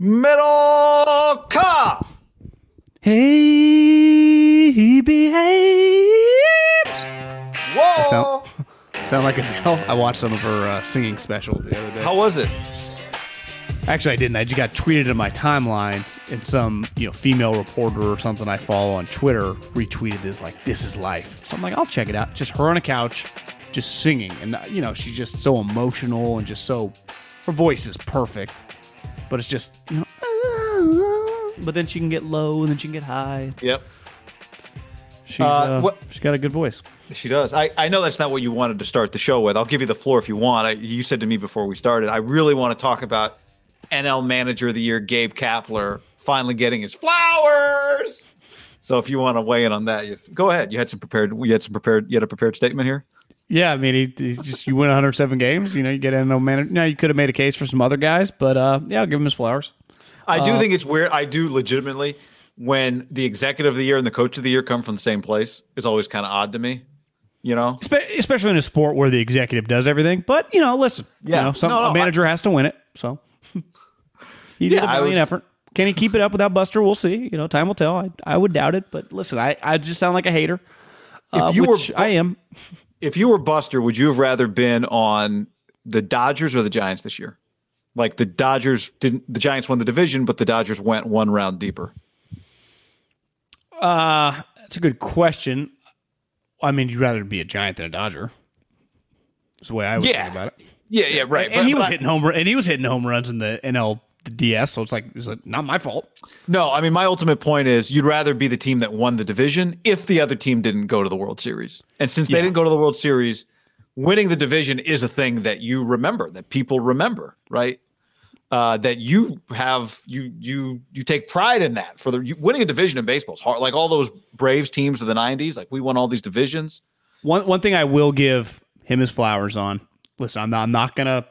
Middle cuff. Hey, he behaves. Whoa. I sound, sound like Adele. I watched some of her uh, singing special the other day. How was it? Actually, I didn't. I just got tweeted in my timeline, and some you know female reporter or something I follow on Twitter retweeted this like, "This is life." So I'm like, I'll check it out. Just her on a couch, just singing, and you know she's just so emotional and just so her voice is perfect, but it's just you know. But then she can get low, and then she can get high. Yep. She's Uh, uh, she's got a good voice. She does. I, I know that's not what you wanted to start the show with. I'll give you the floor if you want. I, you said to me before we started, I really want to talk about NL Manager of the Year, Gabe Kapler, finally getting his flowers. So if you want to weigh in on that, you, go ahead. You had some prepared. You had some prepared. You had a prepared statement here. Yeah, I mean, he, he just you win 107 games. You know, you get in no man. Now you could have made a case for some other guys, but uh, yeah, I'll give him his flowers. I Uh, do think it's weird. I do legitimately when the executive of the year and the coach of the year come from the same place. It's always kind of odd to me. You know, especially in a sport where the executive does everything. But you know, listen, Yeah. you know, some No, no, a manager has to win it. So he did Yeah, a I valiant effort. Can he keep it up without Buster? We'll see. You know, time will tell. I, I would doubt it, but listen, I, I just sound like a hater. Uh, you were- I am. If you were Buster, would you have rather been on the Dodgers or the Giants this year? Like the Dodgers didn't, the Giants won the division, but the Dodgers went one round deeper. Uh, that's a good question. I mean, you'd rather be a Giant than a Dodger. That's the way I would Yeah. think about it. Yeah, yeah, right. and he was hitting home and he was hitting home runs in the NL the DS, so it's like it's like not my fault. No, I mean my ultimate point is you'd rather be the team that won the division if the other team didn't go to the World Series. And since they Yeah. didn't go to the World Series, winning the division is a thing that you remember, that people remember, right? Uh, that you have you you you take pride in that for the you, winning a division in baseball is hard. Like all those Braves teams of the '90s, like we won all these divisions. One one thing I will give him his flowers on. Listen, I'm not, I'm not gonna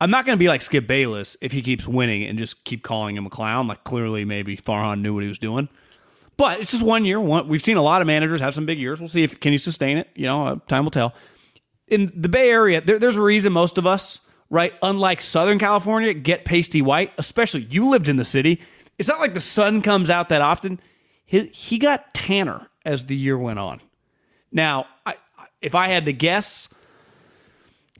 I'm not gonna be like Skip Bayless if he keeps winning and just keep calling him a clown. Like clearly, maybe Farhan knew what he was doing. But it's just one year. One, we've seen a lot of managers have some big years. We'll see if can you sustain it. You know, uh, time will tell. In the Bay Area, there, there's a reason most of us, right, unlike Southern California, get pasty white. Especially you lived in the city. It's not like the sun comes out that often. He, he got tanner as the year went on. Now, I- if I had to guess,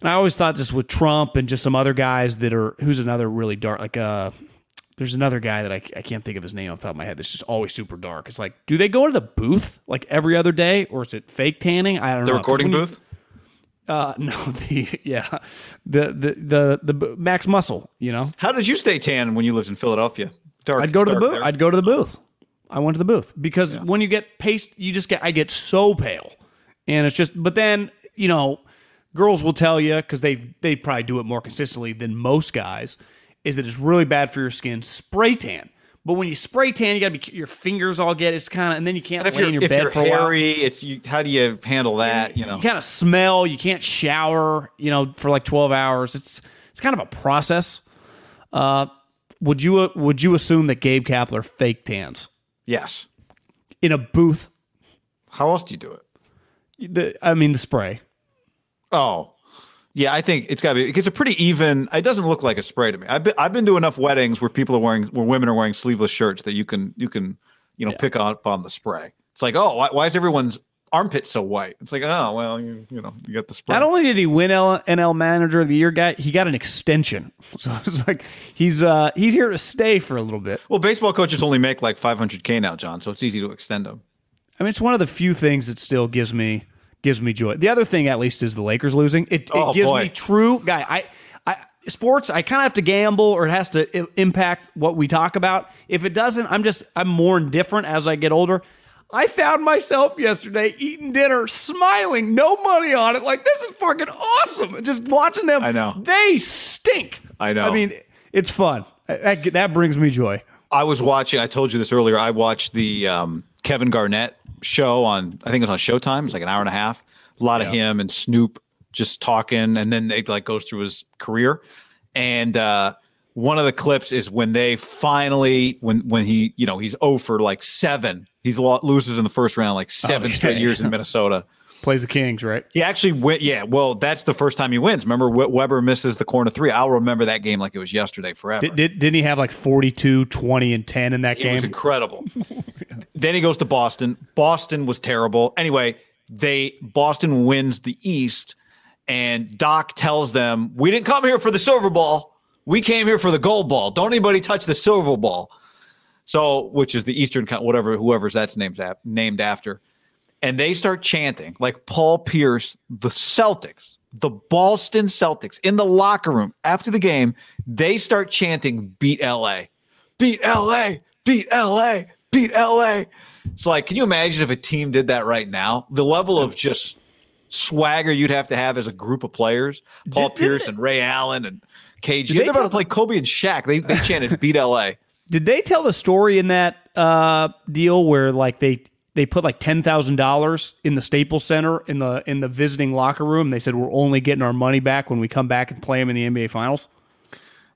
and I always thought this with Trump and just some other guys that are who's another really dark like uh there's another guy that I, I can't think of his name off the top of my head that's just always super dark. It's like, do they go to the booth like every other day or is it fake tanning? I don't know. The recording you- booth. uh, no, the yeah, the the the the Max Muscle. You know, How did you stay tan when you lived in Philadelphia? Dark. I'd go to the booth. there. I'd go to the booth. I went to the booth because when you get paste, you just get. I get so pale, and it's just. But then you know, girls will tell you because they they probably do it more consistently than most guys. Is that it's really bad for your skin? Spray tan. But when you spray tan, you gotta be your fingers all get it's kind of, and then you can't if lay you're, in your if bed you're for a while. hairy, it's you. How do you handle that? You know. You kind of smell. You can't shower. You know, for like twelve hours. It's it's kind of a process. Uh, would you would you assume that Gabe Kapler fake tans Yes. in a booth? How else do you do it? The, I mean, the spray. Oh, yeah. I think it's got to be. It's a pretty even. It doesn't look like a spray to me. I've been I've been to enough weddings where people are wearing where women are wearing sleeveless shirts that you can you can you know pick up on the spray. It's like oh why, why is everyone's armpit so white? It's like oh well you you know you got the spray. Not only did he win L- NL Manager of the Year, guy, he got an extension. So it's like he's uh he's here to stay for a little bit. well, baseball coaches only make like 500k now, John. So it's easy to extend them. I mean, it's one of the few things that still gives me gives me joy. The other thing, at least, is the Lakers losing. It, Oh, it gives boy. me true guy. I, I sports. I kind of have to gamble, or it has to i- impact what we talk about. If it doesn't, I'm just I'm more indifferent as I get older. I found myself yesterday eating dinner, smiling, no money on it. Like this is fucking awesome. Just watching them. I know. they stink. I know. I mean, it's fun. That, that brings me joy. I was watching. I told you this earlier. I watched the um, Kevin Garnett show on. I think it was on Showtime. It's like an hour and a half. A lot of him and Snoop just talking, and then it like goes through his career. And uh, one of the clips is when they finally, when when he, you know, he's over like seven. He's lo- loses in the first round, like seven yeah, straight years in Minnesota. Plays the Kings, right? He actually went. Yeah, well, that's the first time he wins. Remember, Webber misses the corner three. I'll remember that game like it was yesterday forever. Did, did, didn't he have like 42, 20, and 10 in that he game? was incredible. then he goes to Boston. Boston was terrible. Anyway, they Boston wins the East, and Doc tells them, "We didn't come here for the silver ball. We came here for the gold ball. Don't anybody touch the silver ball." So, which is the Eastern, whatever, whoever's that's named named after and they start chanting like Paul Pierce, the Celtics, the Boston Celtics in the locker room after the game, they start chanting beat LA. Beat LA, beat LA, beat LA. It's like, can you imagine if a team did that right now? The level of just swagger you'd have to have as a group of players. Paul did, Pierce and Ray Allen and KG. They're about to play Kobe and Shaq. They they chanted beat LA. Did they tell the story in that uh, deal where like they they put like ten thousand dollars in the Staples Center in the in the visiting locker room. They said we're only getting our money back when we come back and play them in the NBA Finals.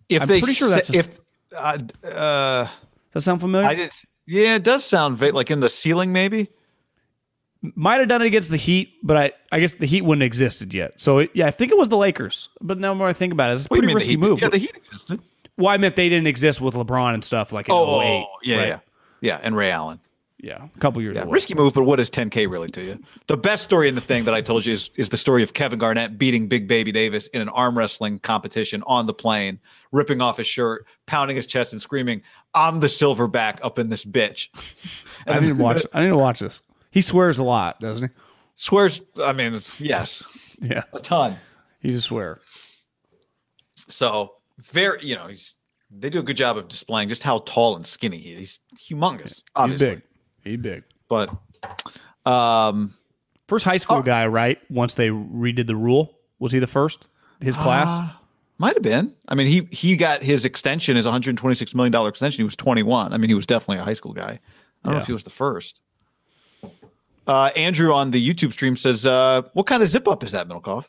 If I'm they pretty sure that's a, if uh, uh, does that sound familiar? I just yeah, it does sound like in the ceiling maybe. Might have done it against the Heat, but I, I guess the Heat wouldn't existed yet. So it, yeah, I think it was the Lakers. But now more I think about it, it's a pretty risky move. Yeah, the Heat existed. Well, I meant they didn't exist with LeBron and stuff like in oh, 08, yeah, right? yeah, yeah, and Ray Allen. Yeah, a couple years. Yeah, risky move, but what is 10K really to you? The best story in the thing that I told you is is the story of Kevin Garnett beating Big Baby Davis in an arm wrestling competition on the plane, ripping off his shirt, pounding his chest, and screaming, "I'm the silverback up in this bitch." I need to watch. I need to watch this. He swears a lot, doesn't he? Swears. I mean, yes. Yeah, a ton. He's a swear. So very, you know, he's they do a good job of displaying just how tall and skinny he is. He's humongous, obviously. He's big. But um first high school oh, guy, right? Once they redid the rule, was he the first? His class? Uh, might have been. I mean, he he got his extension, his 126 million dollar extension. He was 21. I mean, he was definitely a high school guy. I don't yeah. know if he was the first. Uh, Andrew on the YouTube stream says, uh, "What kind of zip up is that, Middlekauff?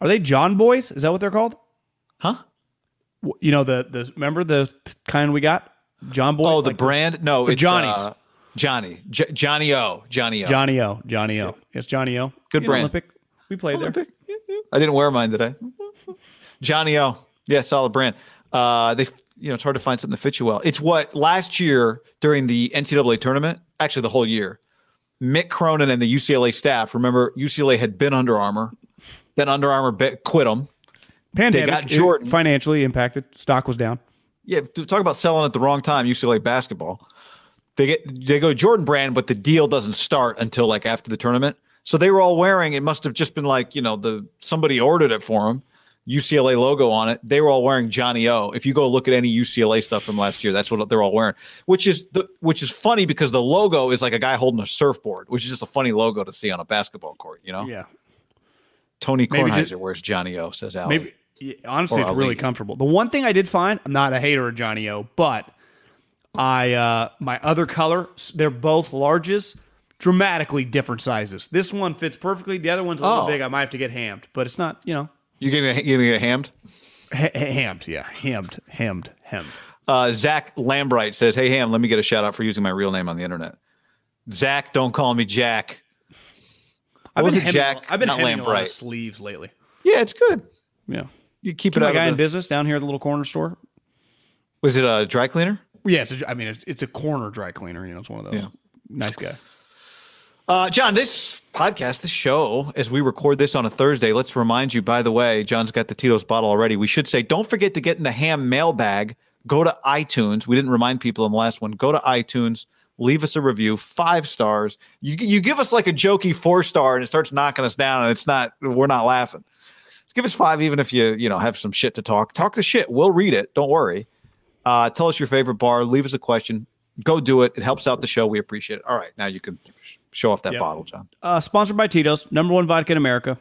Are they John boys? Is that what they're called? Huh? You know the the remember the kind we got John boy. Oh, the like brand? The, no, it's Johnny's. Uh, Johnny, J- Johnny O, Johnny O, Johnny O, Johnny O. Yes, Johnny O. Good brand. Olympic. We played Olympic. there. I didn't wear mine today. Johnny O. Yeah, solid brand. Uh, they, you know, it's hard to find something that fits you well. It's what last year during the NCAA tournament, actually the whole year, Mick Cronin and the UCLA staff. Remember, UCLA had been Under Armour, then Under Armour bit, quit them. Pandemic, they got Jordan financially impacted. Stock was down. Yeah, talk about selling at the wrong time. UCLA basketball they get they go Jordan brand, but the deal doesn't start until like after the tournament. So they were all wearing. It must have just been like you know the somebody ordered it for them. UCLA logo on it. They were all wearing Johnny O. If you go look at any UCLA stuff from last year, that's what they're all wearing. Which is the which is funny because the logo is like a guy holding a surfboard, which is just a funny logo to see on a basketball court. You know? Yeah. Tony Kornheiser wears Johnny O. Says Al. Maybe honestly, or it's Ali. really comfortable. The one thing I did find, I'm not a hater of Johnny O, but I uh, my other color, they're both larges, dramatically different sizes. This one fits perfectly. The other one's a little oh. big. I might have to get hammed, but it's not. You know, you gonna you gonna get hammed? Hammed, yeah, hammed, hammed, hemmed. Uh, Zach Lambright says, "Hey Ham, let me get a shout out for using my real name on the internet." Zach, don't call me Jack. I've was it Jack? I've been not Lambright. sleeves lately. Yeah, it's good. Yeah, you keep it. My guy the... in business down here at the little corner store. Was it a dry cleaner? Yeah, it's a, I mean, it's, it's, a corner dry cleaner. You know, it's one of those. Yeah. Nice guy. Uh, John, this podcast, this show, as we record this on a Thursday, let's remind you, by the way, John's got the Tito's bottle already. We should say, don't forget to get in the ham mailbag. Go to iTunes. We didn't remind people in the last one. Go to iTunes, leave us a review, five stars. You, you give us like a jokey four star and it starts knocking us down and it's not, we're not laughing. Give us five, even if you, you know, have some shit to talk. Talk the shit. We'll read it. Don't worry. Uh, tell us your favorite bar. Leave us a question. Go do it. It helps out the show. We appreciate it. All right, now you can show off that yep. bottle, John. Uh, sponsored by Tito's, number one vodka in America.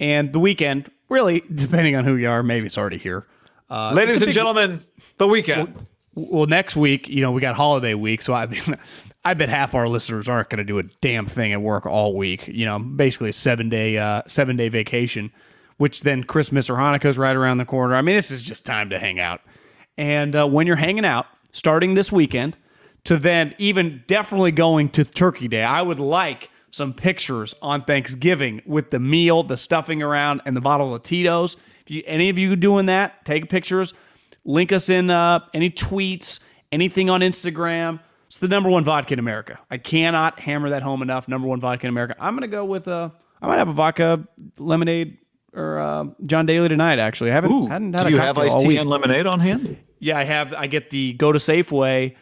And the weekend, really, depending on who you are, maybe it's already here. Uh, Ladies and gentlemen, the weekend. Well, well, next week, you know, we got holiday week, so I mean, I bet half our listeners aren't going to do a damn thing at work all week. You know, basically a seven day, uh, seven day vacation, which then Christmas or Hanukkah is right around the corner. I mean, this is just time to hang out. And uh, when you're hanging out, starting this weekend, to then even definitely going to Turkey Day, I would like some pictures on Thanksgiving with the meal, the stuffing around, and the bottle of Tito's. If you, any of you doing that, take pictures, link us in uh, any tweets, anything on Instagram. It's the number one vodka in America. I cannot hammer that home enough. Number one vodka in America. I'm gonna go with uh, I might have a vodka lemonade or uh, John Daly tonight. Actually, I haven't Ooh, hadn't had do a you have iced tea week. and lemonade on hand? Yeah, I have. I get the go to Safeway,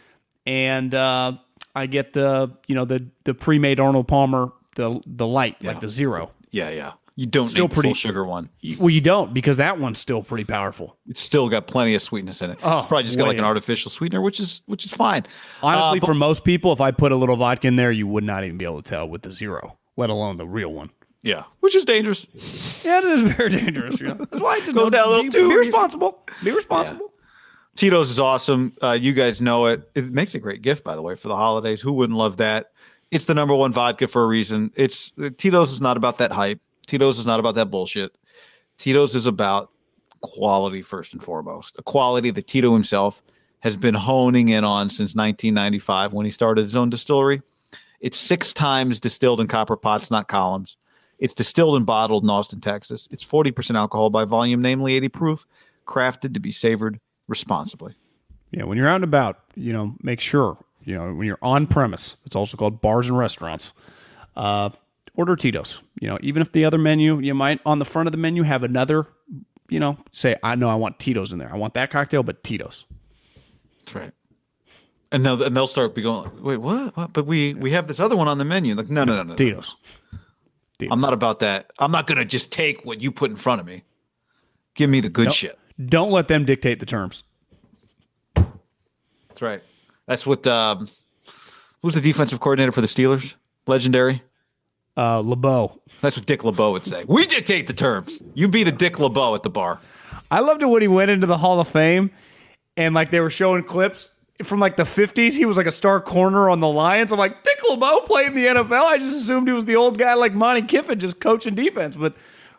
and uh, I get the you know the the pre made Arnold Palmer the the light like the zero. Yeah, yeah. You don't Still need the pretty- full sugar one. Well, you don't because that one's still pretty powerful. It's still got plenty of sweetness in it. Oh, it's probably just got like an artificial sweetener, which is which is fine. Honestly, Uh, but- for most people, if I put a little vodka in there, you would not even be able to tell with the zero, let alone the real one. Yeah, which is dangerous. Yeah, it is very dangerous. You know? That's why I just Go know- down a little be, too be responsible. Be responsible. Tito's is awesome. Uh, you guys know it. It makes a great gift, by the way, for the holidays. Who wouldn't love that? It's the number one vodka for a reason. It's Tito's is not about that hype. Tito's is not about that bullshit. Tito's is about quality first and foremost. A quality that Tito himself has been honing in on since 1995 when he started his own distillery. It's six times distilled in copper pots, not columns. It's distilled and bottled in Austin, Texas. It's 40% alcohol by volume, namely 80 proof, crafted to be savored responsibly. Yeah, when you're out and about, you know, make sure, you know, when you're on premise, it's also called bars and restaurants, uh, order Tito's. You know, even if the other menu, you might on the front of the menu have another, you know, say, I know I want Tito's in there. I want that cocktail, but Tito's. That's right. And they'll, and they'll start be going, wait, what? what? But we we have this other one on the menu. Like, no, no, no, no. no. Tito's. I'm not about that. I'm not going to just take what you put in front of me. Give me the good Nope. shit. Don't let them dictate the terms. That's right. That's what, um, who's the defensive coordinator for the Steelers? Legendary. Uh, LeBeau. That's what Dick LeBeau would say. We dictate the terms. You be the Dick LeBeau at the bar. I loved it when he went into the Hall of Fame and like they were showing clips from like the 50s. He was like a star corner on the Lions. I'm like, Dick LeBeau played in the NFL. I just assumed he was the old guy like Monte Kiffin just coaching defense. But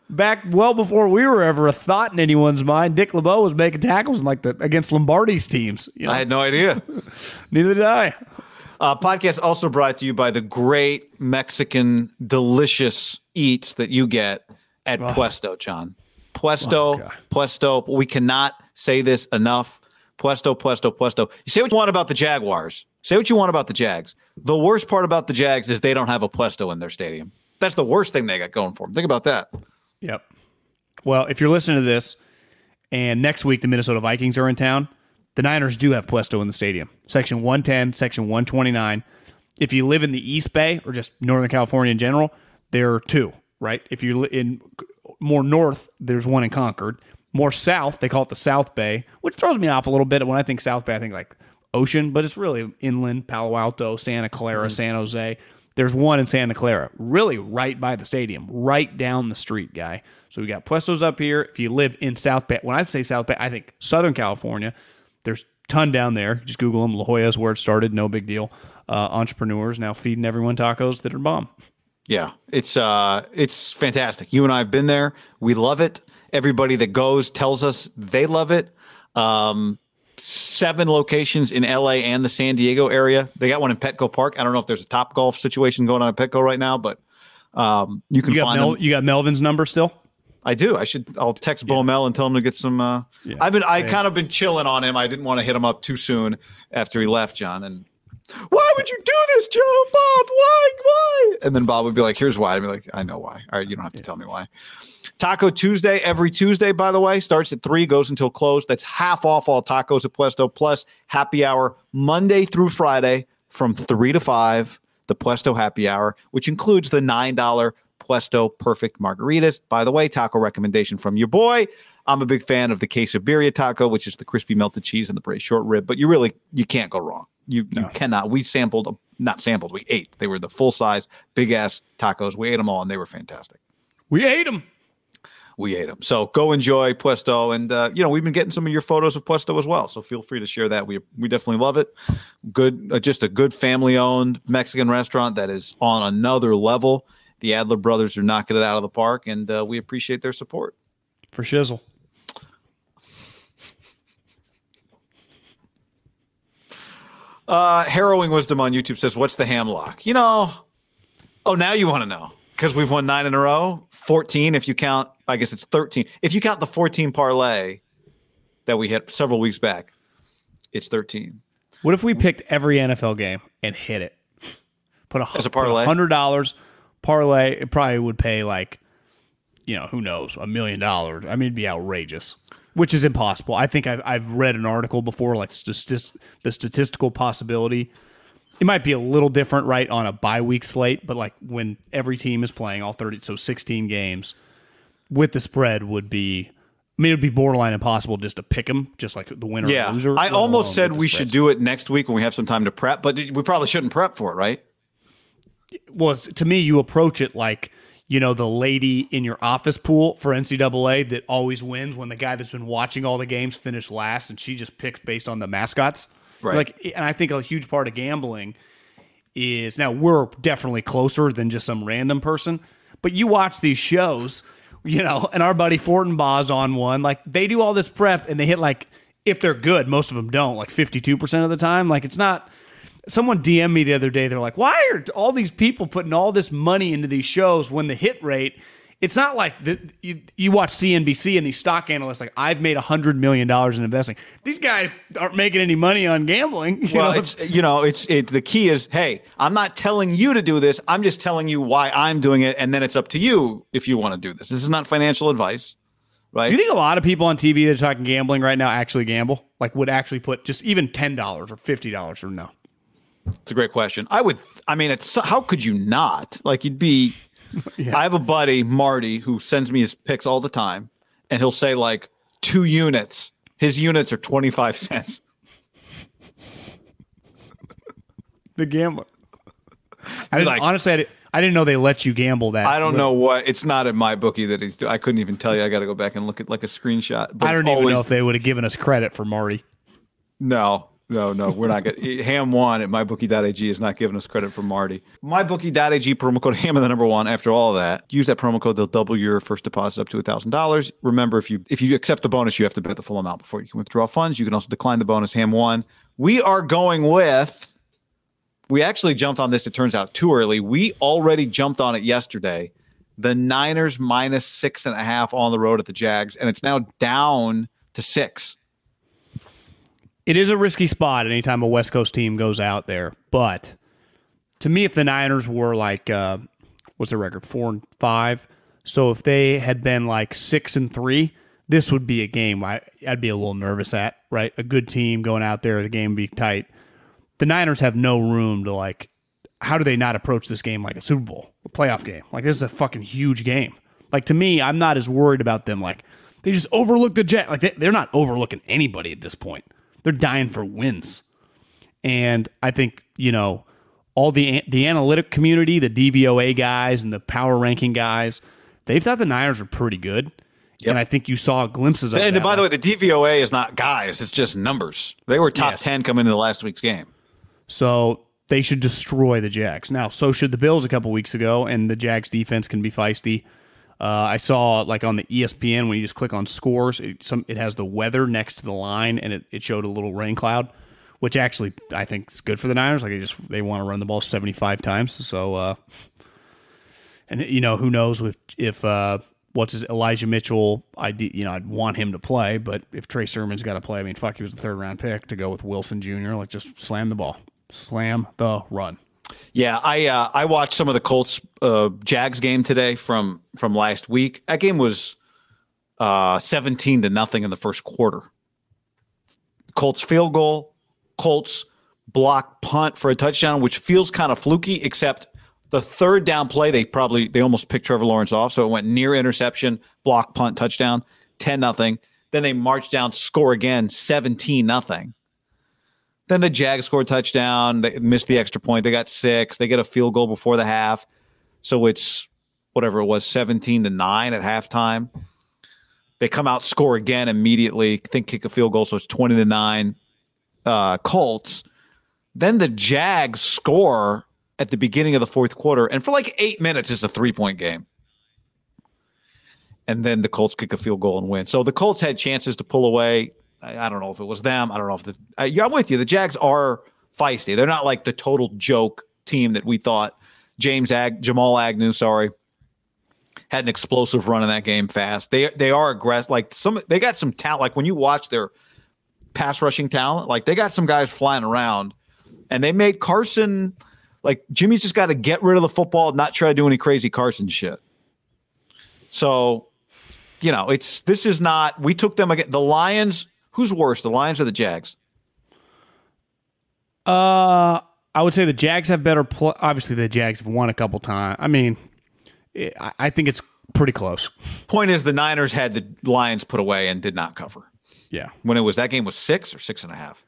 back well before we were ever a thought in anyone's mind, Dick LeBeau was making tackles in like the against Lombardi's teams. You know, I had no idea. neither did I. Uh, podcast also brought to you by the great Mexican delicious eats that you get at Puesto, John. Puesto, Oh, Puesto. We cannot say this enough. Puesto, Puesto, Puesto. You say what you want about the Jaguars. Say what you want about the Jags. The worst part about the Jags is they don't have a Puesto in their stadium. That's the worst thing they got going for them. Think about that. Yep. Well, if you're listening to this and next week the Minnesota Vikings are in town, the Niners do have Puesto in the stadium. Section 110, section 129. If you live in the East Bay or just Northern California in general, there are two, right? If you're in more north, there's one in Concord. More south, they call it the South Bay, which throws me off a little bit. When I think South Bay, I think like ocean, but it's really inland, Palo Alto, Santa Clara, San Jose. There's one in Santa Clara, really right by the stadium, right down the street, guy. So we got Puestos up here. If you live in South Bay, when I say South Bay, I think Southern California. There's ton down there. Just Google them. La Jolla is where it started. No big deal. Uh, entrepreneurs now feeding everyone tacos that are bomb. Yeah, it's uh it's fantastic. You and I have been there. We love it. Everybody that goes tells us they love it. Um seven locations in LA and the San Diego area. They got one in Petco Park. I don't know if there's a top golf situation going on at Petco right now, but um you can You got find Mel, them. you got Melvin's number still. I do. I should I'll text Bo Mel and tell him to get some uh I've been I kind of been chilling on him. I didn't want to hit him up too soon after he left, John, and why would you do this, Joe? Bob, why? Why? And then Bob would be like, here's why. I'd be like, I know why. All right, you don't have to tell me why. Taco Tuesday, every Tuesday, by the way, starts at three, goes until close. That's half off all tacos at Puesto, plus happy hour Monday through Friday from three to five, the Puesto happy hour, which includes the $9 Puesto Perfect Margaritas. By the way, taco recommendation from your boy. I'm a big fan of the quesadilla taco, which is the crispy melted cheese and the braised short rib. But you really you can't go wrong. You you cannot. We sampled, not sampled. We ate. They were the full size, big ass tacos. We ate them all, and they were fantastic. We ate them. We ate them. So go enjoy Puesto, and uh, you know we've been getting some of your photos of Puesto as well. So feel free to share that. We we definitely love it. Good, uh, just a good family owned Mexican restaurant that is on another level. The Adler brothers are knocking it out of the park, and uh, we appreciate their support. For shizzle. Uh, Harrowing Wisdom on YouTube says, "What's the hamlock?" You know, Oh, now you want to know because we've won nine in a row, fourteen if you count. I guess it's thirteen if you count the fourteen parlay that we hit several weeks back. It's thirteen. What if we picked every NFL game and hit it? Put a As a parlay? hundred dollars parlay. It probably would pay like, you know, who knows, a million dollars. I mean, it'd be outrageous, which is impossible. I think I've I've read an article before, like statist- the statistical possibility. It might be a little different, right, on a bye week slate, but like when every team is playing all thirty, so sixteen games with the spread would be. I mean, it would be borderline impossible just to pick them, just like the winner Yeah, or loser. I almost said we should do it next week when we have some time to prep, but we probably shouldn't prep for it, right? well, to me, you approach it like you know the lady in your office pool for NCAA that always wins when the guy that's been watching all the games finished last, and she just picks based on the mascots. Right. Like, and I think a huge part of gambling is now we're definitely closer than just some random person, but you watch these shows, you know, and our buddy Fortenbaugh's on one. Like they do all this prep and they hit like if they're good, most of them don't, like fifty two percent of the time. Like it's not someone DM me the other day. They're like, "Why are all these people putting all this money into these shows when the hit rate?" It's not like the, you, you watch CNBC and these stock analysts like I've made a hundred million dollars in investing. These guys aren't making any money on gambling. You Well, know? it's you know, it's it. The key is, hey, I'm not telling you to do this. I'm just telling you why I'm doing it, and then it's up to you if you want to do this. This is not financial advice, right? you think a lot of people on TV that are talking gambling right now actually gamble? Like would actually put just even ten dollars or fifty dollars or no? It's a great question. I would. I mean, it's how could you not? Like you'd be. I have a buddy Marty who sends me his picks all the time, and he'll say like two units. His units are twenty five cents. The gambler. I didn't, Like- honestly, I, didn't, I didn't know they let you gamble that. I don't know what. It's not in my bookie that he's. I couldn't even tell you. I got to go back and look at like a screenshot. But I don't even always- know if they would have given us credit for Marty. No, no, no. We're not getting Ham one at mybookie.ag is not giving us credit for Marty. Mybookie.ag promo code Ham and the number one. After all that, use that promo code. They'll double your first deposit up to thousand dollars. Remember, if you if you accept the bonus, you have to bet the full amount before you can withdraw funds. You can also decline the bonus. Ham one. We are going with. We actually jumped on this. It turns out too early. We already jumped on it yesterday. The Niners minus six and a half on the road at the Jags, and it's now down to six. It is a risky spot anytime a West Coast team goes out there. But to me, if the Niners were like, uh, what's their record? Four and five. So if they had been like six and three, this would be a game I, I'd be a little nervous at, right? A good team going out there, the game would be tight. The Niners have no room to like, how do they not approach this game like a Super Bowl, a playoff game? Like, this is a fucking huge game. Like, to me, I'm not as worried about them. Like, they just overlook the Jet. Like, they, they're not overlooking anybody at this point. They're dying for wins. And I think, you know, all the the analytic community, the DVOA guys and the power ranking guys, they thought the Niners were pretty good. And I think you saw glimpses of that. And that. by the way, the DVOA is not guys; it's just numbers. They were top Yes. ten coming into the last week's game. So they should destroy the Jags. Now, so should the Bills a couple weeks ago, and the Jags defense can be feisty. Uh, I saw like on the ESPN when you just click on scores, it, some it has the weather next to the line, and it, it showed a little rain cloud, which actually I think is good for the Niners. Like they just they want to run the ball seventy five times. So, uh, and you know who knows if if uh, what's his Elijah Mitchell? I you know I'd want him to play, but if Trey Sermon's got to play, I mean fuck, he was the third round pick to go with Wilson Jr. Like just slam the ball, slam the run. Yeah, I uh, I watched some of the Colts uh, Jags game today from from last week. That game was uh, seventeen to nothing in the first quarter. Colts field goal, Colts block punt for a touchdown, which feels kind of fluky. Except the third down play, they probably they almost picked Trevor Lawrence off, so it went near interception, block punt touchdown, ten nothing. Then they march down, score again, seventeen nothing. Then the Jags scored a touchdown. They missed the extra point. They got six. They get a field goal before the half. So it's whatever it was, 17 to 9 at halftime. They come out, score again immediately, think kick a field goal. So it's 20 to 9 uh, Colts. Then the Jags score at the beginning of the fourth quarter. And for like eight minutes, it's a three point game. And then the Colts kick a field goal and win. So the Colts had chances to pull away. I, I don't know if it was them. I don't know if the. I, I'm with you. The Jags are feisty. They're not like the total joke team that we thought James Ag Jamal Agnew, sorry, had an explosive run in that game fast. They they are aggressive. Like some they got some talent. Like when you watch their pass rushing talent, like they got some guys flying around, and they made Carson like Jimmy's just got to get rid of the football, not try to do any crazy Carson shit. So, you know, it's this is not. We took them again. The Lions. Who's worse, the Lions or the Jags? Uh, I would say the Jags have better. Pl- Obviously, the Jags have won a couple times. I mean, I, I think it's pretty close. Point is, the Niners had the Lions put away and did not cover. Yeah, When it was that game was six or six and a half.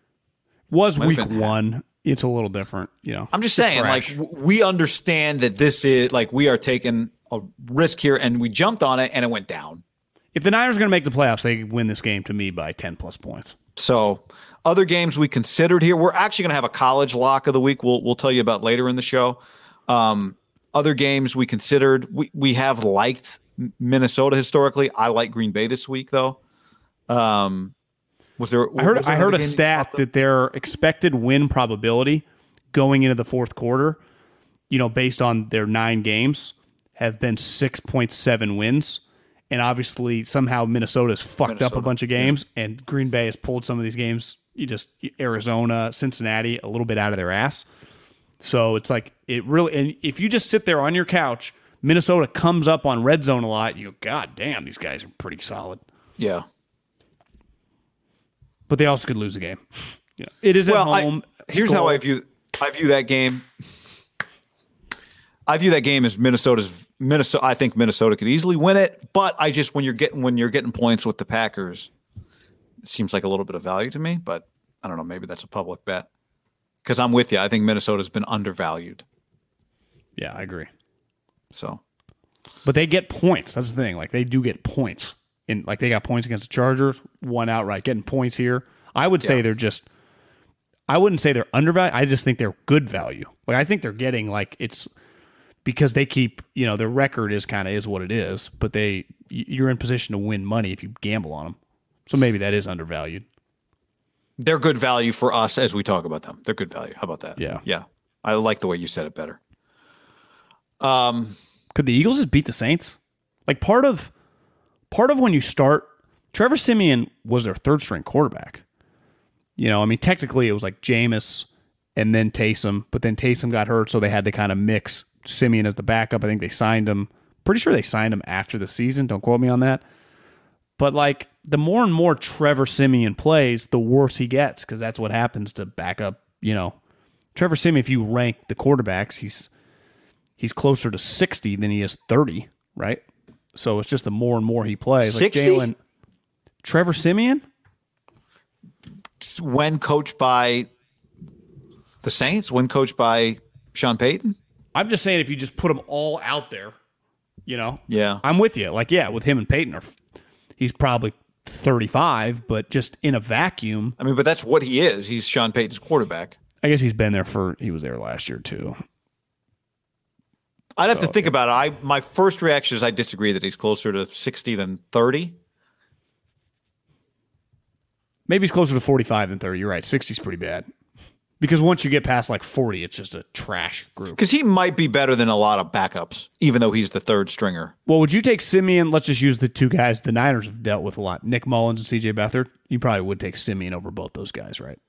was have week been half. one. It's a little different, you know. I'm just saying, like fresh. w- we understand that this is like we are taking a risk here, and we jumped on it, and it went down. If the Niners are going to make the playoffs, they win this game to me by ten plus points. So, other games we considered here, we're actually going to have a college lock of the week. We'll we'll tell you about later in the show. Um, other games we considered, we we have liked Minnesota historically. I like Green Bay this week though. Um, was there? I heard there I heard a stat that their expected win probability going into the fourth quarter, you know, based on their nine games, have been six point seven wins. And obviously, somehow Minnesota's fucked up a bunch of games, and Green Bay has pulled some of these games. You just Arizona, Cincinnati, a little bit out of their ass. So it's like it really. And if you just sit there on your couch, Minnesota comes up on red zone a lot. You go, God damn, these guys are pretty solid. yeah. But they also could lose the game. Yeah, it is at Well, I- home. here's how I view I view that game. I view that game as Minnesota's Minnesota. I think Minnesota could easily win it, but I just when you're getting when you're getting points with the Packers, it seems like a little bit of value to me. But I don't know. Maybe that's a public bet because I'm with you. I think Minnesota's been undervalued. Yeah, I agree. So But they get points. That's the thing. Like they do get points. In like they got points against the Chargers, one outright, getting points here. I would say Yeah. they're just I wouldn't say they're undervalued. I just think they're good value. Like I think they're getting like it's because they keep, you know, their record is kind of is what it is, but they you're in position to win money if you gamble on them. So maybe that is undervalued. they're good value for us as we talk about them. They're good value. How about that? Yeah. yeah. I like the way you said it better. Um, Could the Eagles just beat the Saints? Like part of part of when you start, Trevor Siemian was their third string quarterback. You know, I mean, technically it was like Jameis and then Taysom, but then Taysom got hurt, so they had to kind of mix Siemian as the backup. I think they signed him. Pretty sure they signed him after the season. Don't quote me on that. But like the more and more Trevor Siemian plays, the worse he gets because that's what happens to backup. You know, Trevor Siemian. If you rank the quarterbacks, he's he's closer to 60 than he is 30, right? So it's just the more and more he plays. 60? Like Jalen, Trevor Siemian? when coached by the Saints, when coached by Sean Payton. I'm just saying if you just put them all out there, you know, Yeah. I'm with you. Like, yeah, with him and Payton, are, he's probably 35, but just in a vacuum, I mean, but that's what he is. He's Sean Payton's quarterback. I guess he's been there for, he was there last year too. I'd have to think about it. I my first reaction is I disagree that he's closer to 60 than 30. Maybe he's closer to 45 than 30. You're right. 60's pretty bad. Because once you get past like 40, it's just a trash group. Because he might be better than a lot of backups, even though he's the third stringer. Well, would you take Siemian? Let's just use the two guys the Niners have dealt with a lot Nick Mullens and CJ Beathard. You probably would take Siemian over both those guys, right?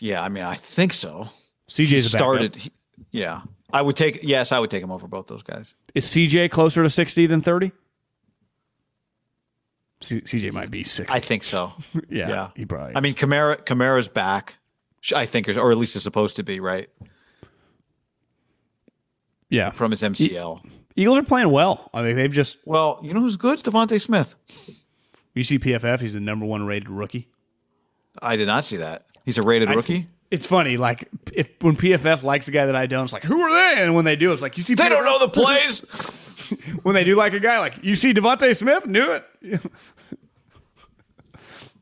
Yeah, I mean, I think so. CJ's He a backup. started. he- yeah, I would take. Yes, I would take him over both those guys. Is CJ closer to 60 than 30? C- CJ might be 60. I think so. yeah, yeah. He probably. I mean, Kamara. Kamara's back. I think, or at least is supposed to be right yeah. from his MCL. Eagles are playing well. I mean, they've just. Well, you know who's good? It's DeVonta Smith. You see PFF, he's the number one rated rookie. I did not see that. He's a rated rookie. It's funny, like if when PFF likes a guy that I don't, it's like who are they? And when they do, it's like you see They don't know the plays. when they do like a guy like you see DeVonta Smith, knew it.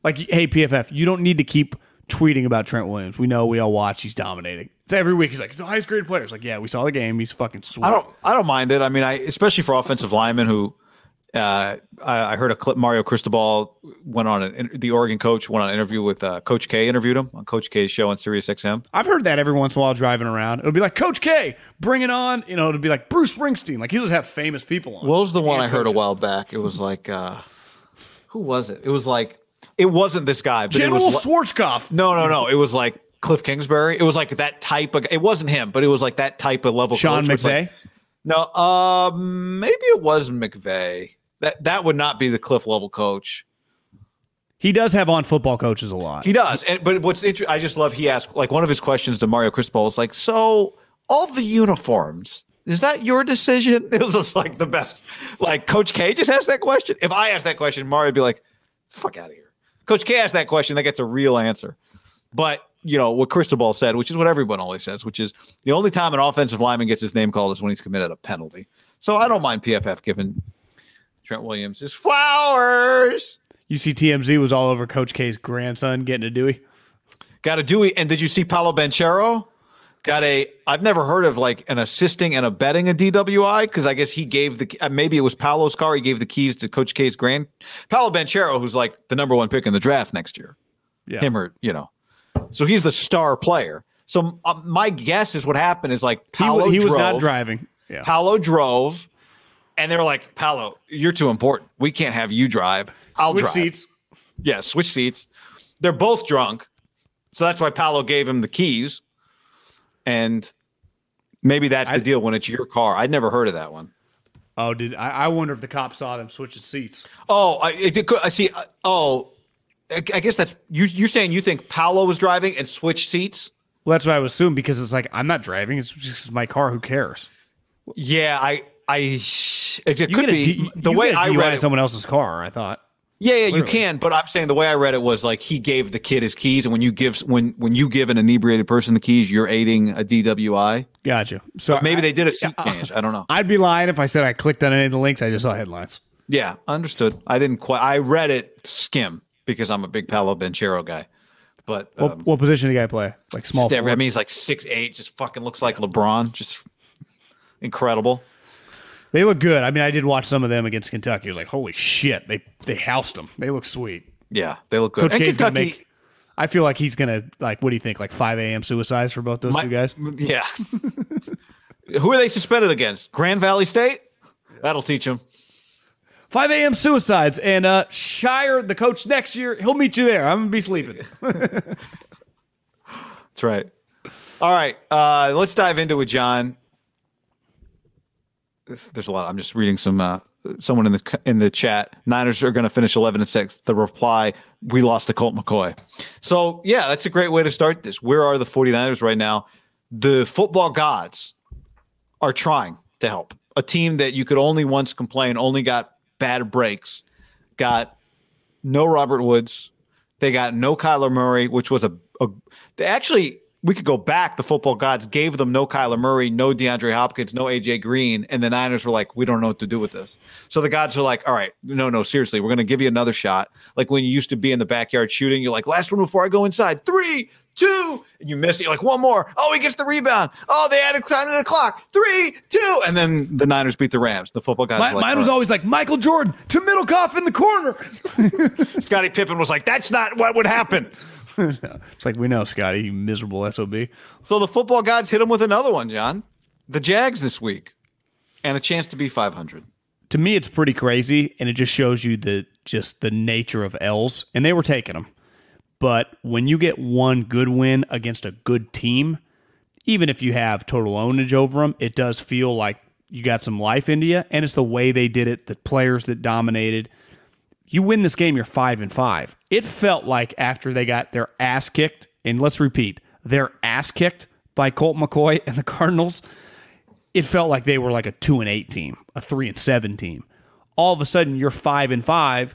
like, hey PFF, you don't need to keep tweeting about Trent Williams. We know we all watch. He's dominating. It's every week. He's like, he's the highest graded player. It's like, yeah, we saw the game. He's fucking sweet. I don't. I don't mind it. I mean, I especially for offensive linemen who, Uh, I, I heard a clip. Mario Cristobal went on an, the Oregon coach went on an interview with uh, Coach K. Interviewed him on Coach K's show on Sirius XM. I've heard that every once in a while driving around. It'll be like Coach K, bring it on. You know, it'll be like Bruce Springsteen. Like he'll just have famous people on. What was the one And I heard a while back? It was like, uh, who was it? It was like, it wasn't this guy, but General it was. Schwarzkopf. no, no, no. It was like Cliff Kingsbury. It was like that type of. It wasn't him, but it was like that type of level. Sean coach McVay. like- no, um, maybe it was McVay. That that would not be the Cliff level coach. he does have on football coaches a lot. He does. And but what's interesting, I just love he asked like one of his questions to Mario Cristobal is like, so all the uniforms. Is that your decision? It was just like the best. Like Coach K just asked that question. If I asked that question, Mario would be like, "Fuck out of here." Coach K asked that question, that gets a real answer. But you know what Cristobal said, which is what everyone always says, which is the only time an offensive lineman gets his name called is when he's committed a penalty. So I don't mind PFF giving Trent Williams his flowers. You see, TMZ was all over Coach K's grandson getting a Dewey. Got a Dewey. And did you see Paolo Banchero? Got a. I've never heard of like an assisting and abetting a DWI because I guess he gave the uh, maybe it was Paolo's car. He gave the keys to Coach K's grand. Paolo Banchero, who's like the number one pick in the draft next year. Yeah. Him or you know, so he's the star player. So uh, my guess is what happened is like He, Paolo wa- he was not driving. Yeah. Paolo drove, and they were like, Paolo, you're too important. We can't have you drive. I'll Switch drive. seats. Yeah, switch seats. They're both drunk. So that's why Paolo gave him the keys. And maybe that's the I- deal when it's your car. I'd never heard of that one. Oh, did I, I wonder if the cops saw them switching seats? Oh, I, it could, I see. uh, Oh, I, I guess that's you. You're saying you think Paolo was driving and switched seats? Well, that's what I would assume because it's like I'm not driving. It's just my car. Who cares? Yeah, I, I, it, it could be D- the way I read in it. someone else's car. I thought. Yeah, yeah, you can, but I'm saying the way I read it was like he gave the kid his keys, and when you give when when you give an inebriated person the keys, you're aiding a DWI. Gotcha. So Maybe I, they did a seat change. I don't know. I'd be lying if I said I clicked on any of the links. I just saw headlines. Yeah, understood. I didn't quite. I read it skim because I'm a big Paolo Banchero guy. But What, um, what position do you guy play? Like small. every- I mean, he's like six eight, just fucking looks like LeBron, just incredible. They look good. I mean, I did watch some of them against Kentucky. I was like, holy shit, they they housed them. They look sweet. Yeah, they look good. Coach and K's gonna Kentucky, make. I feel like he's gonna like. What do you think? Like 5 a.m. suicides for both those my- two guys. yeah. Who are they suspended against? Grand Valley State. That'll teach them. 5 a.m. suicides and uh Scheyer, the coach next year, he'll meet you there. I'm gonna be sleeping. That's right. All right, uh, let's dive into it, John. This, there's a lot. I'm just reading some. Uh, someone in the in the chat. Niners are going to finish 11 and six. The reply: We lost to Colt McCoy. So yeah, that's a great way to start this. Where are the 49ers right now? The football gods are trying to help a team that you could only once complain only got bad breaks, got no Robert Woods. They got no Kyler Murray, which was a, a they actually we could go back. The football gods gave them no Kyler Murray, no DeAndre Hopkins, no AJ Green, and the Niners were like, we don't know what to do with this. So the gods are like, all right, no, no, seriously, we're going to give you another shot. Like when you used to be in the backyard shooting, you're like, last one before I go inside, three, two, and you miss it. You're like, one more. Oh, he gets the rebound. Oh, they added time to the clock. Three, two, and then the Niners beat the Rams. The football gods. mine like, mine was right. always like Michael Jordan to Middlekauff in the corner. Scottie Pippen was like, that's not what would happen. it's like we know, Scottie, you miserable sob. So the football gods hit him with another one, John. The Jags this week, and a chance to be 500. To me, it's pretty crazy, and it just shows you the just the nature of L's, and they were taking them. But when you get one good win against a good team, even if you have total ownage over them, it does feel like you got some life into you, and it's the way they did it, the players that dominated. You win this game, you're five and five. It felt like after they got their ass kicked, and let's repeat, their ass kicked by Colt McCoy and the Cardinals, it felt like they were like a two and eight team, a three and seven team. All of a sudden, you're five and five,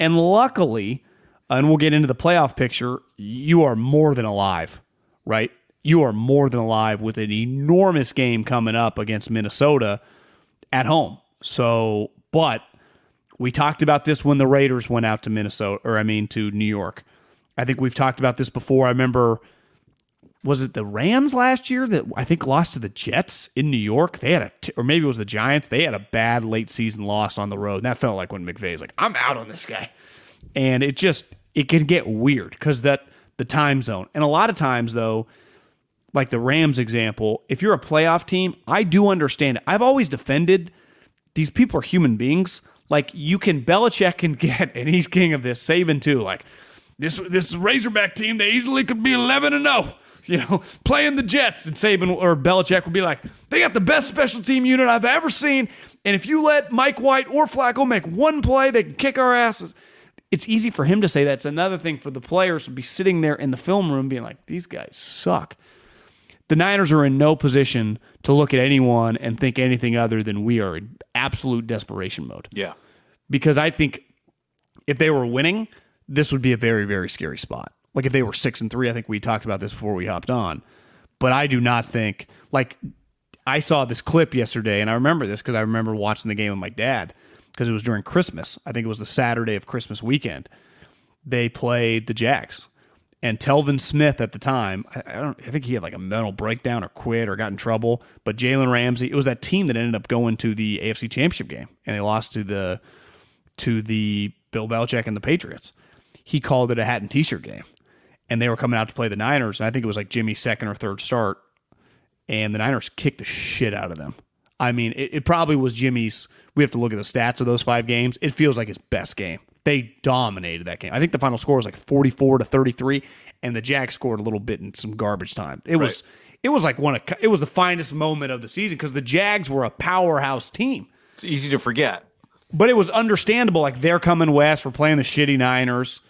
and luckily, and we'll get into the playoff picture. You are more than alive, right? You are more than alive with an enormous game coming up against Minnesota at home. So, but we talked about this when the Raiders went out to Minnesota, or I mean to New York. I think we've talked about this before. I remember was it the Rams last year that I think lost to the Jets in New York? They had a, or maybe it was the Giants. They had a bad late season loss on the road. And that felt like when McVay's like, I'm out on this guy. And it just, it can get weird because that, the time zone. And a lot of times, though, like the Rams example, if you're a playoff team, I do understand it. I've always defended these people are human beings. Like you can, Belichick can get, and he's king of this, Saban too. Like this, this Razorback team, they easily could be 11 and 0 you know, playing the Jets, and Saban or Belichick would be like, they got the best special team unit I've ever seen. And if you let Mike White or Flacco make one play, they can kick our asses. It's easy for him to say that. It's another thing for the players to be sitting there in the film room being like, these guys suck. The Niners are in no position to look at anyone and think anything other than we are in absolute desperation mode. Yeah. Because I think if they were winning, this would be a very, very scary spot. Like if they were six and three, I think we talked about this before we hopped on. But I do not think like I saw this clip yesterday, and I remember this because I remember watching the game with my dad because it was during Christmas. I think it was the Saturday of Christmas weekend. They played the Jags, and Telvin Smith at the time, I, I don't, I think he had like a mental breakdown or quit or got in trouble. But Jalen Ramsey, it was that team that ended up going to the AFC Championship game, and they lost to the to the Bill Belichick and the Patriots. He called it a hat and t-shirt game and they were coming out to play the Niners. And I think it was like Jimmy's second or third start, and the Niners kicked the shit out of them. I mean, it, it, probably was Jimmy's. We have to look at the stats of those five games. It feels like his best game. They dominated that game. I think the final score was like forty-four to thirty-three, and the Jags scored a little bit in some garbage time. It right. was, it was like one of, it was the finest moment of the season because the Jags were a powerhouse team. It's easy to forget, but it was understandable. Like they're coming west, we're playing the shitty Niners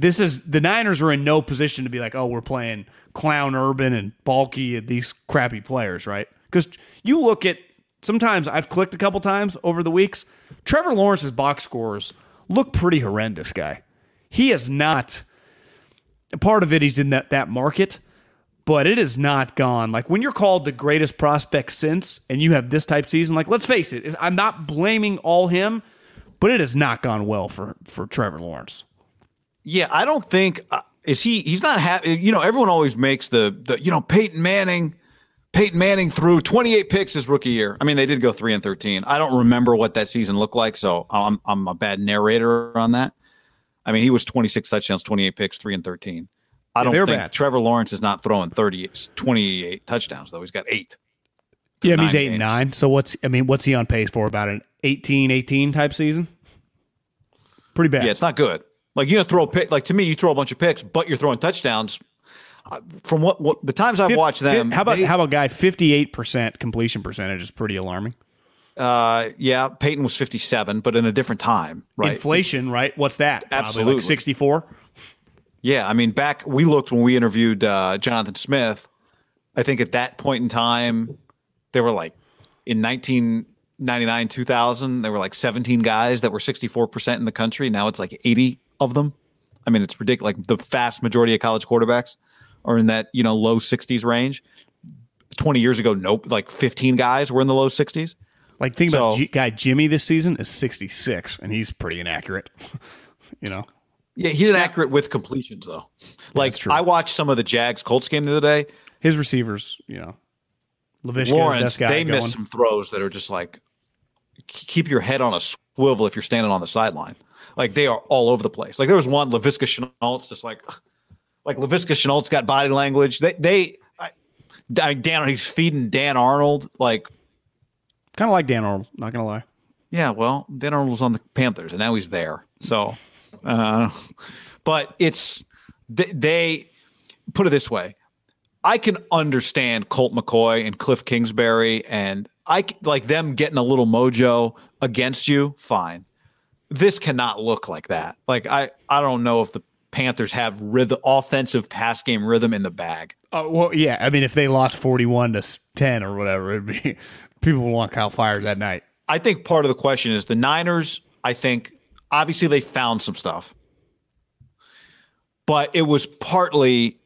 this is the Niners are in no position to be like, oh, we're playing Clown Urban and Baalke these crappy players, right? Because you look at sometimes I've clicked a couple times over the weeks. Trevor Lawrence's box scores look pretty horrendous, guy. He is not part of it. He's in that that market, but it is not gone. Like when you're called the greatest prospect since, and you have this type season. Like let's face it, I'm not blaming all him, but it has not gone well for for Trevor Lawrence. Yeah, I don't think uh, is he. He's not happy. You know, everyone always makes the the you know Peyton Manning. Peyton Manning threw 28 picks his rookie year. I mean, they did go three and 13. I don't remember what that season looked like, so I'm I'm a bad narrator on that. I mean, he was 26 touchdowns, 28 picks, three and 13. I don't think bad. Trevor Lawrence is not throwing 30, 28 touchdowns though. He's got eight. Yeah, he's eight games. and nine. So what's I mean, what's he on pace for? About an 18, 18 type season? Pretty bad. Yeah, it's not good. Like you know, throw a pick. Like to me, you throw a bunch of picks, but you're throwing touchdowns. From what, what the times I've watched them, how about they, how about guy fifty eight percent completion percentage is pretty alarming. Uh, yeah, Peyton was fifty seven, but in a different time, right? Inflation, right? What's that? Absolutely, like sixty four. Yeah, I mean, back we looked when we interviewed uh, Jonathan Smith. I think at that point in time, there were like in nineteen ninety nine two thousand, there were like 17 guys that were 64% in the country now it's like 80 of them. I mean, it's ridiculous. Like the vast majority of college quarterbacks are in that you know low 60s range. 20 years ago, nope. Like 15 guys were in the low 60s. Like think so, about G- guy Jimmy this season is 66, and he's pretty inaccurate. you know. Yeah, he's inaccurate with completions though. Like I watched some of the Jags Colts game the other day. His receivers, you know, Laviska, Lawrence, they miss some throws that are just like keep your head on a swivel if you're standing on the sideline. Like they are all over the place. Like there was one Laviska Shenault's just like like Laviska Shenault's got body language. They they I, I Dan he's feeding Dan Arnold like kind of like Dan Arnold. Not gonna lie. Yeah, well, Dan Arnold was on the Panthers and now he's there. So, uh, but it's they, they put it this way. I can understand Colt McCoy and Cliff Kingsbury and I like them getting a little mojo against you. Fine this cannot look like that. Like I, I don't know if the Panthers have rhythm, offensive pass game rhythm in the bag. Uh, well, yeah. I mean, if they lost forty-one to ten or whatever, it'd be people would want Kyle fired that night. I think part of the question is the Niners. I think obviously they found some stuff, but it was partly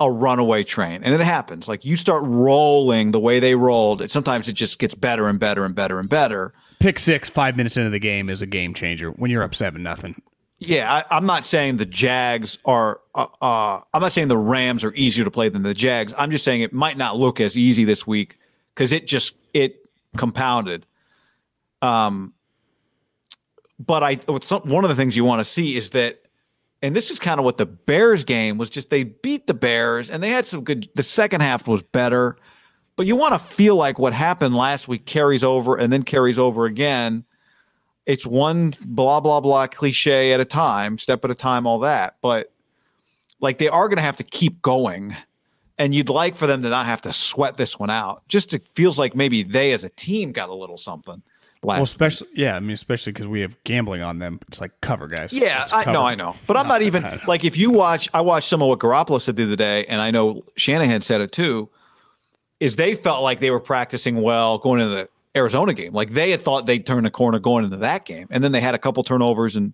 a runaway train, and it happens. Like you start rolling the way they rolled, it sometimes it just gets better and better and better and better pick six five minutes into the game is a game changer when you're up seven nothing. Yeah, I, am not saying the Jags are. Uh, uh, I'm not saying the Rams are easier to play than the Jags. I'm just saying it might not look as easy this week because it just it compounded. Um, but I one of the things you want to see is that, and this is kind of what the Bears game was. Just they beat the Bears and they had some good. The second half was better, but you want to feel like what happened last week carries over and then carries over again it's one blah blah blah cliche at a time, step at a time, all that. But like they are going to have to keep going, and you'd like for them to not have to sweat this one out. Just it feels like maybe they as a team got a little something. well, especially week. yeah, I mean, especially because we have gambling on them. It's like cover guys. Yeah, I know, I know, but I'm not even like if you watch. I watched some of what Garoppolo said the other day, and I know Shanahan said it too. Is they felt like they were practicing well going into the Arizona game. Like they had thought they'd turn a corner going into that game, and then they had a couple turnovers. And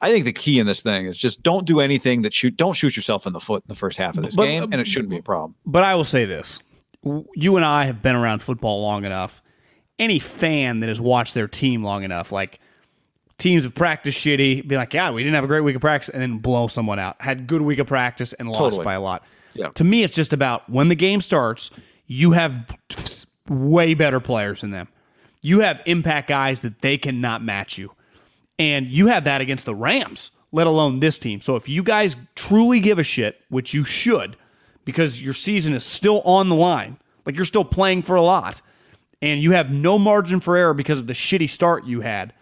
I think the key in this thing is just don't do anything that shoot. Don't shoot yourself in the foot in the first half of this but, game, and it shouldn't be a problem. But I will say this: you and I have been around football long enough. Any fan that has watched their team long enough, like teams have practiced shitty, be like, yeah, we didn't have a great week of practice, and then blow someone out. Had good week of practice and lost totally. by a lot. Yeah. To me, it's just about when the game starts, you have way better players than them you have impact guys that they cannot match you. And you have that against the Rams, let alone this team. So if you guys truly give a shit, which you should, because your season is still on the line, like you're still playing for a lot, and you have no margin for error because of the shitty start you had,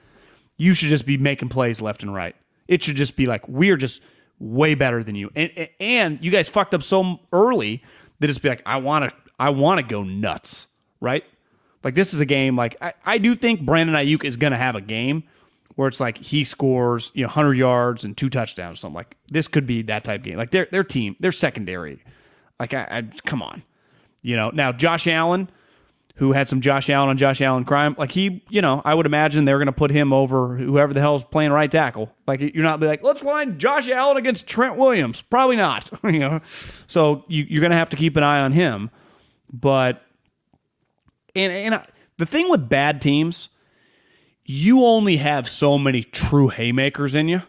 you should just be making plays left and right. It should just be like, we're just way better than you. And and you guys fucked up so early that it's be like, I want to I want to go nuts, right? Like this is a game like I, I do think Brandon Aiyuk is going to have a game where it's like he scores you know 100 yards and two touchdowns something. Like this could be that type game. Like their their team their secondary like I, I come on. You know now Josh Allen who had some Josh Allen on Josh Allen crime like he you know I would imagine they're going to put him over whoever the hell's playing right tackle. Like you're not be like let's line Josh Allen against Trent Williams. Probably not you know? So you, you're going to have to keep an eye on him. But and and I, the thing with bad teams, you only have so many true haymakers in you.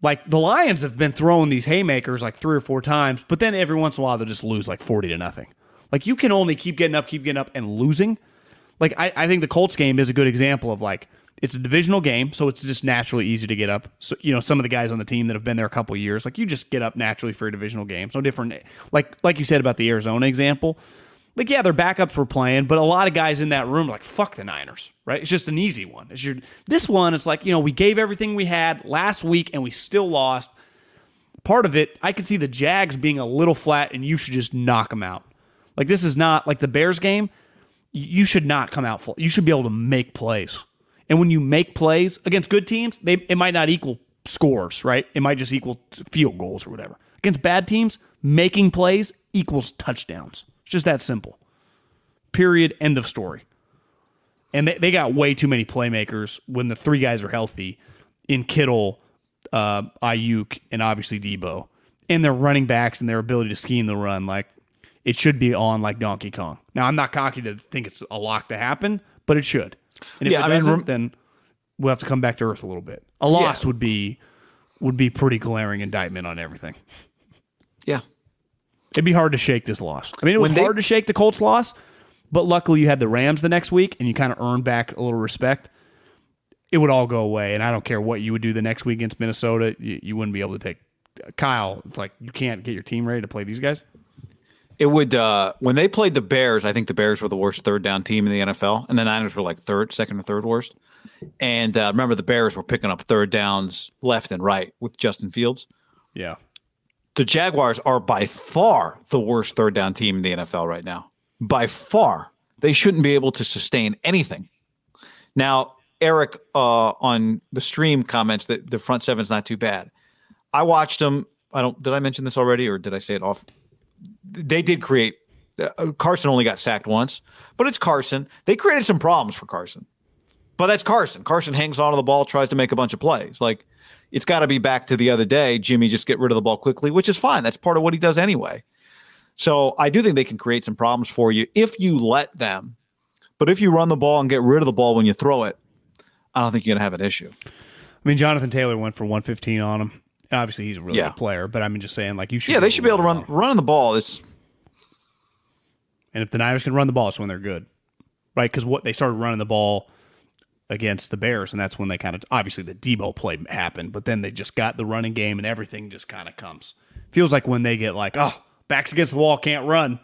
Like the Lions have been throwing these haymakers like three or four times, but then every once in a while they'll just lose like 40 to nothing. Like you can only keep getting up, keep getting up, and losing. Like I, I think the Colts game is a good example of like it's a divisional game, so it's just naturally easy to get up. So you know, some of the guys on the team that have been there a couple years, like you just get up naturally for a divisional game. So different, like like you said about the Arizona example like yeah, their backups were playing, but a lot of guys in that room like fuck the Niners, right? It's just an easy one. It's your this one. It's like you know we gave everything we had last week and we still lost. Part of it, I could see the Jags being a little flat, and you should just knock them out. Like this is not like the Bears game. You should not come out full. You should be able to make plays, and when you make plays against good teams, they it might not equal scores, right? It might just equal field goals or whatever. Against bad teams, making plays equals touchdowns. It's just that simple. Period. End of story. And they, they got way too many playmakers when the three guys are healthy in Kittle, uh, Aiyuk, and obviously Debo. And their running backs and their ability to scheme the run. Like, it should be on like Donkey Kong. Now, I'm not cocky to think it's a lock to happen, but it should. And if yeah, it doesn't, I mean, then we'll have to come back to earth a little bit. A loss yeah. would be would be pretty glaring indictment on everything. Yeah, It'd be hard to shake this loss. I mean, it was they, hard to shake the Colts loss, but luckily you had the Rams the next week and you kind of earned back a little respect. It would all go away, and I don't care what you would do the next week against Minnesota. You, you wouldn't be able to take Kyle. It's like you can't get your team ready to play these guys. It would uh, when they played the Bears. I think the Bears were the worst third down team in the NFL, and the Niners were like third, second, or third worst. And uh, remember, the Bears were picking up third downs left and right with Justin Fields. Yeah, the Jaguars are by far the worst third down team in the NFL right now. By far. They shouldn't be able to sustain anything. Now, Eric uh, on the stream comments that the front seven's not too bad. I watched them. I don't. Did I mention this already, or did I say it off? They did create. Uh, Carson only got sacked once, but it's Carson. They created some problems for Carson, but that's Carson. Carson hangs onto the ball, tries to make a bunch of plays. Like it's got to be back to the other day. Jimmy just get rid of the ball quickly, which is fine. That's part of what he does anyway. So I do think they can create some problems for you if you let them. But if you run the ball and get rid of the ball when you throw it, I don't think you're going to have an issue. I mean, Jonathan Taylor went for 115 on him. Obviously, he's a really Yeah. good player, but I mean, just saying, like you should. Yeah, they should be able to run running the ball. It's And if the Niners can run the ball, it's when they're good, right? Because what they started running the ball against the Bears, and that's when they kind of obviously the Debo play happened, but then they just got the running game, and everything just kind of comes. Feels like when they get like, oh, backs against the wall, can't run.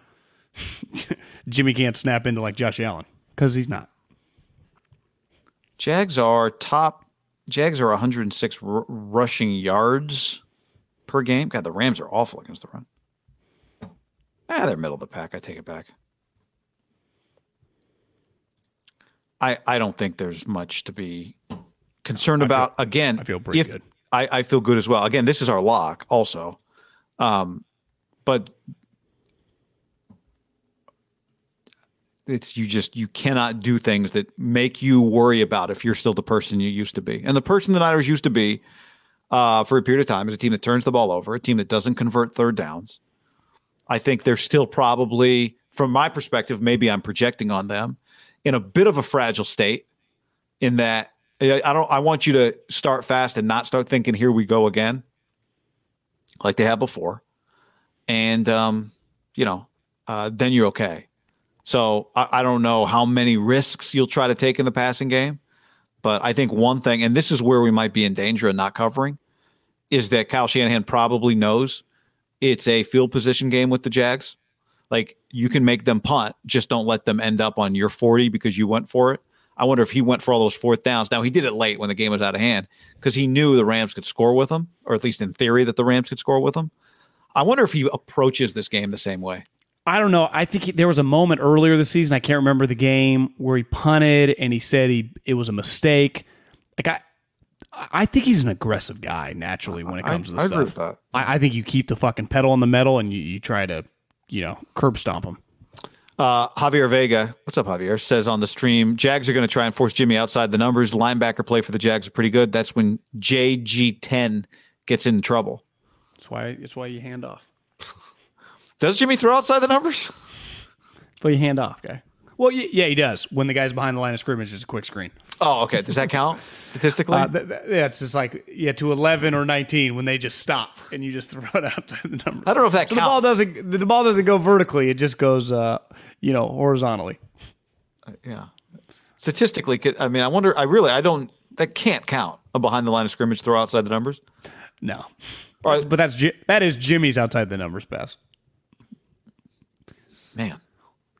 Jimmy can't snap into like Josh Allen because he's not. Jags are top. Jags are 106 r- rushing yards per game. God, the Rams are awful against the run. Ah, they're middle of the pack. I take it back. I I don't think there's much to be concerned about. Again, I feel pretty if, good. I, I feel good as well. Again, this is our lock also. Um, but it's you just you cannot do things that make you worry about if you're still the person you used to be. And the person the Niners used to be uh, for a period of time is a team that turns the ball over, a team that doesn't convert third downs. I think they're still probably, from my perspective, maybe I'm projecting on them in a bit of a fragile state. In that I don't, I want you to start fast and not start thinking, "Here we go again," like they have before, and um, you know, uh, then you're okay. So I, I don't know how many risks you'll try to take in the passing game, but I think one thing, and this is where we might be in danger of not covering, is that Kyle Shanahan probably knows it's a field position game with the Jags. Like you can make them punt, just don't let them end up on your 40 because you went for it. I wonder if he went for all those fourth downs. Now he did it late when the game was out of hand because he knew the Rams could score with him, or at least in theory that the Rams could score with him. I wonder if he approaches this game the same way. I don't know. I think he, there was a moment earlier this season. I can't remember the game where he punted and he said he it was a mistake. Like I, I think he's an aggressive guy naturally when it comes to I this agree stuff. with that. I, I think you keep the fucking pedal on the metal and you, you try to, you know, curb stomp him. Uh, Javier Vega, what's up, Javier? Says on the stream, Jags are going to try and force Jimmy outside the numbers. Linebacker play for the Jags are pretty good. That's when JG10 gets in trouble. That's why. That's why you hand off. Does Jimmy throw outside the numbers? That's why you hand off, guy. Well, yeah, he does. When the guy's behind the line of scrimmage, it's a quick screen. Oh, okay. Does that count statistically? Uh, th- th- yeah, it's just like yeah, to eleven or nineteen when they just stop and you just throw it out the numbers. I don't know if that so the ball doesn't the ball doesn't go vertically; it just goes, uh, you know, horizontally. yeah. Statistically, I mean, I wonder. I really, I don't. That can't count a behind the line of scrimmage throw outside the numbers. No, All right, but that's that is Jimmy's outside the numbers pass. man.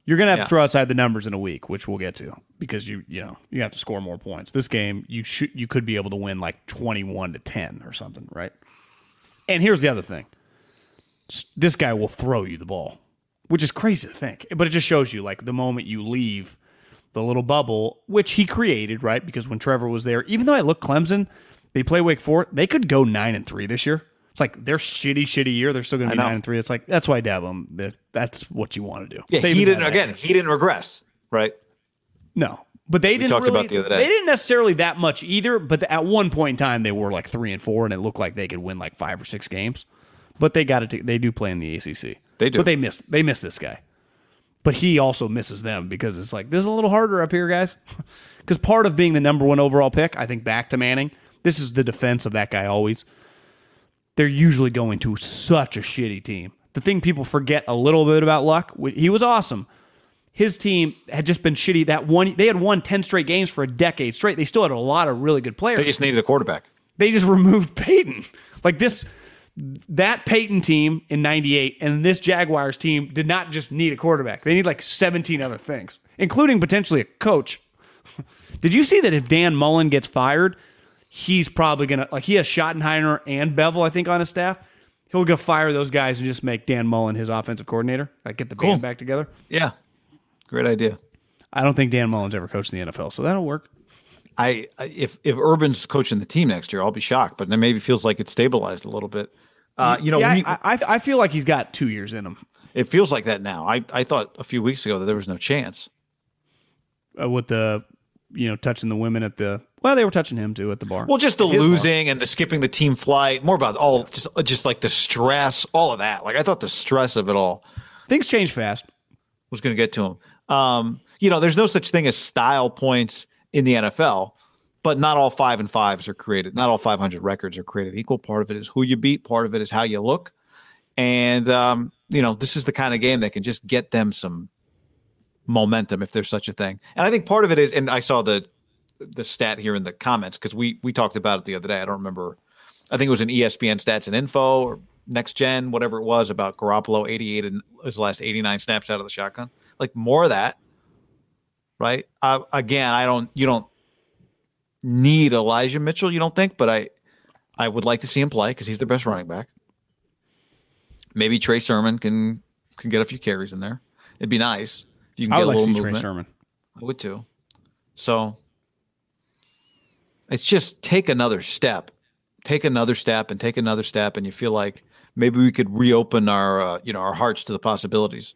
You're gonna have Yeah. to throw outside the numbers in a week, which we'll get to because you you know you have to score more points. This game you should you could be able to win like twenty one to ten or something, right? And here's the other thing: this guy will throw you the ball, which is crazy to think, but it just shows you like the moment you leave the little bubble, which he created, right? Because when Trevor was there, even though I look Clemson, they play Wake Forest, they could go nine and three this year. It's like their shitty, shitty year. They're still going to be nine and three. It's like that's why dab them. That, that's what you want to do. Yeah, Save he didn't. Again, accuracy. he didn't regress. Right. No, but they didn't talked really, about the other day. They didn't necessarily that much either. But at one point in time, they were like three and four, and it looked like they could win like five or six games. But they got it. They do play in the ACC. They do. But they miss. They miss this guy. But he also misses them because it's like this is a little harder up here, guys. Because part of being the number one overall pick, I think back to Manning. This is the defense of that guy always. They're usually going to such a shitty team. The thing people forget a little bit about Luck, he was awesome. His team had just been shitty that one they had won 10 straight games for a decade straight. They still had a lot of really good players. They just needed a quarterback. they just removed Peyton. Like this that Peyton team in 98 and this Jaguars team did not just need a quarterback. They need like 17 other things including potentially a coach. Did you see that if Dan Mullen gets fired he's probably gonna like he has Schottenheimer and Bevell I think on his staff he'll go fire those guys and just make Dan Mullen his offensive coordinator like get the Cool. band back together Yeah. Great idea. I don't think Dan Mullen's ever coached in the NFL, so that'll work. I if if Urban's coaching the team next year, I'll be shocked. But then maybe feels like it's stabilized a little bit. Uh, you know, I, we- I, I I feel like he's got two years in him it feels like that now. I I thought a few weeks ago that there was no chance. uh, with the, you know, touching the women at the. Well, they were touching him too at the bar. Well, just the His bar. losing and the skipping the team flight. More about all just just like the stress, all of that. Like I thought the stress of it all things change fast. was going to get to him. Um, you know, there's no such thing as style points in the NFL. but not all five and fives are created. Not all 500 records are created equal. Part of it is who you beat. Part of it is how you look. And, um, you know, this is the kind of game that can just get them some momentum if there's such a thing. And I think part of it is, and I saw the, the stat here in the comments because we, we talked about it the other day. I don't remember. I think it was an ESPN stats and info or next gen, whatever it was about Garoppolo 88 and his last 89 snaps out of the shotgun. Like more of that, right? Uh, again, I don't, you don't need Elijah Mitchell, you don't think, but I, I would like to see him play because he's the best running back. Maybe Trey Sermon can can get a few carries in there. It'd be nice if you can I get a like little see Trey movement. Sermon. I would too. So it's just take another step, take another step, and take another step, and you feel like maybe we could reopen our uh, you know our hearts to the possibilities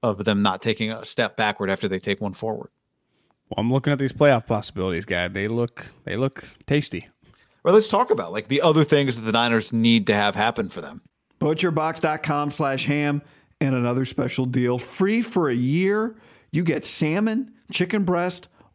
of them not taking a step backward after they take one forward. Well, I'm looking at these playoff possibilities, guy. They look they look tasty. Or let's talk about like the other things that the Niners need to have happen for them. Butcherbox.com slash ham and another special deal. Free for a year. You get salmon, chicken breast,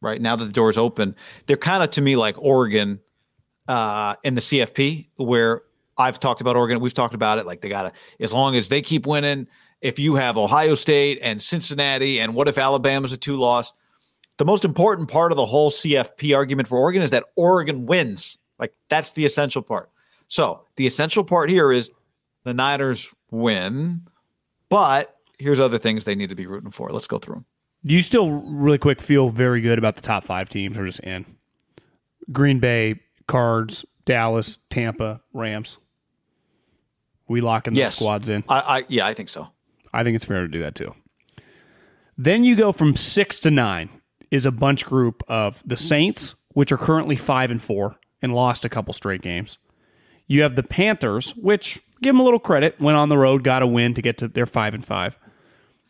Right? Now that the door's open they're kind of to me like oregon uh in the cfp where i've talked about oregon we've talked about it like they gotta as long as they keep winning if you have ohio state and cincinnati and what if alabama's a two loss the most important part of the whole cfp argument for oregon is that oregon wins. Like that's the essential part. So the essential part here is the niners win but here's other things they need to be rooting for. Let's go through them you still really quick feel very good about the top five teams or just in? Green Bay, Cards, Dallas, Tampa, Rams. We locking those Yes. squads in. I, I yeah i think so I think it's fair to do that too. Then you go from six to nine is a bunch group of the Saints, which are currently five and four and lost a couple straight games. You have the Panthers, which give them a little credit, went on the road, got a win to get to their five and five.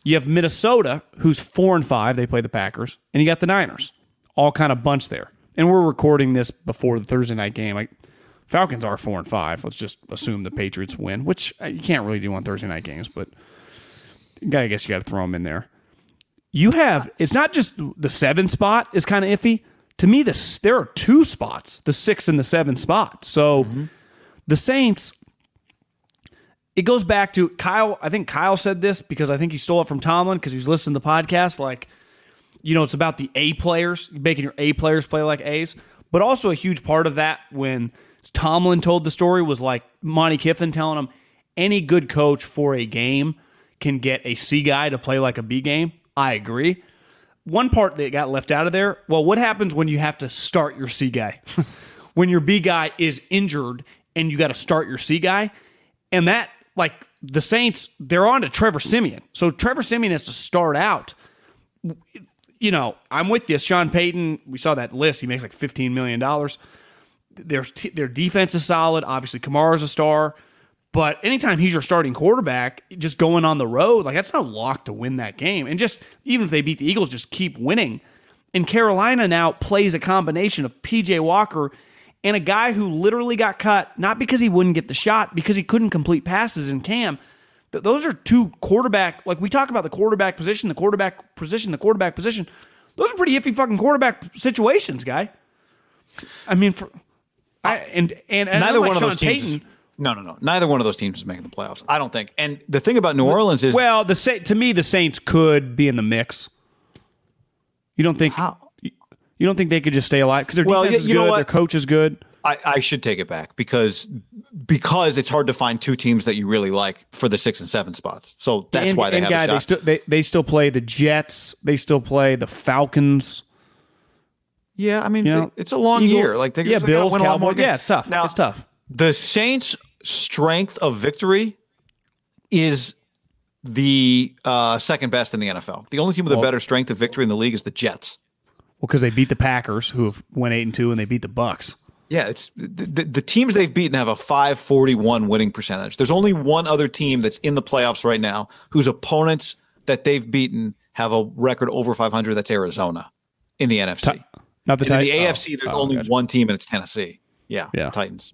You have Minnesota, who's four and five. They play the Packers, and you got the Niners, all kind of bunch there. And we're recording this before the Thursday night game. Like Falcons are four and five. Let's just assume the Patriots win, which uh, you can't really do on Thursday night games, but I guess you got to throw them in there. You have it's not just the seven spot is kind of iffy. To me, this there are two spots, the six and the seven spot. So the Saints, it goes back to Kyle. I think Kyle said this because I think he stole it from Tomlin because he was listening to the podcast. Like, you know, it's about the A players, making your A players play like A's. But also a huge part of that when Tomlin told the story was like Monte Kiffin telling him any good coach for a game can get a C guy to play like a B game. I agree. One part that got left out of there, well, what happens when you have to start your C guy? when your B guy is injured and you got to start your C guy. And that, like, the Saints, they're on to Trevor Siemian. So Trevor Siemian has to start out. You know, I'm with you. Sean Payton, we saw that list. He makes like $15 million. Their, their defense is solid. Obviously, Kamara's a star. But anytime he's your starting quarterback, just going on the road, like that's not locked to win that game. And just even if they beat the Eagles, just keep winning. And Carolina now plays a combination of PJ Walker and a guy who literally got cut, not because he wouldn't get the shot, because he couldn't complete passes in Cam. Th- those are two quarterback, like we talk about the quarterback position, the quarterback position, the quarterback position. Those are pretty iffy fucking quarterback situations, guy. I mean, for, I, and, and, and Neither like one of Sean those teams. Payton, is- no, no, no. Neither one of those teams is making the playoffs. I don't think. And the thing about New Orleans is Well, the Sa- to me, the Saints could be in the mix. You don't think? how You don't think they could just stay alive because their Well, defense you- is you good, their coach is good. I, I should take it back because because it's hard to find two teams that you really like for the six and seven spots. So that's and, why they and have guy, a they still they, they still play the Jets. They still play the Falcons. yeah, I mean You know, it's a long Eagle- year. Like they, yeah, they Bills, win a lot more Cowboys. Yeah, it's tough. Now it's tough. the Saints' strength of victory is the uh, second best in the NFL. The only team with a better strength of victory in the league is the Jets. Well, because they beat the Packers, who have went eight and two, and they beat the Bucs. Yeah, it's the, the, teams they've beaten have a 541 winning percentage. There's only one other team that's in the playoffs right now whose opponents that they've beaten have a record over 500. That's Arizona in the NFC. Ti- Not the And in the Titans. AFC, oh, there's Oh, only gotcha. one team, and it's Tennessee. Yeah, Yeah. Titans.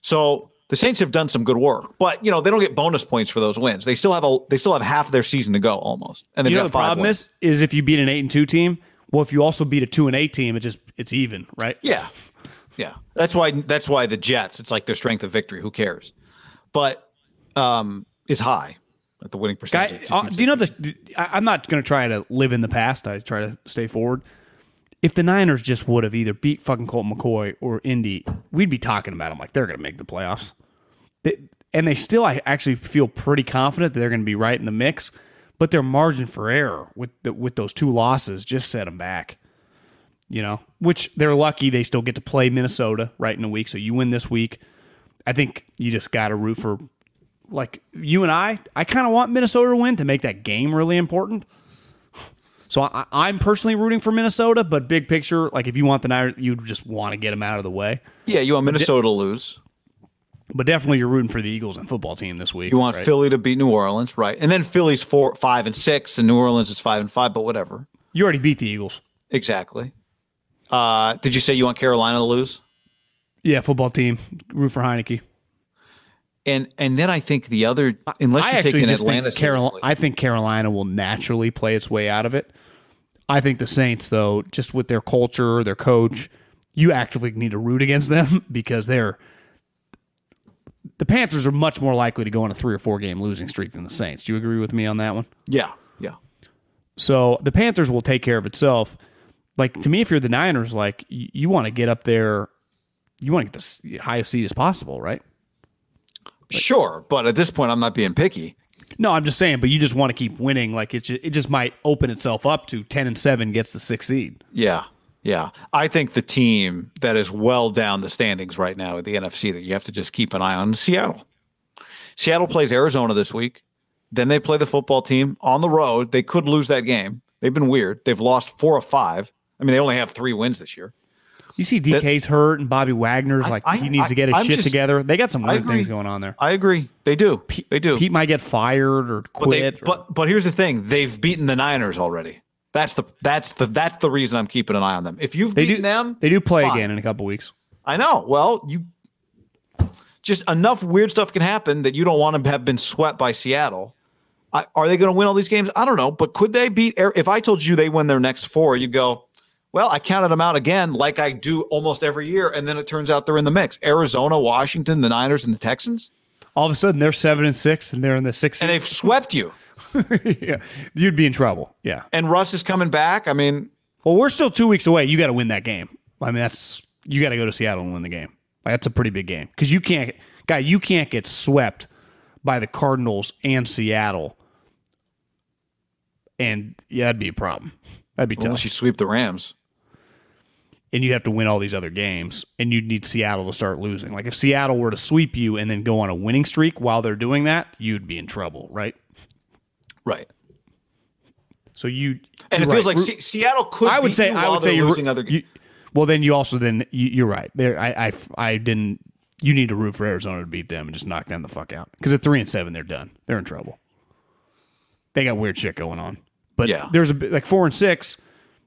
So the Saints have done some good work, but you know they don't get bonus points for those wins. They still have a they still have half of their season to go almost, and they've You know got the five problem wins. is, is if you beat an eight and two team. Well, if you also beat a two and eight team, it just it's even, right? Yeah, yeah. That's why that's why the Jets. It's like their strength of victory. Who cares? But um, is high at the winning Guy, percentage. uh, do you know the? I'm not going to try to live in the past. I try to stay forward. If the Niners just would have either beat fucking Colt McCoy or Indy, we'd be talking about them like they're going to make the playoffs. They, and they still, I actually feel pretty confident that they're going to be right in the mix. But their margin for error with the, with those two losses just set them back. You know, which they're lucky they still get to play Minnesota right in a week. So you win this week. I think you just got to root for like you and I, I kind of want Minnesota to win to make that game really important. So I, I'm personally rooting for Minnesota, but big picture, like if you want the Niners, you just want to get them out of the way. Yeah, you want Minnesota to lose. But definitely, you're rooting for the Eagles and football team this week. You want right? Philly to beat New Orleans, right? And then Philly's four, five, and six, and New Orleans is five and five. But whatever. You already beat the Eagles. Exactly. Uh, did you say you want Carolina to lose? Yeah, football team. Root for Heinicke. And and then I think the other, unless I you're taking Atlanta think seriously. I think Carolina will naturally play its way out of it. I think the Saints, though, just with their culture, their coach, you actively need to root against them because they're the Panthers are much more likely to go on a three or four game losing streak than the Saints. Do you agree with me on that one? yeah, yeah. So the Panthers will take care of itself. Like to me, if you're the Niners, like you, you want to get up there, you want to get the highest seed as possible, right? Sure, but at this point, I'm not being picky. No, I'm just saying, but you just want to keep winning. Like it, ju- it just might open itself up to ten and seven gets the sixth seed. Yeah, yeah. I think the team that is well down the standings right now at the NFC that you have to just keep an eye on is Seattle. Seattle plays Arizona this week. Then they play the football team on the road. They could lose that game. They've been weird. They've lost four of five. I mean, they only have three wins this year. You see, DK's hurt and Bobby Wagner's like I- he needs to get his I- I'm shit just- together. They got some weird things going on there. I agree. They do. they do. Pete might get fired or but, they, quit. or- but but here's the thing: they've beaten the Niners already. That's the that's the that's the reason I'm keeping an eye on them. If you've they beaten do them, They do play fine. again in a couple weeks. I know. Well, you just enough weird stuff can happen that you don't want to have been swept by Seattle. I, are they going to win all these games? I don't know, but could they beat? If I told you they win their next four, you'd go, "Well, I counted them out again, like I do almost every year." And then it turns out they're in the mix: Arizona, Washington, the Niners, and the Texans, All of a sudden, they're seven and six, and they're in the six, and they've swept you. yeah, you'd be in trouble. Yeah. And Russ is coming back. I mean, Well, we're still two weeks away. You got to win that game. I mean, that's you got to go to Seattle and win the game. Like, that's a pretty big game because you can't, guy, you can't get swept by the Cardinals and Seattle, and yeah, that'd be a problem. That'd be tough. unless you sweep the Rams. and you'd have to win all these other games, and you'd need Seattle to start losing. Like if Seattle were to sweep you and then go on a winning streak while they're doing that, you'd be in trouble, right? Right. So you And it you're feels like Ru- Seattle could. I would beat say I would say you're losing other. you, well, then you also then you, you're right there. I, I I didn't. You need to root for Arizona to beat them and just knock them the fuck out because at three and seven they're done. They're in trouble. They got weird shit going on. But Yeah. there's a like four and six.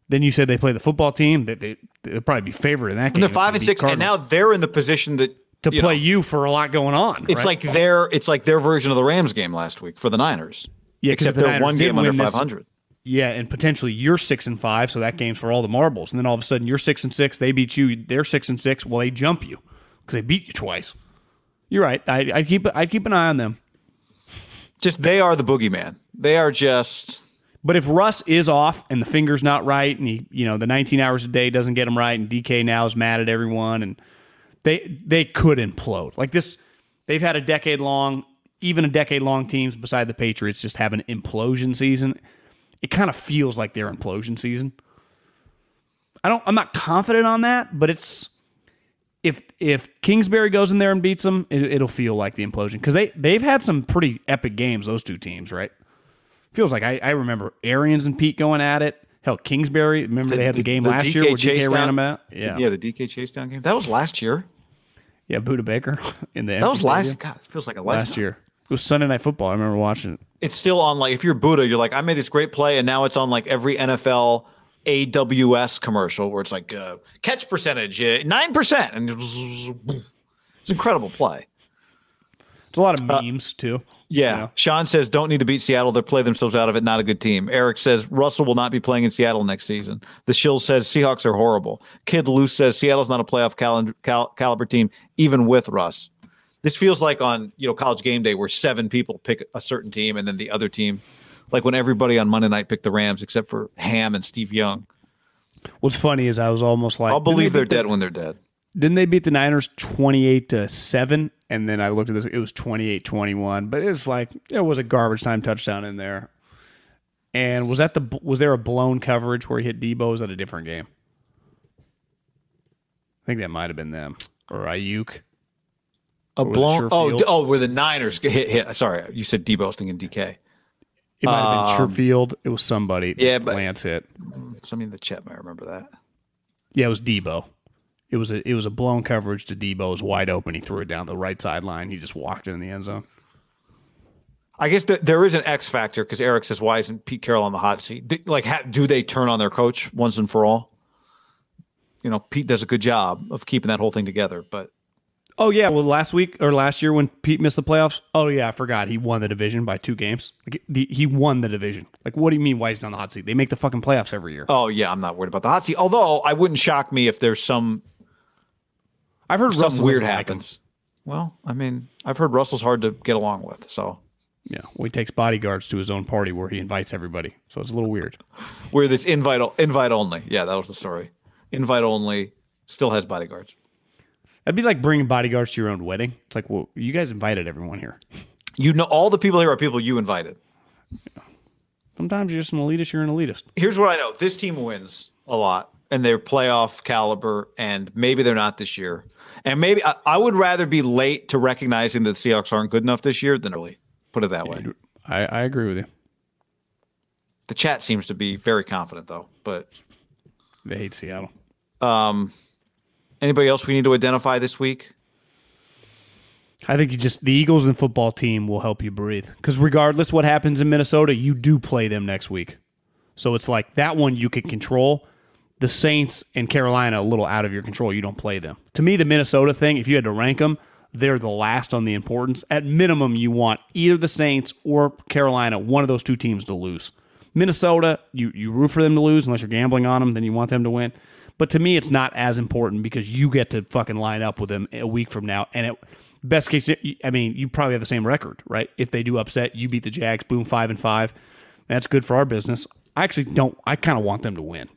Then you said they play the football team. That they, they'll probably be favored in that game. and they're five and six, and now they're in the position that to you play know, you for a lot going on. it's right? like their it's like their version of the Rams game last week for the Niners. Yeah, except the they're one game under five hundred. Yeah, and potentially you're six and five, so that game's for all the marbles. And then all of a sudden you're six and six, they beat you. They're six and six. Well, they jump you because they beat you twice. You're right. I I keep I keep an eye on them. Just they are the boogeyman. They are just But if Russ is off and the finger's not right, and he you know the 19 hours a day doesn't get him right, and DK now is mad at everyone, and they they could implode like this. They've had a decade long, even a decade long teams beside the Patriots just have an implosion season. It kind of feels like their implosion season. I don't. I'm not confident on that, but it's if if Kingsbury goes in there and beats them, it, it'll feel like the implosion because they they've had some pretty epic games. Those two teams, right? Feels like I, I remember Arians and Pete going at it. Hell, Kingsbury. Remember they had the, game last year where DK ran them out. Yeah, yeah, the DK chase down game. That was last year. yeah. Budda Baker in the That was last. God, it feels like a lifetime. last year. It was Sunday Night Football. I remember watching it. It's still on. Like if you're Budda, you're like, I made this great play, and now it's on like every NFL AWS commercial where it's like uh, catch percentage nine percent, and it's an incredible play. It's a lot of memes too. Uh, Yeah. You know? Sean says don't need to beat Seattle. They'll play themselves out of it. Not a good team. Eric says Russell will not be playing in Seattle next season. The Shill says Seahawks are horrible. Kid Loose says Seattle's not a playoff cal- cal- caliber team, even with Russ. This feels like on you know college game day where seven people pick a certain team and then the other team, like when everybody on Monday night picked the Rams except for Ham and Steve Young. What's funny is I was almost like, I'll believe they're dead when they're dead. Didn't they beat the Niners twenty eight to seven? And then I looked at this; it was 28-21. But it was like there was a garbage time touchdown in there. And was that the was there a blown coverage where he hit Debo? Was that a different game? I think that might have been them or Aiyuk. A blown. Oh, Sherfield? oh, where the Niners hit, hit. Sorry, you said Debo. I was DK. It might have been Sherfield. It was somebody. Um, yeah, but- Lance hit. Somebody in the chat might remember that. Yeah, it was Debo. It was a it was a blown coverage to Debo. It was wide open. He threw it down the right sideline. He just walked it in the end zone. I guess th- there is an X factor because Eric says, "Why isn't Pete Carroll on the hot seat? Like, ha- do they turn on their coach once and for all?" You know, Pete does a good job of keeping that whole thing together, but Oh yeah, well last week or last year when Pete missed the playoffs. Oh yeah, I forgot he won the division by two games. Like the, he won the division. Like what do you mean? Why he's on the hot seat? They make the fucking playoffs every year. oh yeah, I'm not worried about the hot seat. Although I wouldn't shock me if there's some I've heard something Russell weird doesn't like happens. Well, I mean, I've heard Russell's hard to get along with, so Yeah, well, he takes bodyguards to his own party where he invites everybody. So it's a little weird. where it's invite invite only. Yeah, that was the story. Invite only still has bodyguards. That'd be like bringing bodyguards to your own wedding. It's like, well, you guys invited everyone here. You know, all the people here are people you invited. Sometimes you're just an elitist. You're an elitist. here's what I know: this team wins a lot, and they're playoff caliber, and maybe they're not this year. And maybe I, I would rather be late to recognizing that the Seahawks aren't good enough this year than early. Put it that way. I, I agree with you. The chat seems to be very confident, though. But They hate Seattle. um, anybody else we need to identify this week? I think you just the Eagles and football team will help you breathe because regardless what happens in Minnesota, you do play them next week. So it's like that one you can control. The Saints and Carolina a little out of your control. You don't play them. To me, the Minnesota thing, if you had to rank them, they're the last on the importance. At minimum, you want either the Saints or Carolina, one of those two teams to lose. Minnesota, you you root for them to lose unless you're gambling on them, then you want them to win. But to me, it's not as important because you get to fucking line up with them a week from now, and it best case, I mean, you probably have the same record, right? If they do upset, you beat the Jags, boom, five and five. That's good for our business. I actually don't. I kind of want them to win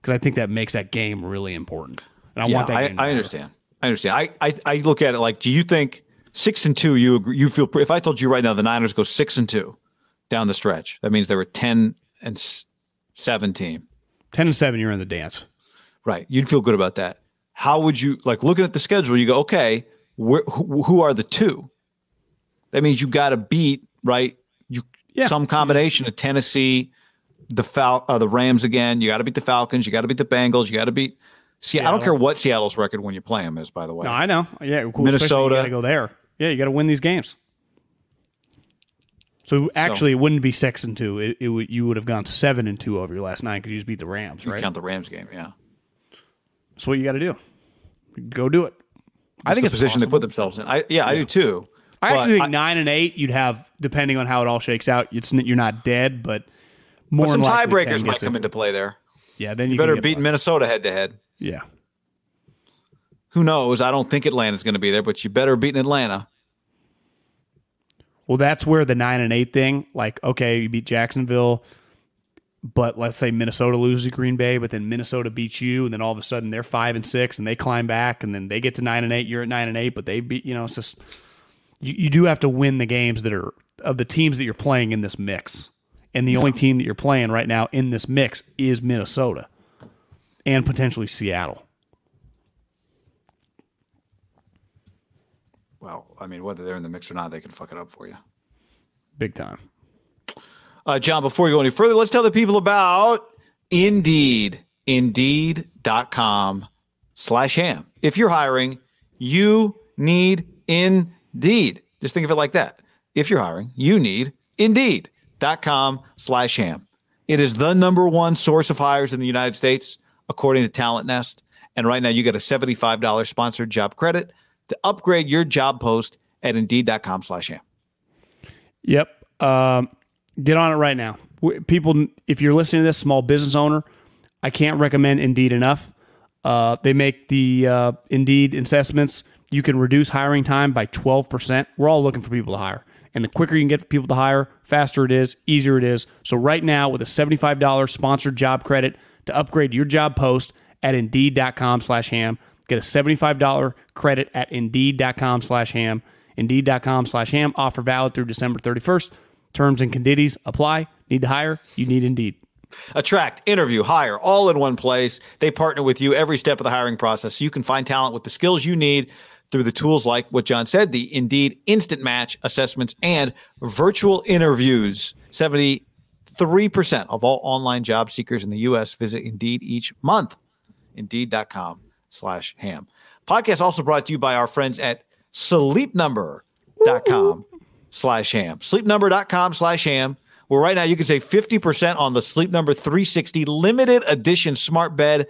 because I think that makes that game really important, and I want that. I, I understand. I understand. I, I I look at it like, do you think six and two? You agree, you feel? If I told you right now the Niners go six and two down the stretch, that means they were ten and s- seven team. Ten and seven, you're in the dance. Right. You'd feel good about that. How would you like looking at the schedule? You go, okay, wh- who, who are the two? That means you got to beat right. You Yeah. some combination of Tennessee, the Fal- uh, the Rams again. You got to beat the Falcons. You got to beat the Bengals. You got to beat. See, I don't care what Seattle's record when you play them is. By the way, No, I know. Yeah, cool. Minnesota. You got to go there. Yeah, you got to win these games. So actually, it wouldn't be six and two. It, it would you would have gone seven and two over your last nine because you just beat the Rams, you right? count the Rams game. Yeah, That's what you got to do. Go do it. I I think the it's position possible. they put themselves in. I yeah, I do too. I actually think nine and eight, you'd have depending on how it all shakes out. It's you're not dead, but more But some than likely 10 tiebreakers might come into play there. Yeah, then you, You better beat. Minnesota head to head. Yeah, Who knows? I don't think Atlanta's going to be there, but you better beat Atlanta. Well, that's where the nine and eight thing, like, okay, you beat Jacksonville, but let's say Minnesota loses to Green Bay, but then Minnesota beats you, and then all of a sudden they're five and six, and they climb back, and then they get to nine and eight. You're at nine and eight, but they beat, you know, it's just you, you do have to win the games that are of the teams that you're playing in this mix, and the only team that you're playing right now in this mix is Minnesota, and potentially Seattle. Well, I mean, whether they're in the mix or not, they can fuck it up for you. Big time. Uh, John, before you go any further, let's tell the people about Indeed. Indeed.com slash ham. If you're hiring, you need Indeed. Just think of it like that. If you're hiring, you need Indeed.com slash ham. It is the number one source of hires in the United States, according to Talent Nest. And right now, you get a $75 sponsored job credit to upgrade your job post at Indeed.com slash ham. Yep. Um, get on it right now. People, if you're listening to this, small business owner, I can't recommend Indeed enough. Uh, they make the uh, Indeed assessments. You can reduce hiring time by 12%. We're all looking for people to hire. And the quicker you can get people to hire, faster it is, easier it is. So right now, with a $75 sponsored job credit to upgrade your job post at Indeed.com slash ham, get a $75 credit at Indeed.com slash ham. Indeed.com slash ham. Offer valid through December 31st. Terms and conditions apply. Need to hire? You need Indeed. Attract, interview, hire, all in one place. They partner with you every step of the hiring process so you can find talent with the skills you need through the tools like what John said, the Indeed instant match assessments and virtual interviews. 73% of all online job seekers in the U.S. visit Indeed each month. Indeed.com slash ham. Podcast also brought to you by our friends at sleepnumber.com slash ham. Sleepnumber.com slash ham. Where right now you can save 50% on the Sleep Number 360 limited edition smart bed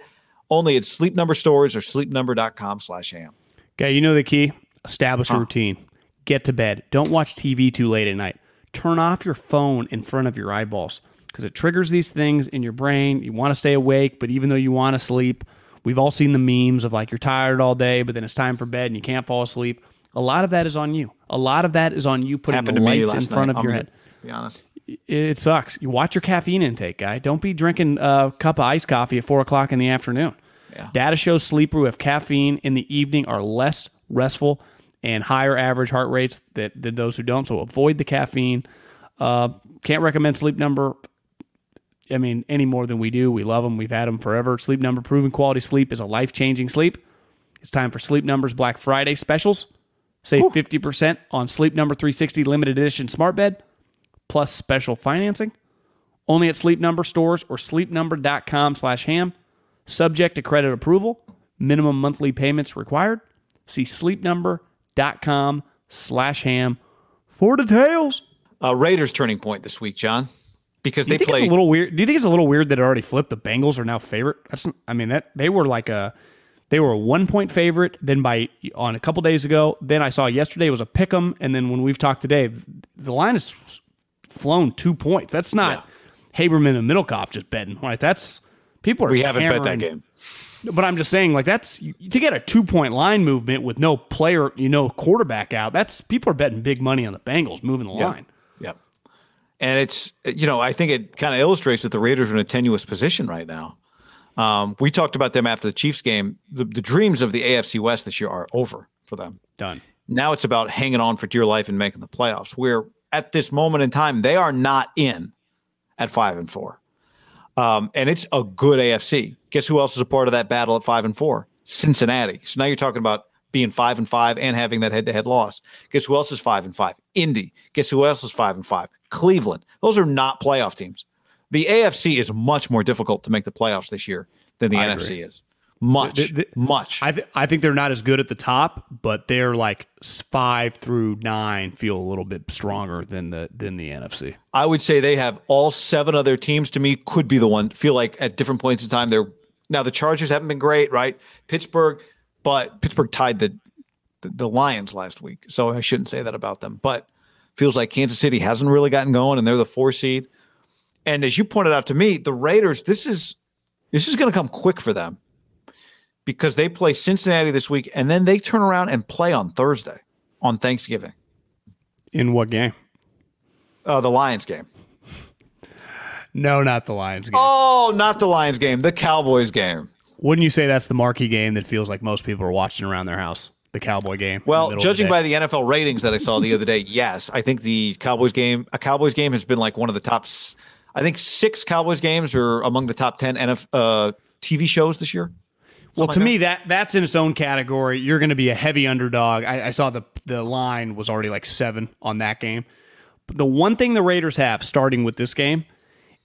only at Sleep Number stores or sleepnumber.com slash ham. Okay, you know the key. Establish a routine. Get to bed. Don't watch TV too late at night. Turn off your phone in front of your eyeballs because it triggers these things in your brain. You want to stay awake, but even though you want to sleep, we've all seen the memes of like you're tired all day, but then it's time for bed and you can't fall asleep. A lot of that is on you. A lot of that is on you putting Happened the lights in front night. of your I'm head. gonna Be honest. It sucks. You watch your caffeine intake, guy. Don't be drinking a cup of iced coffee at four o'clock in the afternoon. Yeah. Data shows sleepers who have caffeine in the evening are less restful and higher average heart rates that, than those who don't. So avoid the caffeine. Uh, can't recommend Sleep Number. I mean, any more than we do. We love them. We've had them forever. Sleep Number, proven quality sleep is a life changing sleep. It's time for Sleep Number's Black Friday specials. Save 50% on Sleep Number 360 limited edition smart bed plus special financing. Only at Sleep Number stores or sleepnumber.com slash ham. Subject to credit approval. Minimum monthly payments required. See sleepnumber.com slash ham for details. Uh, Raiders turning point this week, John, because they it's a little weird? Do you think it's a little weird that it already flipped? The Bengals are now favorite. That's I mean that they were like a they were a one point favorite. Then by on a couple days ago, then I saw yesterday was a pick 'em, and then when we've talked today, the line has flown two points. That's not Haberman and Middlekauff just betting. Right? That's people are. we haven't bet that game. but I'm just saying, like that's to get a two point line movement with no player, you know, quarterback out. That's people are betting big money on the Bengals moving the line. Yep. And it's, you know, I think it kind of illustrates that the Raiders are in a tenuous position right now. Um, we talked about them after the Chiefs game. The, the dreams of the AFC West this year are over for them. Done. Now it's about hanging on for dear life and making the playoffs. Where at this moment in time, they are not in at five and four. Um, and it's a good AFC. Guess who else is a part of that battle at five and four? Cincinnati. So now you're talking about being five and five and having that head to head loss. Guess who else is five and five? Indy. Guess who else is five and five? Cleveland. Those are not playoff teams. The AFC is much more difficult to make the playoffs this year than the I NFC agree. is. Much, The- the- much. I th- I think they're not as good at the top, but they're like five through nine feel a little bit stronger than the than the NFC. I would say they have all seven other teams to me could be the one feel like at different points in time they're now the Chargers haven't been great, right? Pittsburgh, but Pittsburgh tied the the, the Lions last week, so I shouldn't say that about them. But feels like Kansas City hasn't really gotten going, and they're the four seed. And as you pointed out to me, the Raiders, this is this is going to come quick for them because they play Cincinnati this week, and then they turn around and play on Thursday on Thanksgiving, In what game? uh, the Lions game. No, not the Lions game. Oh, not the Lions game, the Cowboys game. Wouldn't you say that's the marquee game that feels like most people are watching around their house? The Cowboy game. Well, of the judging by the NFL ratings that I saw the other day, yes, I think the Cowboys game, a Cowboys game, has been like one of the top. I think six Cowboys games are among the top ten NF, uh, TV shows this year. Well, to like me, that that's in its own category. You're going to be a heavy underdog. I, I saw the the line was already like seven on that game. But the one thing the Raiders have, starting with this game,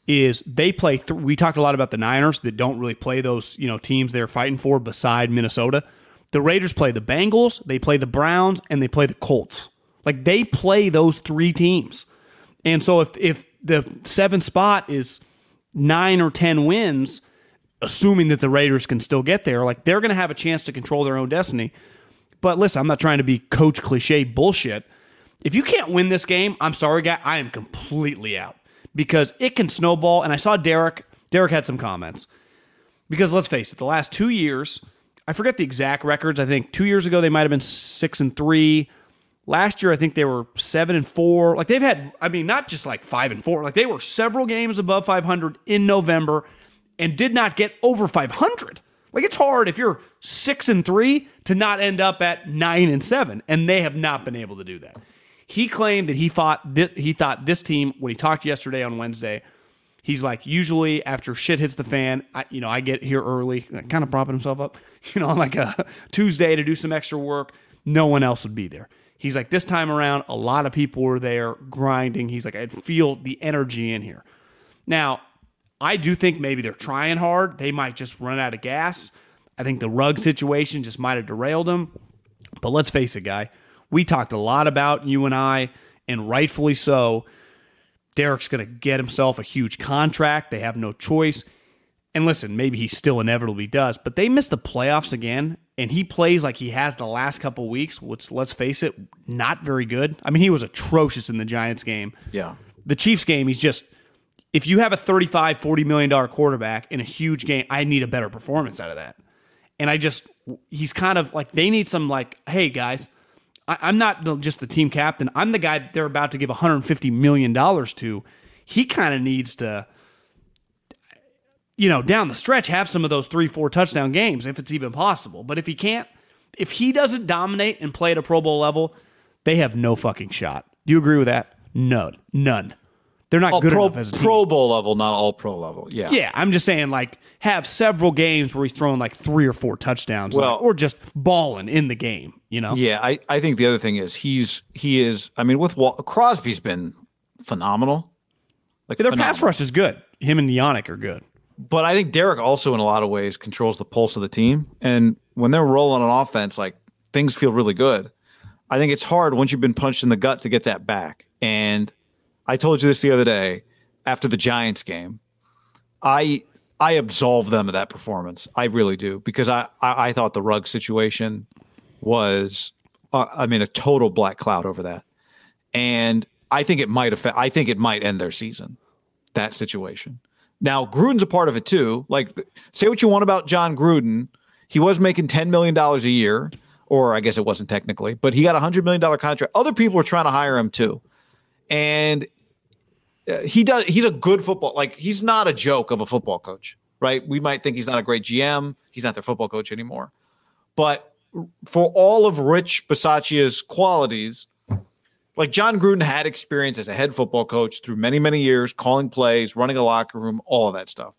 is they play. Th- we talked a lot about the Niners that don't really play those you know teams they're fighting for beside Minnesota. The Raiders play the Bengals, they play the Browns, and they play the Colts. Like they play those three teams. And so if if the seventh spot is nine or ten wins, assuming that the Raiders can still get there, like they're going to have a chance to control their own destiny. But listen, I'm not trying to be coach cliche bullshit. If you can't win this game, I'm sorry, guy, I am completely out because it can snowball. And I saw Derek. Derek had some comments because let's face it, the last two years, I forget the exact records. I think two years ago they might have been six and three. Last year, I think they were seven and four. Like they've had, I mean, not just like five and four. Like they were several games above 500 in November and did not get over 500. Like it's hard if you're six and three to not end up at nine and seven, and they have not been able to do that. He claimed that he thought he thought this team when he talked yesterday on Wednesday. He's like, usually after shit hits the fan, I, you know, I get here early, kind of propping himself up, you know, on like a Tuesday to do some extra work. No one else would be there. He's like, this time around, a lot of people were there grinding. He's like, I feel the energy in here. Now, I do think maybe they're trying hard. They might just run out of gas. I think the Ruggs situation just might have derailed them. But let's face it, guy. We talked a lot about you and I, and rightfully so. Derek's going to get himself a huge contract. They have no choice. And listen, maybe he still inevitably does, but they missed the playoffs again, and he plays like he has the last couple weeks, which, let's face it, not very good. I mean, he was atrocious in the Giants game. Yeah. The Chiefs game, he's just, if you have a 35, 40 million dollar quarterback in a huge game, I need a better performance out of that. And I just, he's kind of like, they need some, like, hey, guys, I, I'm not the, just the team captain. I'm the guy they're about to give 150 million dollars to. He kind of needs to, you know, down the stretch, have some of those three, four touchdown games if it's even possible. But if he can't, if he doesn't dominate and play at a Pro Bowl level, they have no fucking shot. Do you agree with that? None. none. They're not All good pro, enough as a team. pro Bowl level, not all pro level. Yeah. Yeah, I'm just saying, like, have several games where he's throwing like three or four touchdowns, Well- like, or just balling in the game. You know, Yeah, I, I think the other thing is he's he is. I mean, with Wal- Crosby's been phenomenal. Like their phenomenal. pass rush is good. Him and Yannick are good. But I think Derek also, in a lot of ways, controls the pulse of the team. And when they're rolling on offense, like things feel really good. I think it's hard once you've been punched in the gut to get that back. And I told you this the other day after the Giants game. I I absolve them of that performance. I really do because I I, I thought the Ruggs situation was, uh, I mean, a total black cloud over that, and I think it might affect. I think it might end their season. That situation. Now Gruden's a part of it too. Like, say what you want about Jon Gruden, he was making ten million dollars a year, or I guess it wasn't technically, but he got a hundred million dollar contract. Other people were trying to hire him too, and uh, he does. He's a good football. Like, he's not a joke of a football coach, right? We might think he's not a great GM. He's not their football coach anymore, but for all of Rich Bisaccia's qualities, like Jon Gruden had experience as a head football coach through many, many years, calling plays, running a locker room, all of that stuff.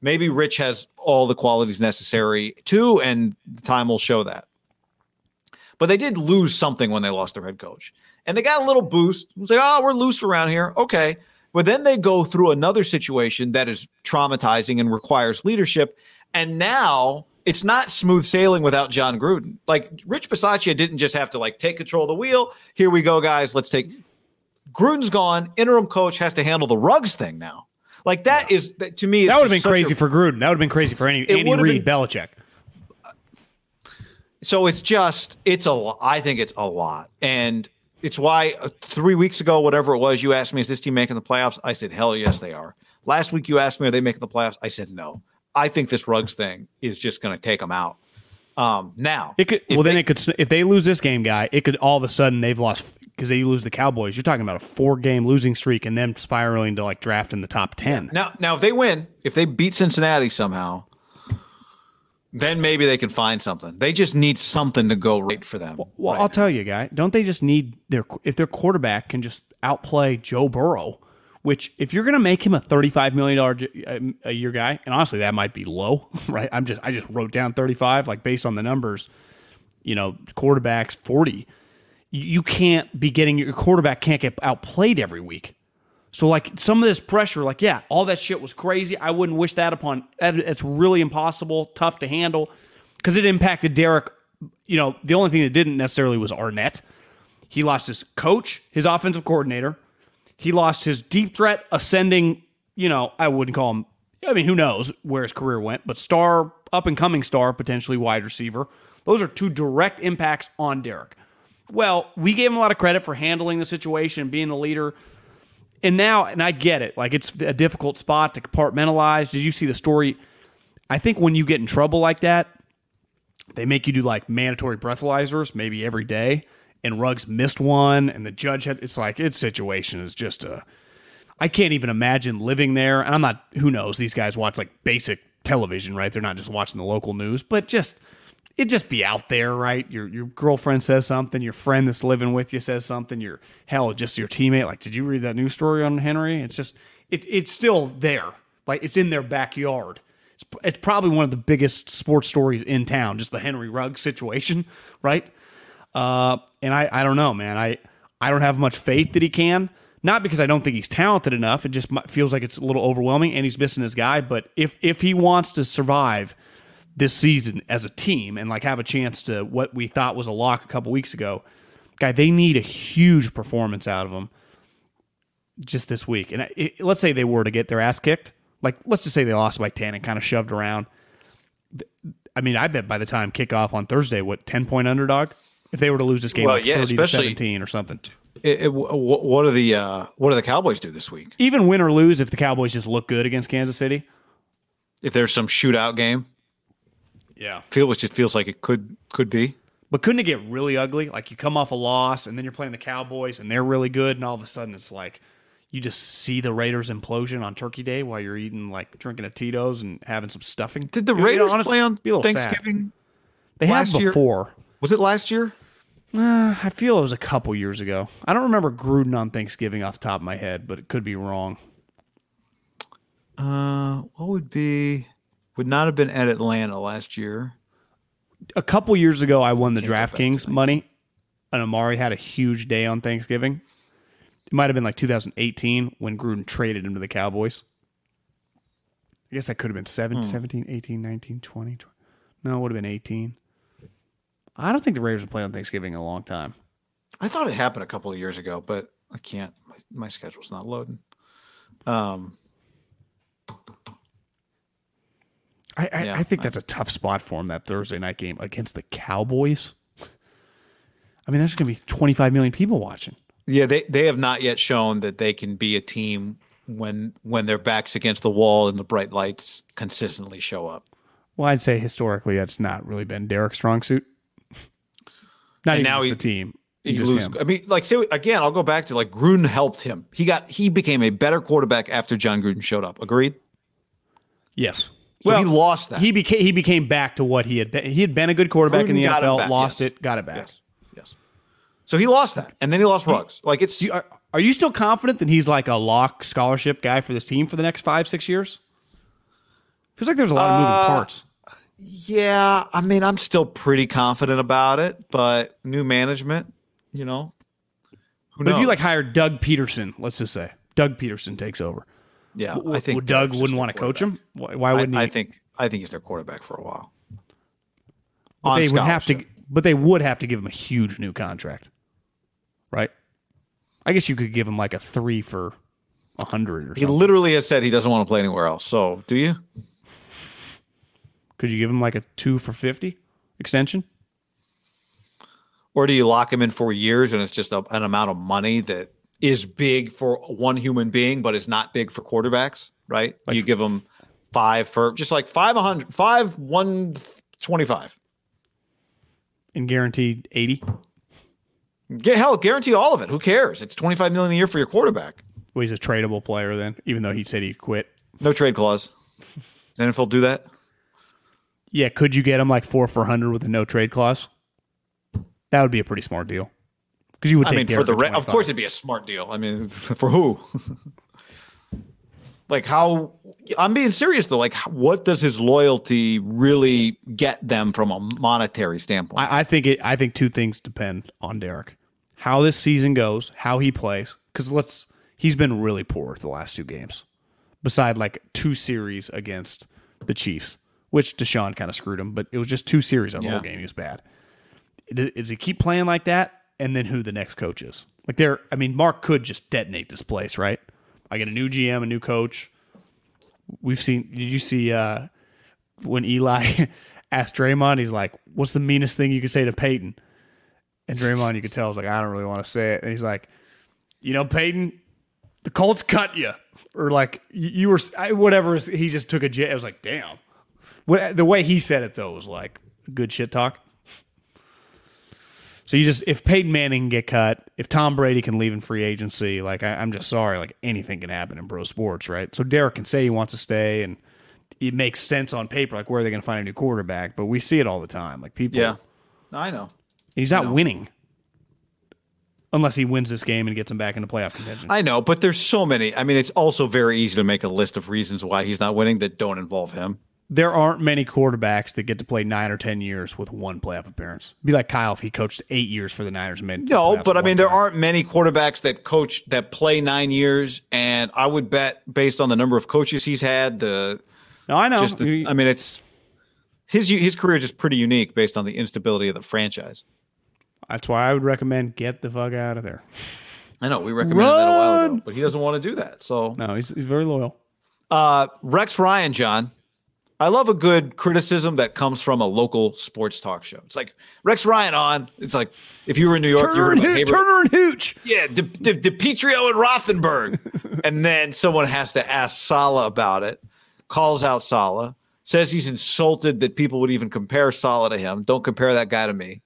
Maybe Rich has all the qualities necessary too, and time will show that. But they did lose something when they lost their head coach. And they got a little boost. It's like, oh, we're loose around here. Okay. But then they go through another situation that is traumatizing and requires leadership. And now it's not smooth sailing without Jon Gruden. Like Rich Bisaccia didn't just have to like take control of the wheel. Here we go, guys. Let's take Gruden's gone. Interim coach has to handle the Ruggs thing now. Like that yeah. is that, to me. That would have been crazy a, for Gruden. That would have been crazy for any Andy Reid, Belichick. So it's just it's a. I think it's a lot, and it's why uh, three weeks ago, whatever it was, you asked me, "Is this team making the playoffs?" I said, "Hell yes, they are." Last week, you asked me, "Are they making the playoffs?" I said, "No." I think this Ruggs thing is just going to take them out. Um, now, it could. Well, they, then it could. If they lose this game, guy, it could all of a sudden they've lost because they lose the Cowboys. You're talking about a four game losing streak and then spiraling to like draft in the top ten. Now, now if they win, if they beat Cincinnati somehow, then maybe they can find something. They just need something to go right for them. Well, well right I'll now. tell you, guy. Don't they just need their if their quarterback can just outplay Joe Burrow? Which, if you're going to make him a $35 million a year guy, and honestly, that might be low, right? I'm just, I just wrote down 35, like based on the numbers, you know, quarterbacks 40. You can't be getting your quarterback can't get outplayed every week. So, like some of this pressure, like, yeah, all that shit was crazy. I wouldn't wish that upon, it's really impossible, tough to handle because it impacted Derek. You know, the only thing that didn't necessarily was Arnett. He lost his coach, his offensive coordinator he lost his deep threat ascending, you know, I wouldn't call him, I mean, who knows where his career went, but star, up and coming star, potentially wide receiver. Those are two direct impacts on Derek. Well, we gave him a lot of credit for handling the situation, being the leader. And now, and I get it, like it's a difficult spot to compartmentalize. Did you see the story? I think when you get in trouble like that, they make you do like mandatory breathalyzers maybe every day and Ruggs missed one, and the judge had. It's like its situation is just a. I can't even imagine living there. And I'm not. Who knows? These guys watch like basic television, right? They're not just watching the local news, but just it just be out there, right? Your your girlfriend says something, your friend that's living with you says something, your hell, just your teammate. Like, did you read that news story on Henry? It's just it it's still there, like it's in their backyard. It's, it's probably one of the biggest sports stories in town, just the Henry Ruggs situation, right? Uh, and I, I don't know, man. I, I don't have much faith that he can. Not because I don't think he's talented enough. It just feels like it's a little overwhelming, and he's missing his guy. But if if he wants to survive this season as a team and like have a chance to what we thought was a lock a couple weeks ago, guy, they need a huge performance out of him just this week. And it, let's say they were to get their ass kicked, like let's just say they lost by ten and kind of shoved around. I mean, I bet by the time kickoff on Thursday, what ten point underdog? If they were to lose this game well, like yeah, 30 to 17 or something. It, it, what do the uh, what do the Cowboys do this week? Even win or lose, if the Cowboys just look good against Kansas City, if there's some shootout game, yeah, feel which it feels like it could could be. But couldn't it get really ugly? Like you come off a loss and then you're playing the Cowboys and they're really good, and all of a sudden it's like you just see the Raiders implosion on Turkey Day while you're eating like drinking a Tito's and having some stuffing. Did the Raiders you know, honestly, play on Thanksgiving? Sad. They have before. Year? Was it last year? Uh, I feel it was a couple years ago. I don't remember Gruden on Thanksgiving off the top of my head, but it could be wrong. Uh, what would be? Would not have been at Atlanta last year. A couple years ago, I won the DraftKings money, and Amari had a huge day on Thanksgiving. It might have been like 2018 when Gruden traded him to the Cowboys. I guess that could have been 7, hmm. 17, 18, 19, 20, 20. No, it would have been 18. I don't think the Raiders have played on Thanksgiving in a long time. I thought it happened a couple of years ago, but I can't. My, my schedule's not loading. Um, I, I, yeah, I think that's a tough spot for him that Thursday night game against the Cowboys. I mean, there's going to be 25 million people watching. Yeah, they they have not yet shown that they can be a team when when their backs against the wall and the bright lights consistently show up. Well, I'd say historically that's not really been Derek's strong suit. Not and now he, the team. He lose. I mean, like say again, I'll go back to like Gruden helped him. He got he became a better quarterback after Jon Gruden showed up. Agreed. Yes. So well, he lost that. He became he became back to what he had been. He had been a good quarterback Gruden in the NFL, lost yes. it, got it back. Yes. yes. So he lost that, and then he lost Ruggs. Like it's. You, are, are you still confident that he's like a lock scholarship guy for this team for the next five six years? Feels like there's a lot of moving Uh, parts. Yeah, I mean, I'm still pretty confident about it, but new management, you know, who But knows? if you like hired Doug Pederson, let's just say Doug Pederson takes over, yeah, w- I think Doug wouldn't want to coach him. Why, why wouldn't I, he? I think I think he's their quarterback for a while. But they would have to, but they would have to give him a huge new contract, right? I guess you could give him like a three for a hundred or something. He literally has said he doesn't want to play anywhere else. So, do you? Could you give him like a two for fifty extension? Or do you lock him in for years and it's just a, an amount of money that is big for one human being, but is not big for quarterbacks, right? you give him five for just like five, a hundred, five, one, twenty-five. and guaranteed 80 Get hell, guarantee all of it. Who cares? It's twenty-five million a year for your quarterback. well, he's a tradable player then even though he said he'd quit No trade clause. NFL do that? Yeah could you get him like four for 100 with a no trade clause that would be a pretty smart deal because you would I mean, for the re- of course it'd be a smart deal. I mean, for who? like how? I'm being serious though. Like, what does his loyalty really get them from a monetary standpoint? I, I think it I think two things depend on Derek how this season goes how he plays because let's he's been really poor the last two games beside like two series against the Chiefs which DeSean kind of screwed him but it was just two series of the whole game he was bad Does he keep playing like that and then who the next coach is like there I mean Mark could just detonate this place right I get a new GM a new coach we've seen did you see uh when Eli asked Draymond he's like what's the meanest thing you could say to Peyton and Draymond, you could tell, was like, I don't really want to say it. And he's like, you know, Peyton, the Colts cut you, or like you, you were I- whatever. He just took a jet. I was like, damn. What the way he said it though was like good shit talk. So you just if Peyton Manning can get cut, if Tom Brady can leave in free agency, like I, I'm just sorry, like anything can happen in pro sports, right? So Derek can say he wants to stay, and it makes sense on paper, like where are they going to find a new quarterback? But we see it all the time, like people. yeah, I know. He's not winning. Unless he wins this game and gets him back into playoff contention. I know, but there's so many. I mean, it's also very easy to make a list of reasons why he's not winning that don't involve him. There aren't many quarterbacks that get to play nine or ten years with one playoff appearance. Be like Kyle if he coached eight years for the Niners the No, playoffs but I mean, there time. aren't many quarterbacks that coach that play nine years, and I would bet based on the number of coaches he's had, the No, I know. just the, I mean, it's his his career is just pretty unique based on the instability of the franchise. That's why I would recommend get the fuck out of there. I know we recommended that a while ago, but he doesn't want to do that. So, No, he's, he's very loyal. uh, Rex Ryan, John, I love a good criticism that comes from a local sports talk show. It's like Rex Ryan on. It's like if you were in New York, you Turner were and, like, Hoo- hey, Turner and Hooch. Yeah, De, De, and Rothenberg. and then someone has to ask Saleh about it, calls out Saleh, says he's insulted that people would even compare Saleh to him. Don't compare that guy to me.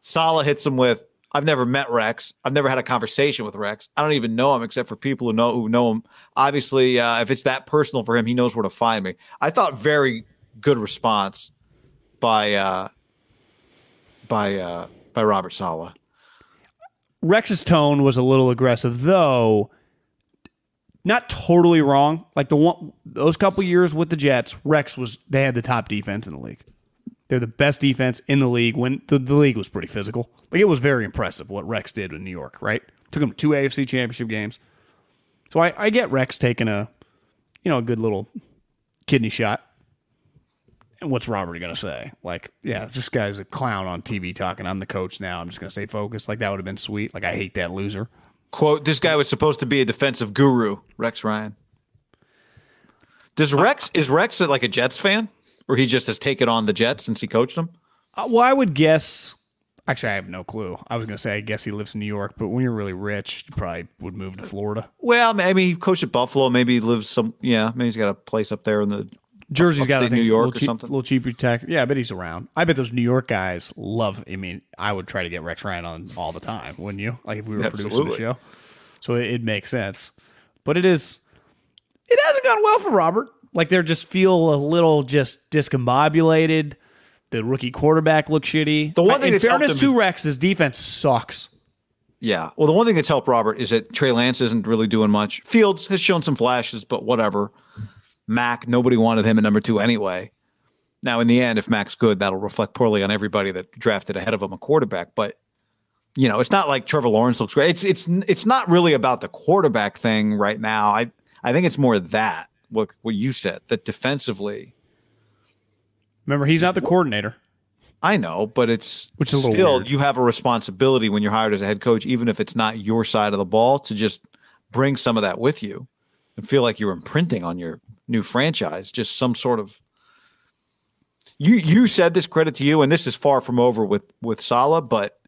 Saleh hits him with, I've never met Rex. I've never had a conversation with Rex. I don't even know him except for people who know who know him. Obviously, uh, if it's that personal for him, he knows where to find me. I thought very good response by uh, by uh, by Robert Saleh. Rex's tone was a little aggressive, though not totally wrong. Like the one those couple years with the Jets, Rex was they had the top defense in the league. They're the best defense in the league when the, the league was pretty physical. Like it was very impressive what Rex did in New York, right? Took them to two AFC championship games. So I, I get Rex taking a you know, a good little kidney shot. And what's Robert gonna say? Like, yeah, this guy's a clown on TV talking. I'm the coach now. I'm just gonna stay focused. Like that would have been sweet. Like I hate that loser. quote this guy was supposed to be a defensive guru rex ryan does uh, rex is rex like a jets fan or he just has taken on the jets since he coached them Uh, well, I would guess. Actually, I have no clue. I was gonna say I guess he lives in New York, but when you're really rich, you probably would move to Florida. well maybe he coached at buffalo maybe he lives some yeah maybe he's got a place up there in the Jersey's got I think, New York a little or cheap, something? little cheaper tax. Yeah, I bet he's around. I bet those New York guys love. I mean, I would try to get Rex Ryan on all the time, wouldn't you? Like if we were producing the show. So it, it makes sense, but it is. It hasn't gone well for Robert. Like they're just feel a little just discombobulated. The rookie quarterback looks shitty. The one thing in that's helped fairness to Rex, his defense sucks. yeah well the one thing that's helped robert is that trey lance isn't really doing much fields has shown some flashes but whatever Mac, nobody wanted him at number two anyway. Now, in the end, if Mac's good, that'll reflect poorly on everybody that drafted ahead of him a quarterback. But you know, it's not like Trevor Lawrence looks great. It's it's it's not really about the quarterback thing right now. I I think it's more that what what you said that defensively. Remember, he's not the coordinator. I know, but it's Which is still weird. you have a responsibility when you're hired as a head coach, even if it's not your side of the ball, to just bring some of that with you and feel like you're imprinting on your new franchise. Just some sort of you you said this credit to you, and this is far from over with with Saleh, but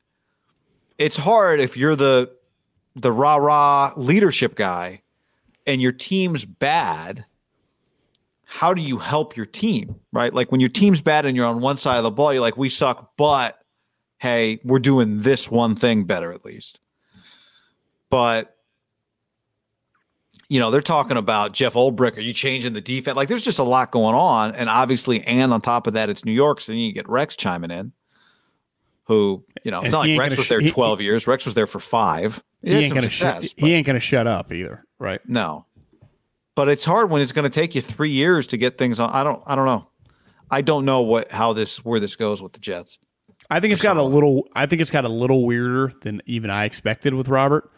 it's hard if you're the the rah rah leadership guy and your team's bad how do you help your team, right? Like when your team's bad and you're on one side of the ball, you're like, we suck, but hey, we're doing this one thing better at least. But you know, they're talking about Jeff Ulbrich. Are you changing the defense? Like, there's just a lot going on, and obviously, and on top of that, it's New York, so then you get Rex chiming in, who you know, it's not like Rex was sh- there he- 12 years. Rex was there for five. He had ain't gonna shut. He ain't gonna shut up either, right? no. But it's hard when it's going to take you three years to get things on. I don't. I don't know. I don't know what how this where this goes with the Jets. I think it's got a little. I think it's got a little weirder than even I expected with Robert,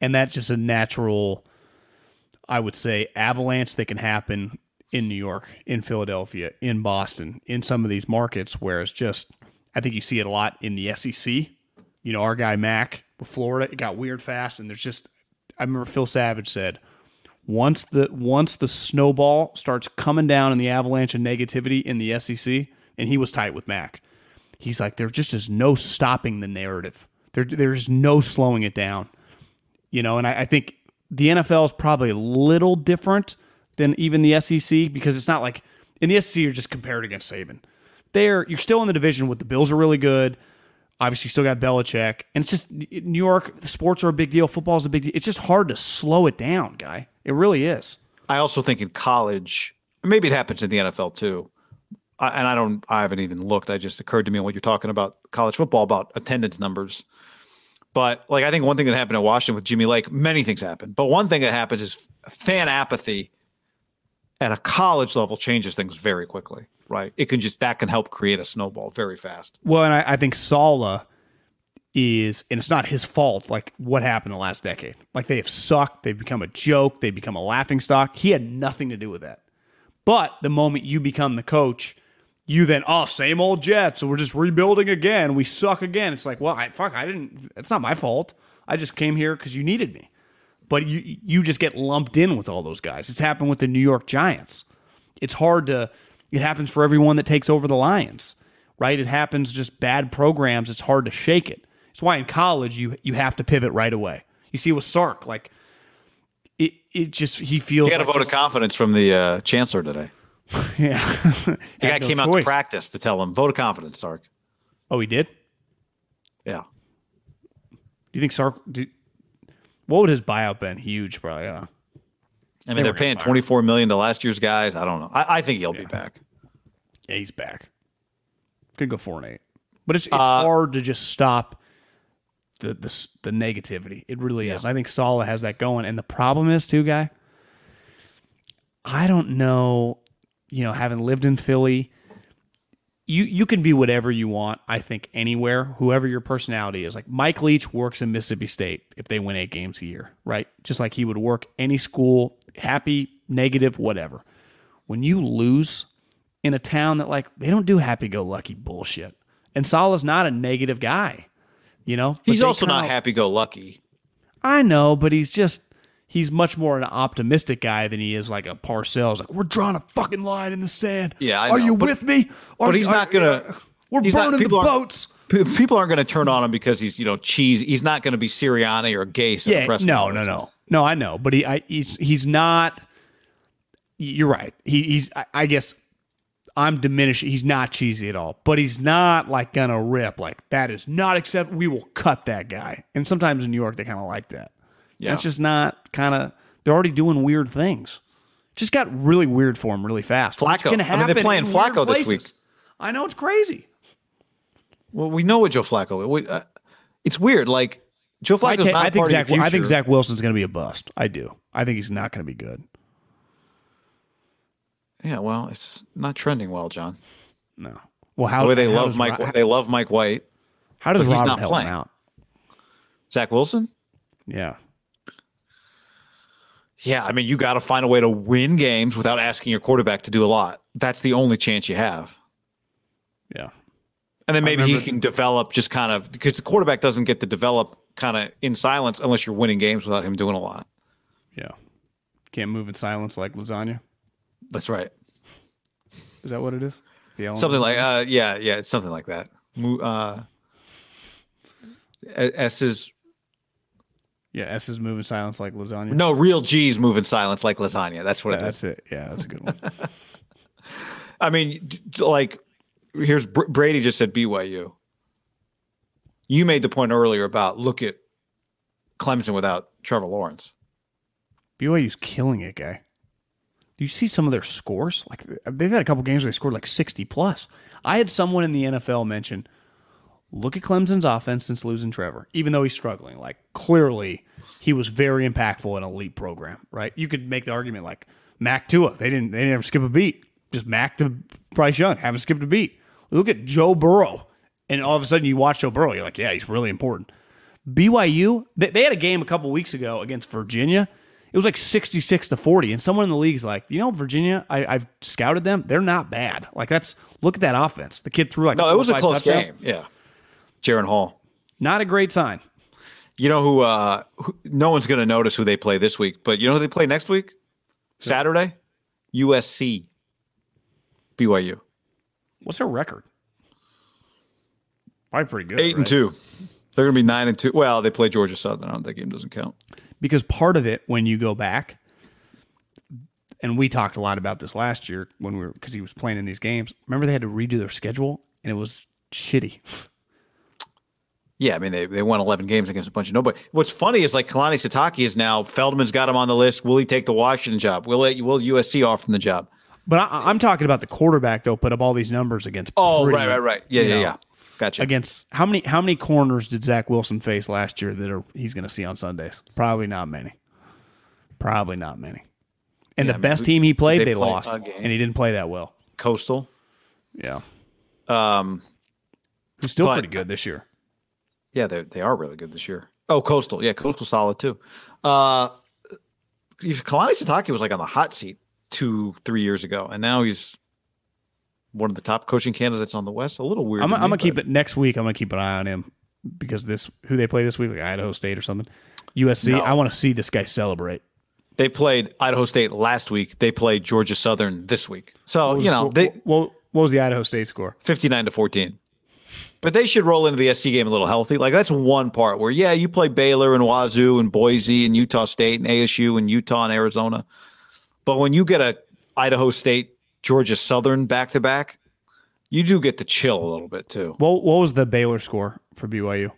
and that's just a natural. I would say avalanche that can happen in New York, in Philadelphia, in Boston, in some of these markets where it's just. I think you see it a lot in the SEC. You know, our guy Mac with Florida, it got weird fast, and there's just. I remember Phil Savage said, once the once the snowball starts coming down in the avalanche of negativity in the SEC, and he was tight with Mac he's like there just is no stopping the narrative. There there's no slowing it down. You know and I, I think the nfl is probably a little different than even the sec because it's not like in the sec you're just compared against saban. There you're still in the division with the bills are really good. Obviously you still got Belichick, and it's just new york sports are a big deal. Football's a big deal. It's just hard to slow it down guy it really is I also think in college, maybe it happens in the NFL too. I, and I don't. I haven't even looked. I just occurred to me when you're talking about college football about attendance numbers. But like I think one thing that happened in Washington with Jimmy Lake, many things happen. But one thing that happens is fan apathy at a college level changes things very quickly. Right? It can just that can help create a snowball very fast. Well, and I, I think Saleh is, and it's not his fault, like what happened the last decade. Like they have sucked, they've become a joke, they've become a laughing stock. He had nothing to do with that. But the moment you become the coach, you then, oh, same old Jets, so we're just rebuilding again. We suck again. It's like, well, I fuck, I didn't, it's not my fault. I just came here because you needed me. But you you just get lumped in with all those guys. It's happened with the New York Giants. It's hard to it happens for everyone that takes over the Lions, right? It happens just bad programs, it's hard to shake it. It's why in college you you have to pivot right away. You see with Sark, like it it just he feels He got a vote just- of confidence from the uh, chancellor today. yeah. The guy no came out to practice to tell him vote of confidence, Sark. Oh, he did? Yeah. Do you think Sark do, what would his buyout been? Huge, probably. Yeah. I mean, They they're paying twenty four million to last year's guys. I don't know. I, I think he'll be back. Yeah, he's back. Could go four and eight, but it's it's Uh, hard to just stop the the the negativity. It really is. I think Saleh has that going, and the problem is too, guy. I don't know. You know, having lived in Philly, you you can be whatever you want. I think anywhere, whoever your personality is. Like Mike Leach works in Mississippi State if they win eight games a year, right? Just like he would work any school, happy, negative, whatever. When you lose in a town that like they don't do happy go lucky bullshit. And Saleh's not a negative guy, you know. But He's also not kinda- happy go lucky. I know, but he's just he's much more an optimistic guy than he is like a Parcells. Like we're drawing a fucking line in the sand. Yeah, I are know, you but- with me? Are, but he's are- not gonna- We're he's not- burning the boats. People aren't going to turn on him because he's you know cheese. He's not going to be Sirianni or Gase. Yeah, no, no, no, no. I know, but he, I, he's he's not. You're right. He, he's. I, I guess I'm diminishing. He's not cheesy at all, but he's not like gonna rip like that. Is not accept. We will cut that guy. And sometimes in New York they kind of like that. Yeah. That's just not kind of. They're already doing weird things. Just got really weird for him really fast. Flacco. I mean, they're playing in Flacco this week. I know it's crazy. Well, we know what Joe Flacco. We, uh, it's weird. Like Joe I, Flacco's not I think Zach. I think. Zach Wilson's going to be a bust. I do. I think he's not going to be good. Yeah, well, it's not trending well, John. No. Well, how The way they how love Mike, Ro- they love Mike White. How does he's not help playing. him out? Zach Wilson. Yeah. Yeah, I mean, you got to find a way to win games without asking your quarterback to do a lot. That's the only chance you have. Yeah. And then maybe he can develop just kind of because the quarterback doesn't get to develop kind of in silence unless you're winning games without him doing a lot. Yeah. Can't move in silence like lasagna. That's right. Is that what it is? The? Something like uh yeah, yeah, it's something like that. Uh S is yeah. S is moving silence like lasagna. no real G's moving silence like lasagna. That's what Yeah, it is. that's it. Yeah, that's a good one. I mean, like, here's Br- Brady just said BYU. You made the point earlier about look at Clemson without Trevor Lawrence. BYU's killing it, guy. Do you see some of their scores? Like they've had a couple games where they scored like sixty plus. I had someone in the NFL mention, look at Clemson's offense since losing Trevor, even though he's struggling. Like clearly, he was very impactful in elite program. Right? You could make the argument like Mac Tua. They didn't. They didn't ever skip a beat. Just Mac to Bryce Young haven't skipped a beat. Look at Joe Burrow, and all of a sudden you watch Joe Burrow. You're like, yeah, he's really important. BYU, they, they had a game a couple weeks ago against Virginia. It was like 66 to 40. And someone in the league's like, you know, Virginia, I, I've scouted them. They're not bad. Like, that's look at that offense. The kid threw like No, it was a close touchdowns. game. Yeah, Jaren Hall. Not a great sign. You know who, uh, who? No one's going to notice who they play this week, but you know who they play next week? Saturday, USC, BYU, What's their record? Probably pretty good. eight and two. They're going to be nine and two. Well, they play Georgia Southern. I don't, that game doesn't count. Because part of it when you go back and we talked a lot about this last year when we were because he was playing in these games remember they had to redo their schedule and it was shitty Yeah, I mean they, they won eleven games against a bunch of nobody. What's funny is like Kalani Sitake is now Feldman's got him on the list. Will he take the Washington job? Will it, will USC offer him the job? but I, i'm talking about the quarterback though put up all these numbers against Oh, pretty- right, right, right. Yeah, yeah, know, yeah. Gotcha. against how many how many corners did zach wilson face last year that are he's going to see on sundays probably not many probably not many and Yeah, the I mean, best team he played they they, lost and he didn't play that well Coastal. yeah Um, who's still But- pretty good this year yeah, they they are really good this year. Oh, Coastal. Yeah, Coastal solid too. Uh, Kalani Sitake was like on the hot seat two, three years ago, and now he's one of the top coaching candidates on the West. A little weird. I'm, I'm me, gonna keep it next week. I'm gonna keep an eye on him because this who they play this week, like Idaho State or something. USC. No. I want to see this guy celebrate. They played Idaho State last week. They played Georgia Southern this week. So was you know they what, what was the Idaho State score? 59 to 14. But they should roll into the SC game a little healthy. Like that's one part where, yeah, you play Baylor and Wazoo and Boise and Utah State and ASU and Utah and Arizona. But when you get a Idaho State, Georgia Southern back to back, you do get to chill a little bit too. What what was the Baylor score for BYU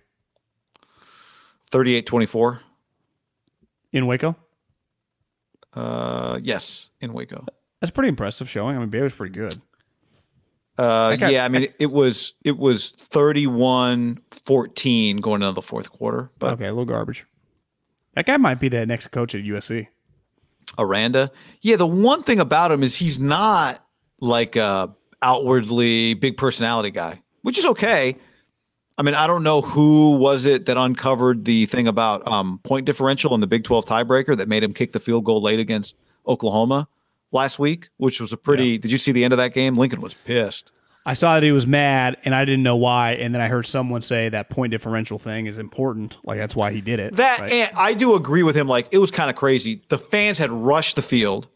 38 24. in Waco? Uh, yes, in Waco. That's pretty impressive showing. I mean, Baylor's pretty good. Uh, yeah, I mean, it was it was 31 14 going into the fourth quarter. But Okay, a little garbage. That guy might be the next coach at USC. Aranda. Yeah, the one thing about him is he's not like a outwardly big personality guy, which is okay. I mean, I don't know who was it that uncovered the thing about um, point differential in the Big 12 tiebreaker that made him kick the field goal late against Oklahoma last week, which was a pretty. Did you see the end of that game? Lincoln was pissed. I saw that he was mad, and I didn't know why. And then I heard someone say that point differential thing is important. Like that's why he did it. That right? and I do agree with him. Like it was kind of crazy. The fans had rushed the field.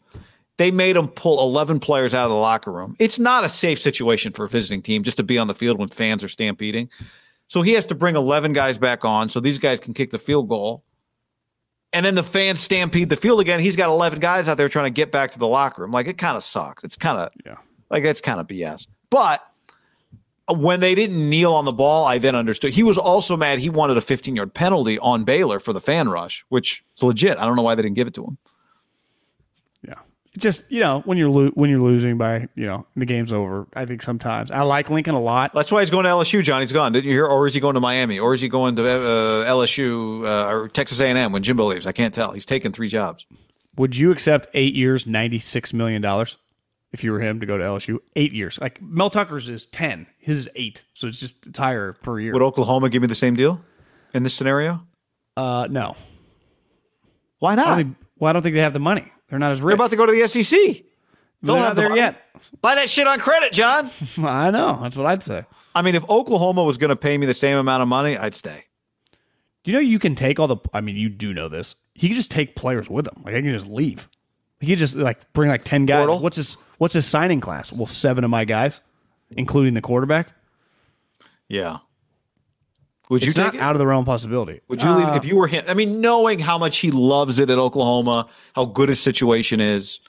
They made him pull eleven players out of the locker room. It's not a safe situation for a visiting team just to be on the field when fans are stampeding. So he has to bring eleven guys back on so these guys can kick the field goal. And then the fans stampede the field again. He's got eleven guys out there trying to get back to the locker room. Like it kind of sucks. It's kind of yeah. like that's kind of BS. But when they didn't kneel on the ball, I then understood. He was also mad. He wanted a 15 yard penalty on Baylor for the fan rush, which is legit. I don't know why they didn't give it to him. Yeah. It's just, you know, when you're lo- when you're losing by, you know, the game's over. I think sometimes I like Lincoln a lot. That's why he's going to LSU. Johnny's gone. Didn't you hear? Or is he going to Miami? Or is he going to uh, LSU uh, or Texas A&M when Jimbo leaves? I can't tell. He's taken three jobs. Would you accept 8 years, 96 million dollars? If you were him to go to LSU. Eight years. Like Mel Tucker's is ten. His is eight. So it's just it's higher per year. Would Oklahoma give me the same deal in this scenario? Uh, no. Why not? don't think, well, I don't think they have the money. They're not as rich. They're about to go to the SEC. They'll have the there money. yet. Buy that shit on credit, John. I know. That's what I'd say. I mean, if Oklahoma was going to pay me the same amount of money, I'd stay. Do you know you can take all the? I mean, you do know this. He can just take players with him. Like he can just leave. He can just like bring like ten guys. Portal? What's his What's his signing class? Well, seven of my guys, including the quarterback. Yeah. Would you It's take it? out of the realm of possibility. Would you leave uh, if you were him? I mean, knowing how much he loves it at Oklahoma, how good his situation is.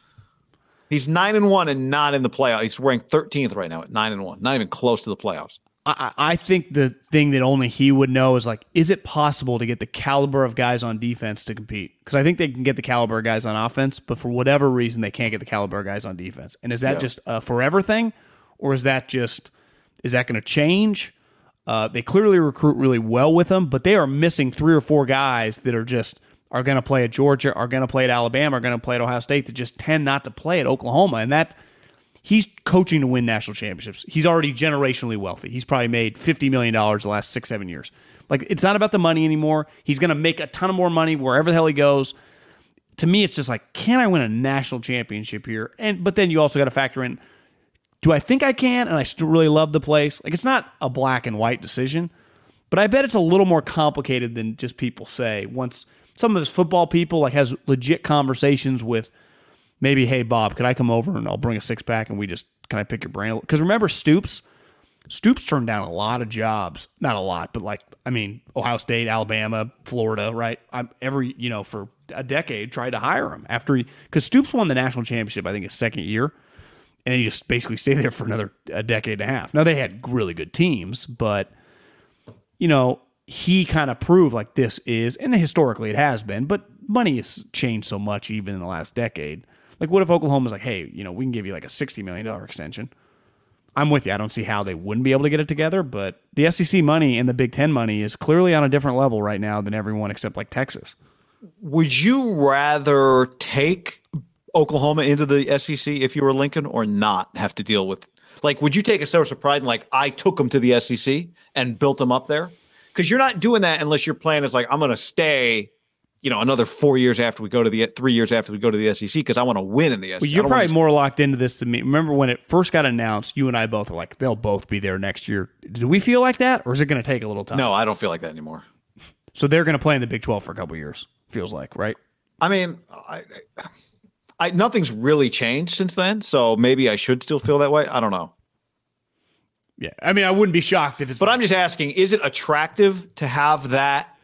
He's nine and one and not in the playoff. He's ranked 13th right now at nine and one, not even close to the playoffs. I, think the thing that only he would know is like, is it possible to get the caliber of guys on defense to compete? Because I think they can get the caliber of guys on offense, but for whatever reason, they can't get the caliber of guys on defense. And is that Yeah. just a forever thing, or is that just is that going to change? Uh, they clearly recruit really well with them, but they are missing three or four guys that are just are going to play at Georgia, are going to play at Alabama, are going to play at Ohio State that just tend not to play at Oklahoma, and that he's coaching to win national championships. He's already generationally wealthy. He's probably made fifty million dollars the last six, seven years. Like it's not about the money anymore. He's going to make a ton of more money wherever the hell he goes. To me, it's just like, can I win a national championship here? And but then you also got to factor in, do I think I can? And I still really love the place. Like it's not a black and white decision, but I bet it's a little more complicated than just people say. Once some of his football people like has legit conversations with maybe, hey Bob, could I come over and I'll bring a six pack and we just can I pick your brain? Because remember Stoops, Stoops turned down a lot of jobs, not a lot, but like I mean Ohio State, Alabama, Florida, right? I'm every you know for a decade tried to hire him after he because Stoops won the national championship I think his second year, and he just basically stayed there for another a decade and a half. Now they had really good teams, but you know, he kind of proved like this is, and historically it has been, but money has changed so much even in the last decade. Like, what if Oklahoma's like, hey, you know, we can give you like a $60 million extension? I'm with you. I don't see how they wouldn't be able to get it together, but the SEC money and the Big Ten money is clearly on a different level right now than everyone except like Texas. Would you rather take Oklahoma into the SEC if you were Lincoln or not have to deal with? Like, would you take a source of pride and like I took them to the SEC and built them up there? Because you're not doing that unless your plan is like I'm going to stay, you know, another four years after we go to the three years after we go to the SEC because I want to win in the SEC. Well, you're probably just- more locked into this than me. Remember when it first got announced, you and I both were like, they'll both be there next year. Do we feel like that, or is it going to take a little time? No, I don't feel like that anymore. So they're going to play in the Big 12 for a couple years, feels like, right? I mean, I, I, I nothing's really changed since then, so maybe I should still feel that way. I don't know. Yeah. I mean, I wouldn't be shocked if it's But I'm just asking, is it attractive to have that?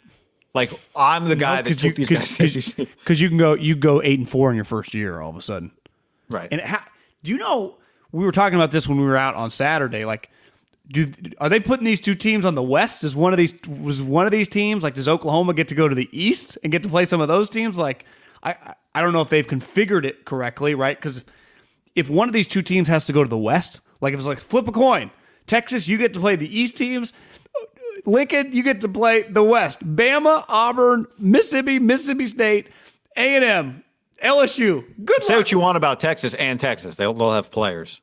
Like, I'm the guy that took these guys to because you can go you go eight and four in your first year all of a sudden. Right. And ha- do you know we were talking about this when we were out on Saturday? Like, do are they putting these two teams on the West? Is one of these was one of these teams like does Oklahoma get to go to the East and get to play some of those teams? Like, I- I don't know if they've configured it correctly, right? Because if one of these two teams has to go to the West, like if it's like flip a coin, Texas, you get to play the East teams. Lincoln, you get to play the West. Bama, Auburn, Mississippi, Mississippi State, A and M, LSU. Good Say luck. what you want about Texas and Texas. They'll, they'll have players.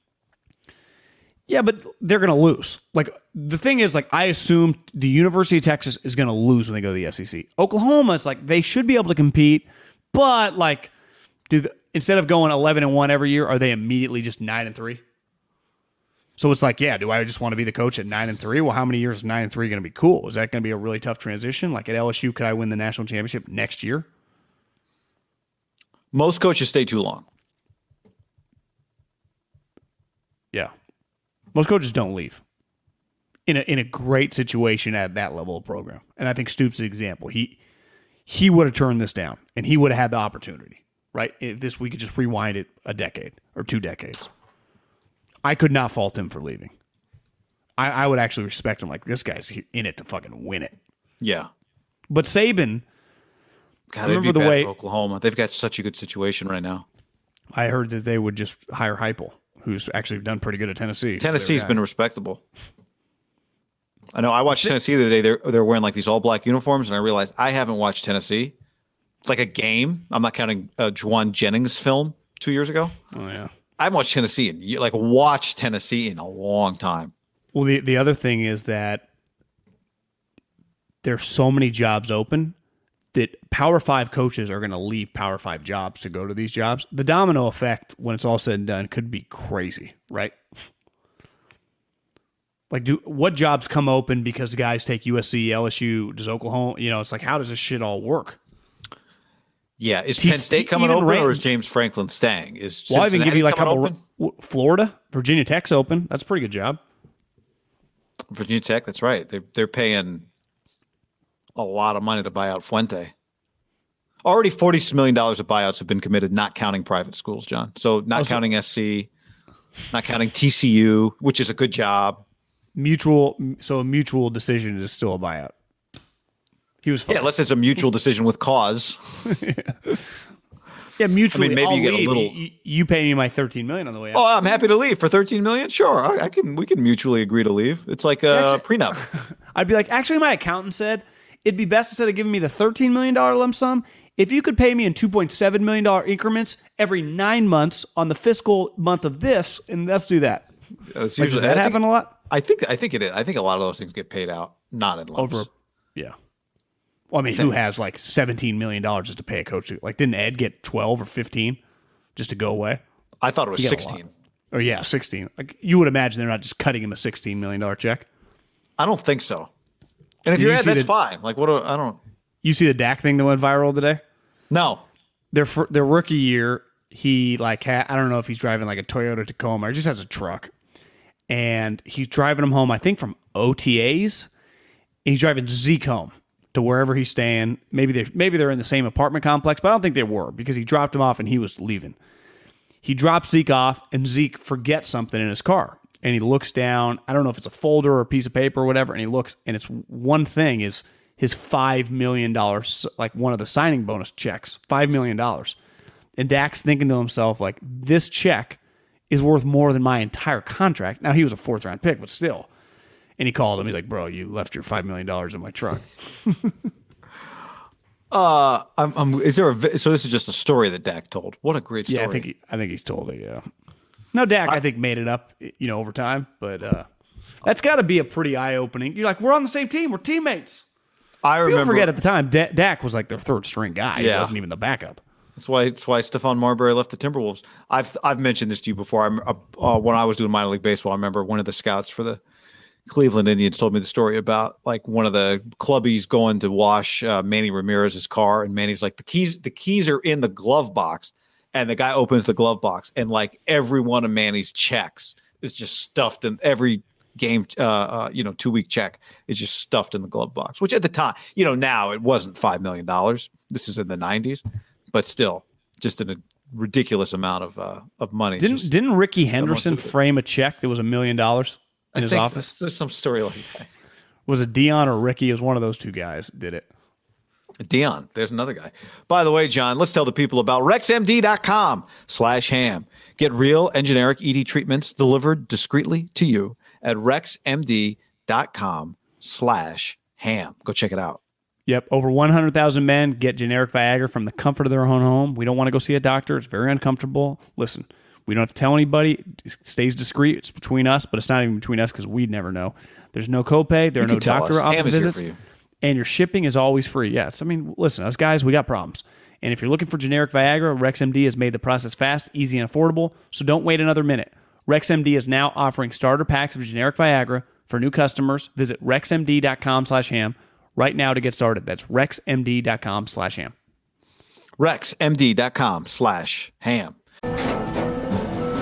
Yeah, but they're going to lose. Like the thing is, like I assume the University of Texas is going to lose when they go to the SEC. Oklahoma, it's like they should be able to compete, but like, do the, instead of going eleven and one every year, are they immediately just nine and three? So it's like, yeah, do I just want to be the coach at nine and three? Well, how many years is nine and three going to be cool? Is that going to be a really tough transition? Like at LSU, could I win the national championship next year? Most coaches stay too long. Yeah. Most coaches don't leave in a in a great situation at that level of program. And I think Stoops is an example. He he would have turned this down and he would have had the opportunity, right? If this we could just rewind it a decade or two decades. I could not fault him for leaving. I, I would actually respect him like this guy's in it to fucking win it. Yeah. But Saban, God, remember be the way- Oklahoma. They've got such a good situation right now. I heard that they would just hire Heupel, who's actually done pretty good at Tennessee. Tennessee's been respectable. I know. I watched Tennessee the other day. They're they're wearing like these all black uniforms, and I realized I haven't watched Tennessee like a game. I'm not counting uh, Jauan Jennings' film two years ago. Oh yeah. I haven't watched Tennessee in like watched Tennessee in a long time. Well, the the other thing is that there's so many jobs open that Power Five coaches are going to leave Power Five jobs to go to these jobs. The domino effect, when it's all said and done, could be crazy, right? Like, do what jobs come open because guys take USC, LSU, does Oklahoma? You know, it's like, how does this shit all work? Yeah, is Penn State coming open Ran- or is James Franklin staying? Is Well, I even give you like a couple. open? Florida, Virginia Tech's open. That's a pretty good job. Virginia Tech. That's right. They're they're paying a lot of money to buy out Fuente. Already forty million dollars of buyouts have been committed, not counting private schools, John. So not Oh, so- counting SC, not counting TCU, which is a good job. Mutual. So a mutual decision is still a buyout. He was. Yeah, unless it's a mutual decision with cause. Yeah, mutually. maybe I'll you get a little- You, you pay me my thirteen million on the way out. Oh, I'm happy to leave for 13 million. Sure, I, I can. We can mutually agree to leave. It's like a prenup. I'd be like, actually, my accountant said it'd be best instead of giving me the thirteen million dollar lump sum, if you could pay me in two point seven million dollar increments every nine months on the fiscal month of this, and let's do that. It's Like, usually- does that I think- happen a lot? I think. I think it is. I think a lot of those things get paid out not in lumps. Over, yeah. Well, I mean, who has like seventeen million dollars just to pay a coach? Like, didn't Ed get twelve or fifteen just to go away? I thought it was You get a 16. Or yeah, sixteen. Like you would imagine they're not just cutting him a sixteen million dollar check. I don't think so. And if Did you're you Ed, that's the- fine. Like, what? Do, I don't. You see the Dak thing that went viral today? No. their their rookie year, he like ha- I don't know if he's driving like a Toyota Tacoma or just has a truck, and he's driving him home. I think from OTAs. And he's driving Zeke home to wherever he's staying. Maybe they maybe they're in the same apartment complex, but I don't think they were because he dropped him off and he was leaving. He drops Zeke off, and Zeke forgets something in his car, and he looks down. I don't know if it's a folder or a piece of paper or whatever, and he looks, and it's one thing is his five million dollars, like one of the signing bonus checks, five million dollars. And Dak's thinking to himself, like, this check is worth more than my entire contract. Now he was a fourth round pick, but still. And he called him. He's like, "Bro, you left your five million dollars in my truck." Uh, I'm, I'm, is there a so this is just a story that Dak told. What a great story. Yeah, I think he, I think he's told it. Yeah. No, Dak, I, think made it up, you know, over time. But uh, that's got to be a pretty eye opening. You're like, we're on the same team. We're teammates. I remember. People forget at the time, Da- Dak was like their third string guy. He Yeah. wasn't even the backup. That's why. That's why Stephon Marbury left the Timberwolves. I've I've mentioned this to you before. I'm uh, uh, when I was doing minor league baseball. I remember one of the scouts for the Cleveland Indians told me the story about like one of the clubbies going to wash uh, Manny Ramirez's car, and Manny's like the keys. The keys are in the glove box, and the guy opens the glove box, and like every one of Manny's checks is just stuffed in every game. Uh, uh, you know, two week check is just stuffed in the glove box. Which at the time, you know, now it wasn't five million dollars. This is in the '90s, but still, just in a ridiculous amount of uh, of money. Didn't didn't Rickey Henderson frame a check that was a million dollars in I his think office? so. There's some story like that. Was it Deion or Rickey? It was one of those two guys did it. Deion, there's another guy. By the way, John, let's tell the people about rexmd.com slash ham. Get real and generic ED treatments delivered discreetly to you at rexmd.com slash ham. Go check it out. Yep, over 100,000 men get generic Viagra from the comfort of their own home. We don't want to go see a doctor. It's very uncomfortable. Listen, we don't have to tell anybody. It stays discreet. It's between us, but it's not even between us because we'd never know. There's no copay. There are no doctor us. office visits. you. And your shipping is always free. Yes. I mean, listen, us guys, we got problems. And if you're looking for generic Viagra, RexMD has made the process fast, easy, and affordable. So don't wait another minute. RexMD is now offering starter packs of generic Viagra for new customers. Visit rexmd.com slash ham right now to get started. That's rexmd.com slash ham. rexmd.com slash ham.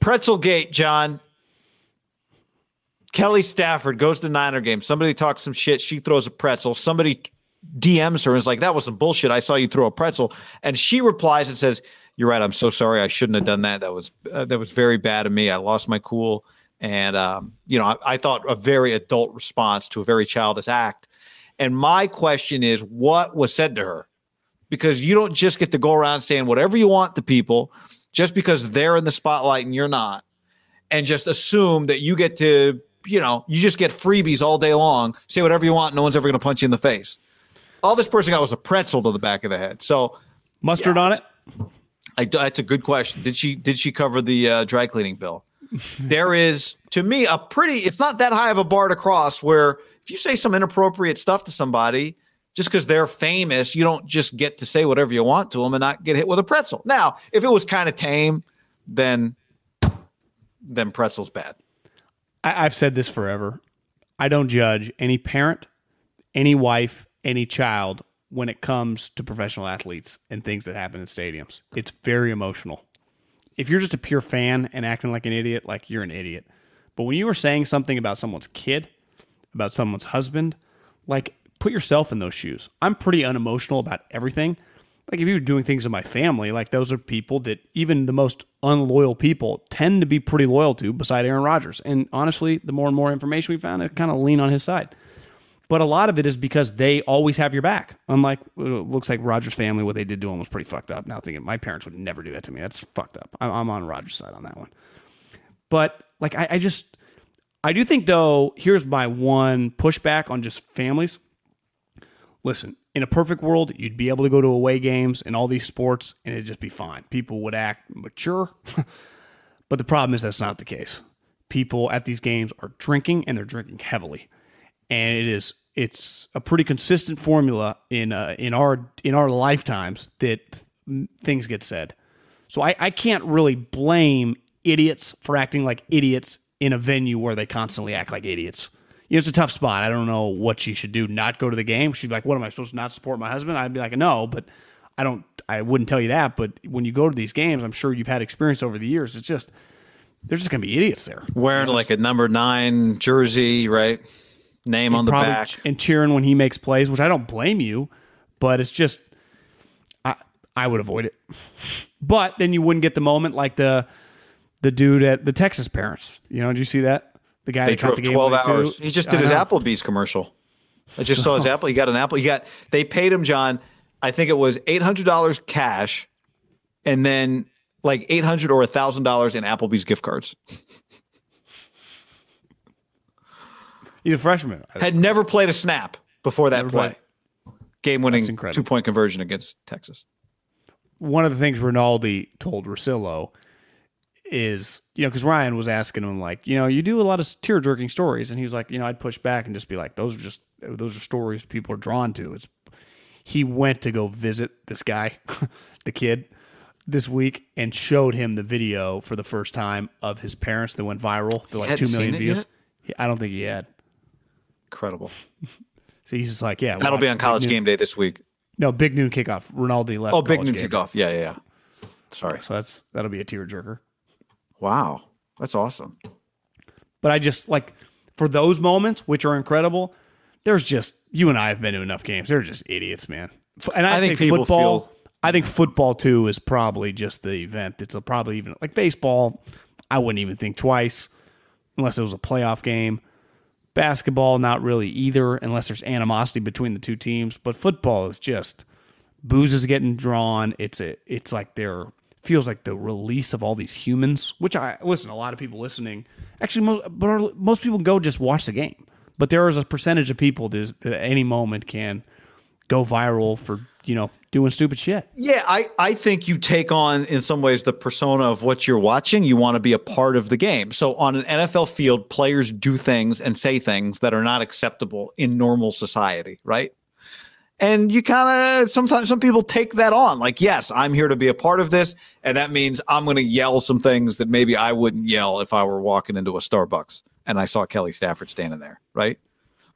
Pretzelgate, John. Kelly Stafford goes to the Niner game. Somebody talks some shit. She throws a pretzel. Somebody DMs her and is like, that was some bullshit. I saw you throw a pretzel. And she replies and says, You're right. I'm so sorry. I shouldn't have done that. That was uh, that was very bad of me. I lost my cool. And um, you know, I, I thought a very adult response to a very childish act. And my question is, what was said to her? Because you don't just get to go around saying whatever you want to people just because they're in the spotlight and you're not, and just assume that you get to, you know, you just get freebies all day long, say whatever you want, no one's ever going to punch you in the face. All this person got was a pretzel to the back of the head. So Mustard on it? I, that's a good question. Did she did she cover the uh, dry cleaning bill? there is to me a pretty. It's not that high of a bar to cross. Where if you say some inappropriate stuff to somebody, just because they're famous, you don't just get to say whatever you want to them and not get hit with a pretzel. Now, if it was kind of tame, then then pretzel's bad. I, I've said this forever. I don't judge any parent, any wife, any child when it comes to professional athletes and things that happen in stadiums. It's very emotional. If you're just a pure fan and acting like an idiot, like you're an idiot. But when you are saying something about someone's kid, about someone's husband, like put yourself in those shoes. I'm pretty unemotional about everything. Like if you're doing things in my family, like those are people that even the most unloyal people tend to be pretty loyal to beside Aaron Rodgers. And honestly, the more and more information we found, it kind of lean on his side. But a lot of it is because they always have your back. Unlike it looks like Rodgers' family, what they did to him was pretty fucked up. Now thinking my parents would never do that to me. That's fucked up. I'm, I'm on Rodgers' side on that one. But like I, I just I do think though, here's my one pushback on just families. Listen, in a perfect world, you'd be able to go to away games and all these sports and it'd just be fine. People would act mature. but the problem is that's not the case. People at these games are drinking and they're drinking heavily and it is it's a pretty consistent formula in uh, in our in our lifetimes that th- things get said. So I, I can't really blame idiots for acting like idiots in a venue where they constantly act like idiots. You know, it's a tough spot. I don't know what she should do. Not go to the game. She'd be like, "What am I supposed to not support my husband?" I'd be like, "No," but I don't. I wouldn't tell you that. But when you go to these games, I'm sure you've had experience over the years. It's just they're just gonna be idiots there. Wearing like a number nine jersey, right? Name on the probably back. ch- and cheering when he makes plays, which I don't blame you, but it's just I I would avoid it. But then you wouldn't get the moment like the the dude at the Texas parents. You know, did you see that? The guy They that drove the game 12 away, too? hours. He just I did his know. Applebee's commercial. I just saw his Apple. He got an Apple. He got, they paid him, John, I think it was $800 cash and then like 800 or $1,000 in Applebee's gift cards. He's a freshman. Had never played a snap before that Never play. Game winning two point conversion against Texas. one of the things Rinaldi told Russillo is, you know, because Ryan was asking him like, you know, you do a lot of tear jerking stories, and he was like, you know, I'd push back and just be like, those are just those are stories people are drawn to. It's he went to go visit this guy, the kid, this week, and showed him the video for the first time of his parents that went viral. They're like two million views. He- I don't think he had. Incredible. So he's just like, yeah, That'll be on college game day this week. No, big noon kickoff. Rinaldi left. Oh, big noon kickoff. Yeah, yeah, yeah. Sorry. So that's that'll be a tearjerker. Wow. That's awesome. But I just like for those moments, which are incredible. There's just you and I have been to enough games. They're just idiots, man. And I'd I think football. feel- I think football too is probably just the event. It's a, probably even like baseball. I wouldn't even think twice unless it was a playoff game. Basketball, not really either, unless there's animosity between the two teams. But football is just booze is getting drawn. It's a, it's like there feels like the release of all these humans. Which I listen. A lot of people listening, actually, most but most people go just watch the game. But there is a percentage of people that at any moment can go viral for you know doing stupid shit. Yeah, I, I think you take on in some ways the persona of what you're watching. You want to be a part of the game. So on an NFL field, players do things and say things that are not acceptable in normal society, right? And you kind of sometimes some people take that on. Like, yes, I'm here to be a part of this, and that means I'm going to yell some things that maybe I wouldn't yell if I were walking into a Starbucks and I saw Kelly Stafford standing there, right?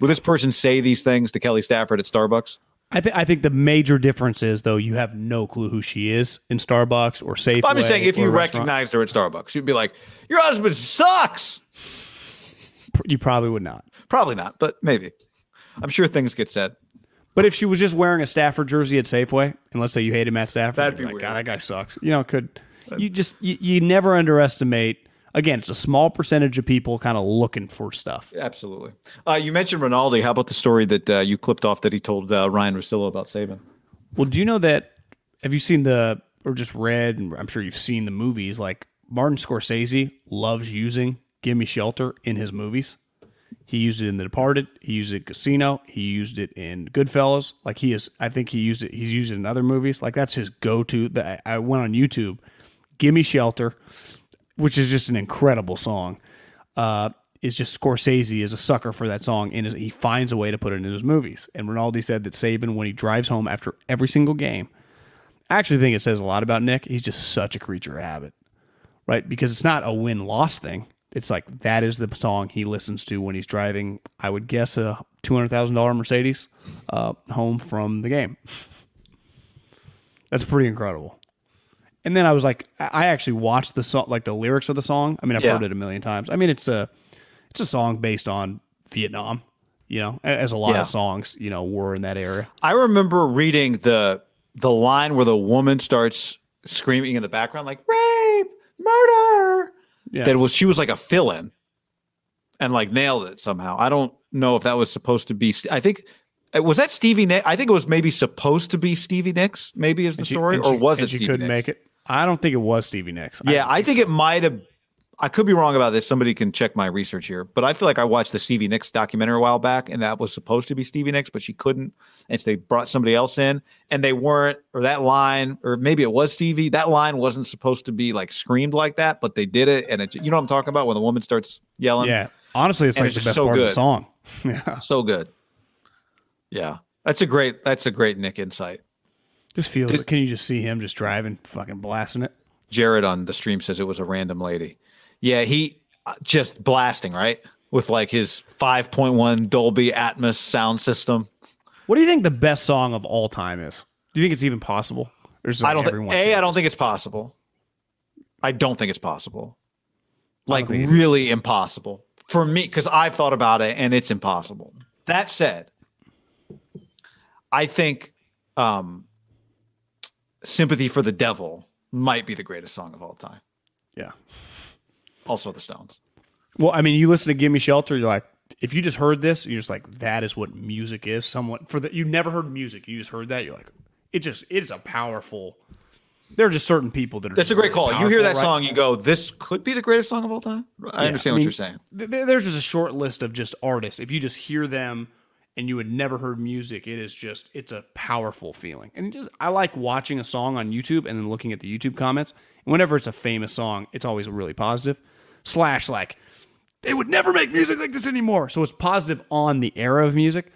Will this person say these things to Kelly Stafford at Starbucks? I think I think the major difference is though you have no clue who she is in Starbucks or Safeway. I'm just saying if you recognized her at Starbucks, you'd be like, "Your husband sucks." you probably would not. Probably not, but maybe. I'm sure things get said. But if she was just wearing a Stafford jersey at Safeway, and let's say you hated Matt Stafford, That'd be like, weird. God, that guy sucks. You know, could you just you, you never underestimate? Again, it's a small percentage of people kind of looking for stuff. Absolutely. Uh, you mentioned Rinaldi. How about the story that uh, you clipped off that he told uh, Ryan Russillo about Saban? Well, do you know that? Have you seen the or just read? And I'm sure you've seen the movies. Like Martin Scorsese loves using "Give Me Shelter" in his movies. He used it in The Departed. He used it in Casino. He used it in Goodfellas. Like he is, I think he used it. He's used it in other movies. Like that's his go-to. That I went on YouTube. "Give Me Shelter," which is just an incredible song. Uh, is just Scorsese is a sucker for that song, and he finds a way to put it in his movies. And Rinaldi said that Saban, when he drives home after every single game, I actually think it says a lot about Nick. He's just such a creature of habit, right? Because it's not a win loss thing. It's like that is the song he listens to when he's driving. I would guess a two hundred thousand dollar Mercedes uh, home from the game. That's pretty incredible. And then I was like, I actually watched the song, like the lyrics of the song. I mean, I've Yeah. heard it a million times. I mean, it's a it's a song based on Vietnam, you know, as a lot Yeah. of songs, you know, were in that area. I remember reading the the line where the woman starts screaming in the background like rape, murder. Yeah. That was she was like a fill-in and like nailed it somehow. I don't know if that was supposed to be. I think uh, was that Stevie Nicks. I think it was maybe supposed to be Stevie Nicks. Maybe is the she- story, or was it she Stevie couldn't Nicks? make it? I don't think it was Stevie Nicks. Yeah, I think it might have. I could be wrong about this. Somebody can check my research here, but I feel like I watched the Stevie Nicks documentary a while back, and that was supposed to be Stevie Nicks, but she couldn't, and so they brought somebody else in, and they weren't, or that line, or maybe it was Stevie. That line wasn't supposed to be like screamed like that, but they did it, and it, you know what I'm talking about when the woman starts yelling. Yeah, honestly, it's And like it's the best so part of good. the song. Yeah, so good. Yeah, that's a great. That's a great Nick insight. just feels. Can you just see him just driving, fucking blasting it? Jared on the stream says it was a random lady. Yeah, he uh, just blasting right with like his 5.1 Dolby Atmos sound system. What do you think the best song of all time is? Do you think it's even possible? It I don't think a. I don't think it's possible. I don't think it's possible. Like think it is. really impossible for me because I've thought about it and it's impossible. That said, I think um, "Sympathy for the Devil" might be the greatest song of all time. Yeah. Also, the Stones. Well, I mean, you listen to "Give Me Shelter," you're like, if you just heard this, you're just like, that is what music is. Somewhat for the you never heard music, you just heard that, you're like, it just it is a powerful. There are just certain people that are. That's a great really call. You hear that right? song, you go, "This could be the greatest song of all time." I Yeah, understand I what you're saying. th- there's just a short list of just artists. If you just hear them and you had never heard music, it is just it's a powerful feeling. And just I like watching a song on YouTube and then looking at the YouTube comments. And whenever it's a famous song, it's always really positive. Slash like they would never make music like this anymore. So it's positive on the era of music.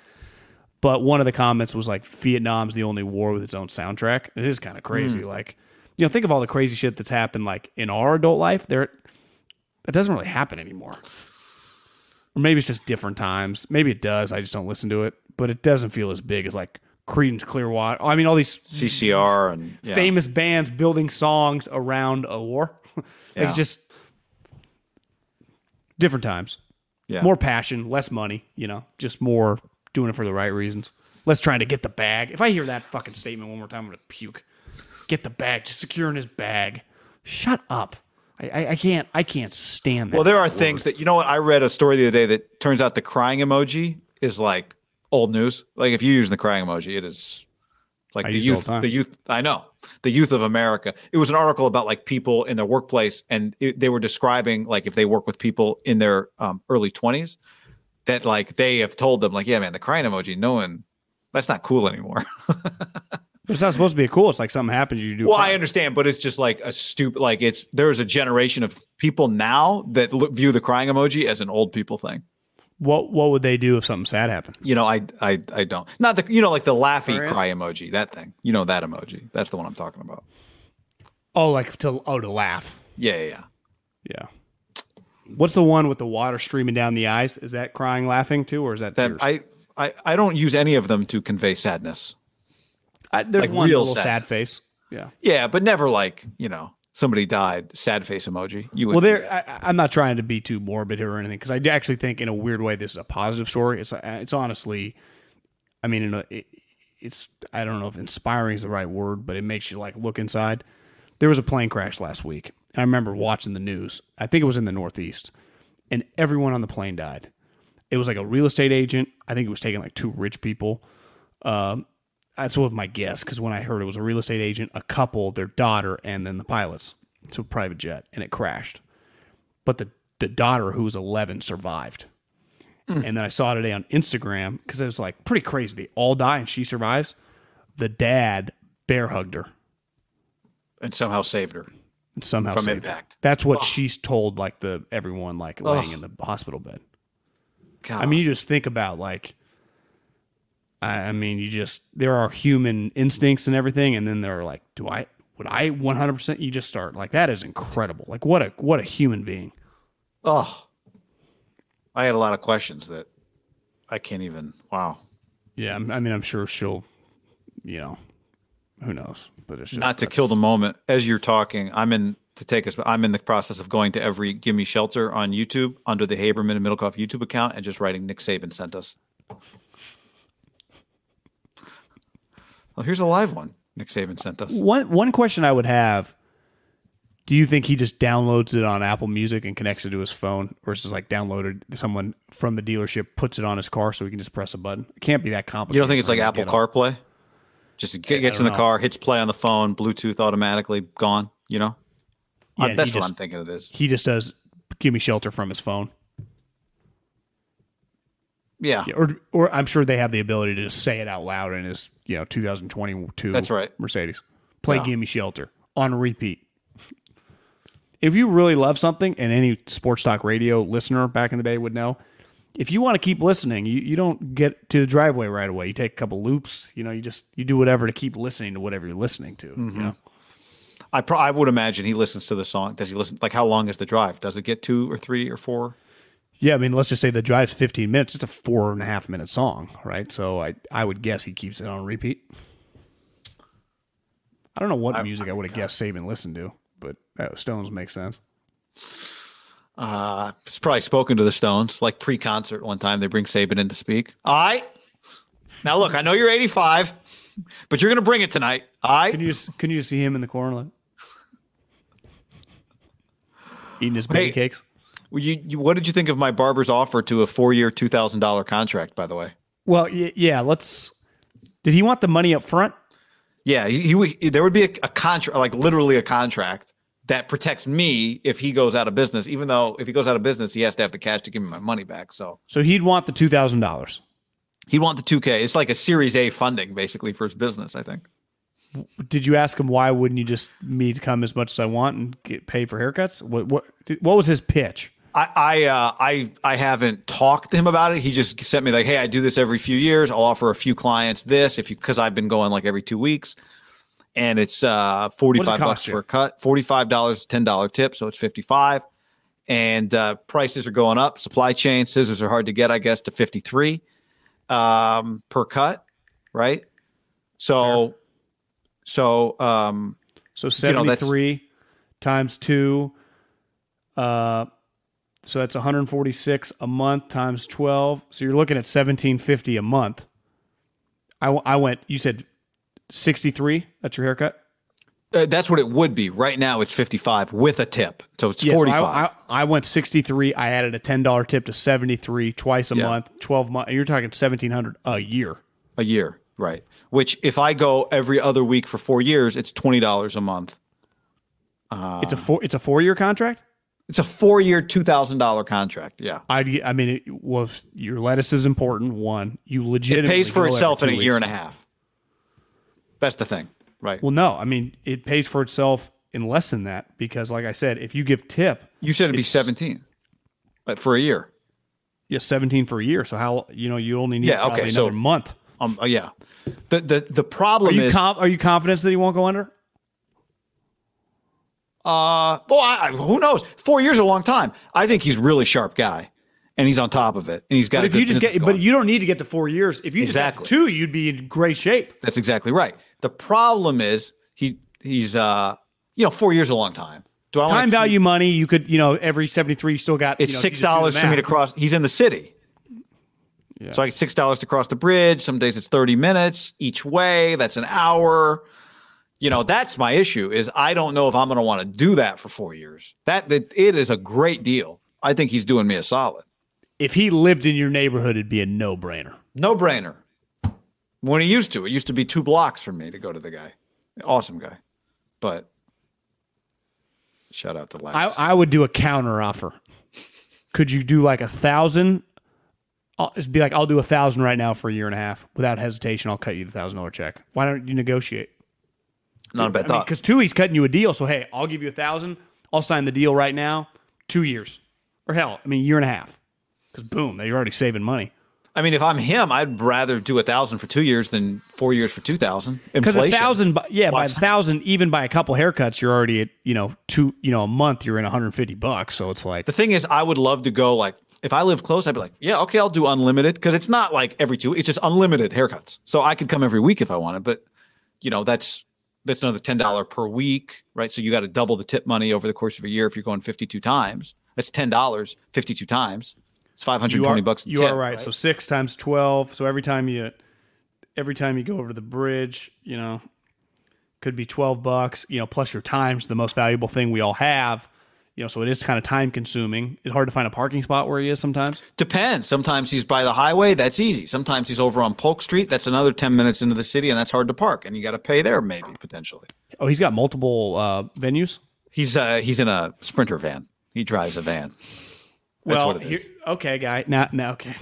But one of the comments was like Vietnam's the only war with its own soundtrack. It is kind of crazy. Hmm. Like, you know, think of all the crazy shit that's happened like in our adult life. There it doesn't really happen anymore. Or maybe it's just different times. Maybe it does. I just don't listen to it. But it doesn't feel as big as like Creedence Clearwater. I mean, all these CCR and yeah. famous bands building songs around a war. Yeah. It's just different times. Yeah. More passion, less money, you know, just more doing it for the right reasons. Less trying to get the bag. If I hear that fucking statement one more time, I'm going to puke. get the bag, just secure in his bag. Shut up. I, I, I can't. I can't stand that. Well, there are things that you know what I read a story the other day that turns out the crying emoji is like old news. Like if you use the crying emoji, it is like I the use it all youth. the. The youth. I know the youth of America. It was an article about like people in their workplace, and it, they were describing like if they work with people in their um, early twenties, that like they have told them like, yeah, man, the crying emoji, no one. That's not cool anymore. It's not supposed to be cool. It's like something happens, you do. Well. I understand, but it's just like a stupid. Like it's there's a generation of people now that look, view the crying emoji as an old people thing. What What would they do if something sad happened? You know, I I I don't. Not the you know like the laughy Serious? cry emoji. That thing. You know that emoji. That's the one I'm talking about. Oh, like to oh to laugh. Yeah, yeah. yeah. Yeah. What's the one with the water streaming down the eyes? Is that crying, laughing too, or is that, That tears? I, I I don't use any of them to convey sadness. I, there's like one real little sad sadness. face. Yeah. Yeah, but never like you know somebody died. Sad face emoji. You. Well, there. I, I'm not trying to be too morbid here or anything because I actually think, in a weird way, this is a positive story. It's it's honestly, I mean, in a, it, it's I don't know if inspiring is the right word, but it makes you like look inside. There was a plane crash last week, and I remember watching the news. I think it was in the Northeast, and everyone on the plane died. It was like a real estate agent. I think it was taking like two rich people. Um, that's what my guess because when I heard it was a real estate agent, a couple, their daughter, and then the pilots. It's a private jet, and it crashed. But the the daughter, who was 11, survived. Hmm. And then I saw today on Instagram because it was like pretty crazy. They all die and she survives. The dad bear hugged her and somehow saved her. and somehow From saved her. impact. That's what she's told like the everyone like laying in the hospital bed. God. I mean, you just think about like, I, I mean, you just there are human instincts and everything, and then they're like, do I would I one hundred percent? You just start like that is incredible. Like what a what a human being. oh, I had a lot of questions that I can't even. Wow. Yeah, I'm- I mean, I'm sure she'll, you know, who knows? But it's just, not to kill the moment as you're talking i'm in to take us i'm in the process of going to every gimme shelter on youtube under the haberman and Middlekauff youtube account and just writing nick saban sent us well here's a live one nick saban sent us One one question I would have: Do you think he just downloads it on Apple Music and connects it to his phone, or is it like downloaded? Someone from the dealership puts it on his car so he can just press a button. It can't be that complicated. you don't think it's like apple carplay just gets in the know. car hits play on the phone bluetooth automatically gone you know Yeah, I'm- that's what just- i'm thinking it is He just does give me shelter from his phone. yeah, Yeah, or or I'm sure they have the ability to just say it out loud in his you know 2022 That's right. Mercedes. Play Yeah. Gimme Shelter on repeat. If you really love something, and any sports talk radio listener back in the day would know, if you want to keep listening, you, you don't get to the driveway right away. You take a couple loops. You know, you just you do whatever to keep listening to whatever you're listening to. Mm-hmm. You know, I, pro- I would imagine he listens to the song does he listen like how long is the drive does it get two or three or four yeah. I mean, let's just say the drive's 15 minutes. It's a four and a half minute song, right? So I I would guess he keeps it on repeat. I don't know what music I would have guessed Saban listened to, but uh, Stones makes sense. Uh, it's probably spoken to the Stones, like pre-concert one time. They bring Saban in to speak. All right. Now look, I know you're 85, but you're gonna bring it tonight. All Can you just can you see him in the corner like eating his pancakes? You, you, what did you think of my barber's offer to a four-year, two thousand dollar contract? By the way. Well, y- yeah. Let's. Did he want the money up front? Yeah, he, he there would be a, a contract, like literally a contract that protects me if he goes out of business. Even though if he goes out of business, he has to have the cash to give me my money back. So So he'd want the two thousand dollars. he'd want the two K. It's like a Series A funding basically for his business. I think. Did you ask him why wouldn't you just me to come as much as I want and get paid for haircuts? What what what was his pitch? I I uh, I I haven't talked to him about it. He just sent me like, "Hey, I do this every few years. I'll offer a few clients this if you because I've been going like every two weeks, and it's uh forty five bucks you? for a cut, forty five dollars, ten dollar tip, so it's fifty five, and uh, prices are going up. Supply chain scissors are hard to get, I guess, to fifty three um, per cut, right? So, so um, So You know, seventy three times two. Uh, so that's one hundred forty six a month times twelve. So you're looking at seventeen fifty a month. I, I went. You said sixty three. That's your haircut. Uh, that's what it would be. Right now, it's 55 with a tip. So it's Yeah, so 45. I, I, I went 63. I added a $10 tip to 73 twice a Yeah. month, 12 months. You're talking 1700 a year. a year. Right. Which, if I go every other week for four years, it's $20 a month. it's a four. It's a four year contract. It's a four year, $2,000 contract. Yeah. I. I mean, it was your lettuce is important. One, you It pays for itself in a year and a half. That's the thing. Right. Well, no, I mean it pays for itself in less than that because, like I said, if you give tip, you said it'd be 17 but for a year. you 17 for a year. So how you know you only need Yeah, okay, so- month. Um, yeah. The, the, the Are problem you is. are you confident that he won't go under? Uh, well, I, who knows? Four years is a long time. I think he's a really sharp guy, and he's on top of it, and he's got. But if you just get, business but you don't need to get to four years. If you just Exactly. to two, you'd be in great shape. that's exactly right. The problem is he he's uh you know four years is a long time. Do I Time keep- value money, you could, you know, every 73, you still got. It's you know, six you just do the dollars for me to cross. He's in the city. So I get six dollars to cross the bridge. Some days it's thirty minutes each way. That's an hour. You know, that's my issue. Is I don't know if I'm going to want to do that for four years. That that it is a great deal. I think he's doing me a solid. If he lived in your neighborhood, it'd be a no brainer. No brainer. When he used to, it used to be two blocks for me to go to the guy. Awesome guy. But shout out to I, Lance. I would do a counter offer. Could you do like a thousand? I'll just be like, I'll do a thousand right now for a year and a half without hesitation. I'll cut you the thousand dollar check. Why don't you negotiate? Not a bad I thought. because two, he's cutting you a deal. So hey, I'll give you a thousand. I'll sign the deal right now. Two years, or hell, I mean, year and a half. Because boom, you're already saving money. I mean, if I'm him, I'd rather do a thousand for two years than four years for two thousand. Because a thousand, yeah, by a thousand, even by a couple haircuts, you're already at you know two, you know, a month, you're in 150 bucks. So it's like The thing is, I would love to go like if I live close, I'd be like, yeah, okay, I'll do unlimited because it's not like every two. It's just unlimited haircuts. So I could come every week if I wanted, but you know that's that's another ten dollar per week, right? So you got to double the tip money over the course of a year if you're going fifty two times. That's ten dollars, fifty two times. It's five hundred you bucks. You tip, are right. So six times 12. So every time you, every time you go over the bridge, you know, could be 12 bucks. You know, plus your time's the most valuable thing we all have. You know, so it is kind of time consuming. It's hard to find a parking spot where he is sometimes. Depends. Sometimes he's by the highway. That's easy. Sometimes he's over on Polk Street. That's another ten minutes into the city, and that's hard to park. And you got to pay there, maybe potentially. Oh, he's got multiple uh, venues. He's uh he's in a sprinter van. He drives a van. That's well, what it here- is. okay, guy. Now, now, okay.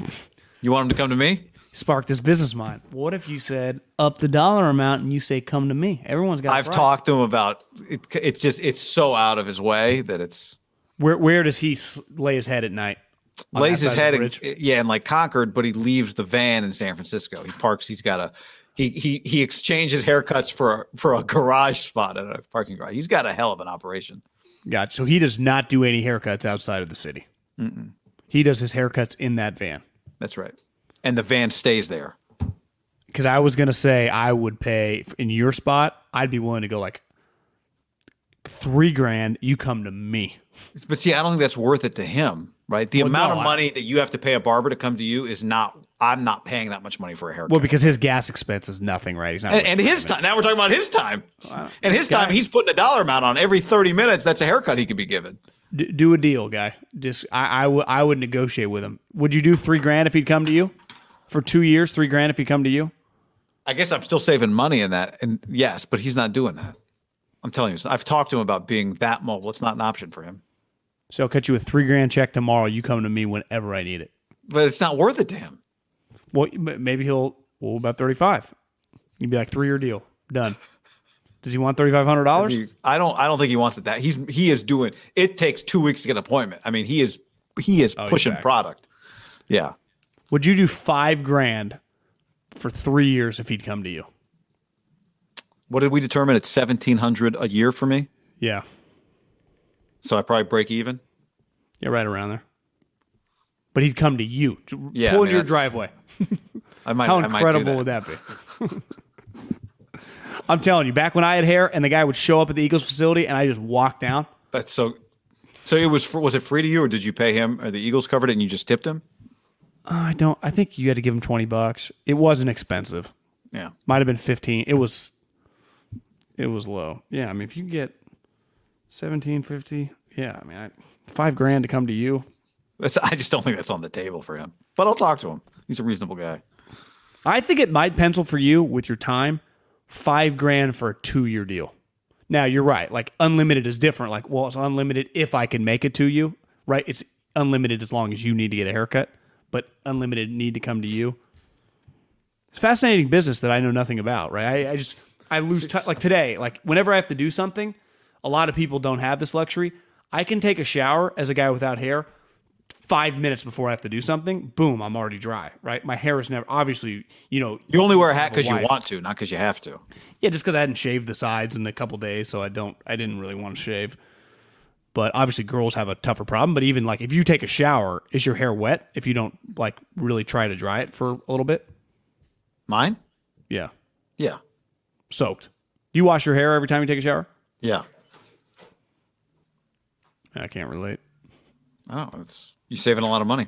You want him to come to me? Spark this business mind. What if you said up the dollar amount and you say come to me? Everyone's got. I've talked to him about it. It's just it's so out of his way that it's Where where does he lay his head at night? Lays his head in, yeah and like Concord, but he leaves the van in San Francisco. He parks. He's got a he he he exchanges haircuts for a, for a garage spot at a parking garage. He's got a hell of an operation. Gotcha. So he does not do any haircuts outside of the city. He does his haircuts in that van. That's right. And the van stays there. Because I was gonna say I would pay in your spot. I'd be willing to go like three grand. You come to me. But see, I don't think that's worth it to him, right? The Well, amount no, of I- money that you have to pay a barber to come to you is not. I'm not paying that much money for a haircut. Well, because his gas expense is nothing, right? He's not. and, and his time. Now we're talking about his time. And his time, he's putting a dollar amount on every 30 minutes. That's a haircut he could be given. D- do a deal, guy. Just I, I, w- I would negotiate with him. Would you do three grand if he'd come to you for two years? Three grand if he'd come to you? I guess I'm still saving money in that. And yes, but he's not doing that. I'm telling you, I've talked to him about being that mobile. It's not an option for him. So I'll cut you a three grand check tomorrow. You come to me whenever I need it. But it's not worth it to him. Well, maybe he'll. Well, about thirty five. You'd be like three year deal done. Does he want thirty five hundred dollars? I don't. I don't think he wants it that. He's he is doing. It takes two weeks to get an appointment. I mean, he is he is Oh, pushing product. Yeah. Would you do five grand for three years if he'd come to you? What did we determine? It's seventeen hundred a year for me. Yeah, So I probably break even. yeah, right around there. But he'd come to you, to Yeah, pull I into mean, your driveway. I might. How I might incredible would that be? I'm telling you, back when I had hair and the guy would show up at the Eagles facility and I just walked down. That's so. So it was. Was it free to you, or did you pay him? Or the Eagles covered it, and you just tipped him? I don't. I think you had to give him twenty bucks. It wasn't expensive. Yeah. Might have been fifteen. It was. It was low. Yeah, I mean, if you get seventeen fifty, yeah, I mean, I, five grand to come to you. That's, I just don't think that's on the table for him. But I'll talk to him. He's a reasonable guy. I think it might pencil for you with your time. Five grand for a two year deal. Now you're right. Like unlimited is different. Like, well, it's unlimited if I can make it to you, right? It's unlimited as long as you need to get a haircut, but unlimited need to come to you. It's fascinating business that I know nothing about, right? I, I just I lose t- like today. Like whenever I have to do something, a lot of people don't have this luxury. I can take a shower as a guy without hair five minutes before I have to do something. Boom, I'm already dry. Right, my hair is never obviously. You know, You only wear a hat because you want to, not because you have to. yeah, just because I hadn't shaved the sides in a couple days, so I don't. I didn't really want to shave. But obviously, girls have a tougher problem. But even like if you take a shower, is your hair wet if you don't like really try to dry it for a little bit? Mine? Yeah, Yeah. soaked. Do you wash your hair every time you take a shower? Yeah. I can't relate. Oh, it's you saving a lot of money.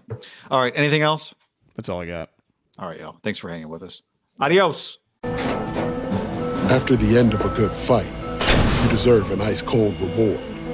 All right. Anything else? That's all I got. All right, y'all. Thanks for hanging with us. Adios. After the end of a good fight, you deserve an ice cold reward.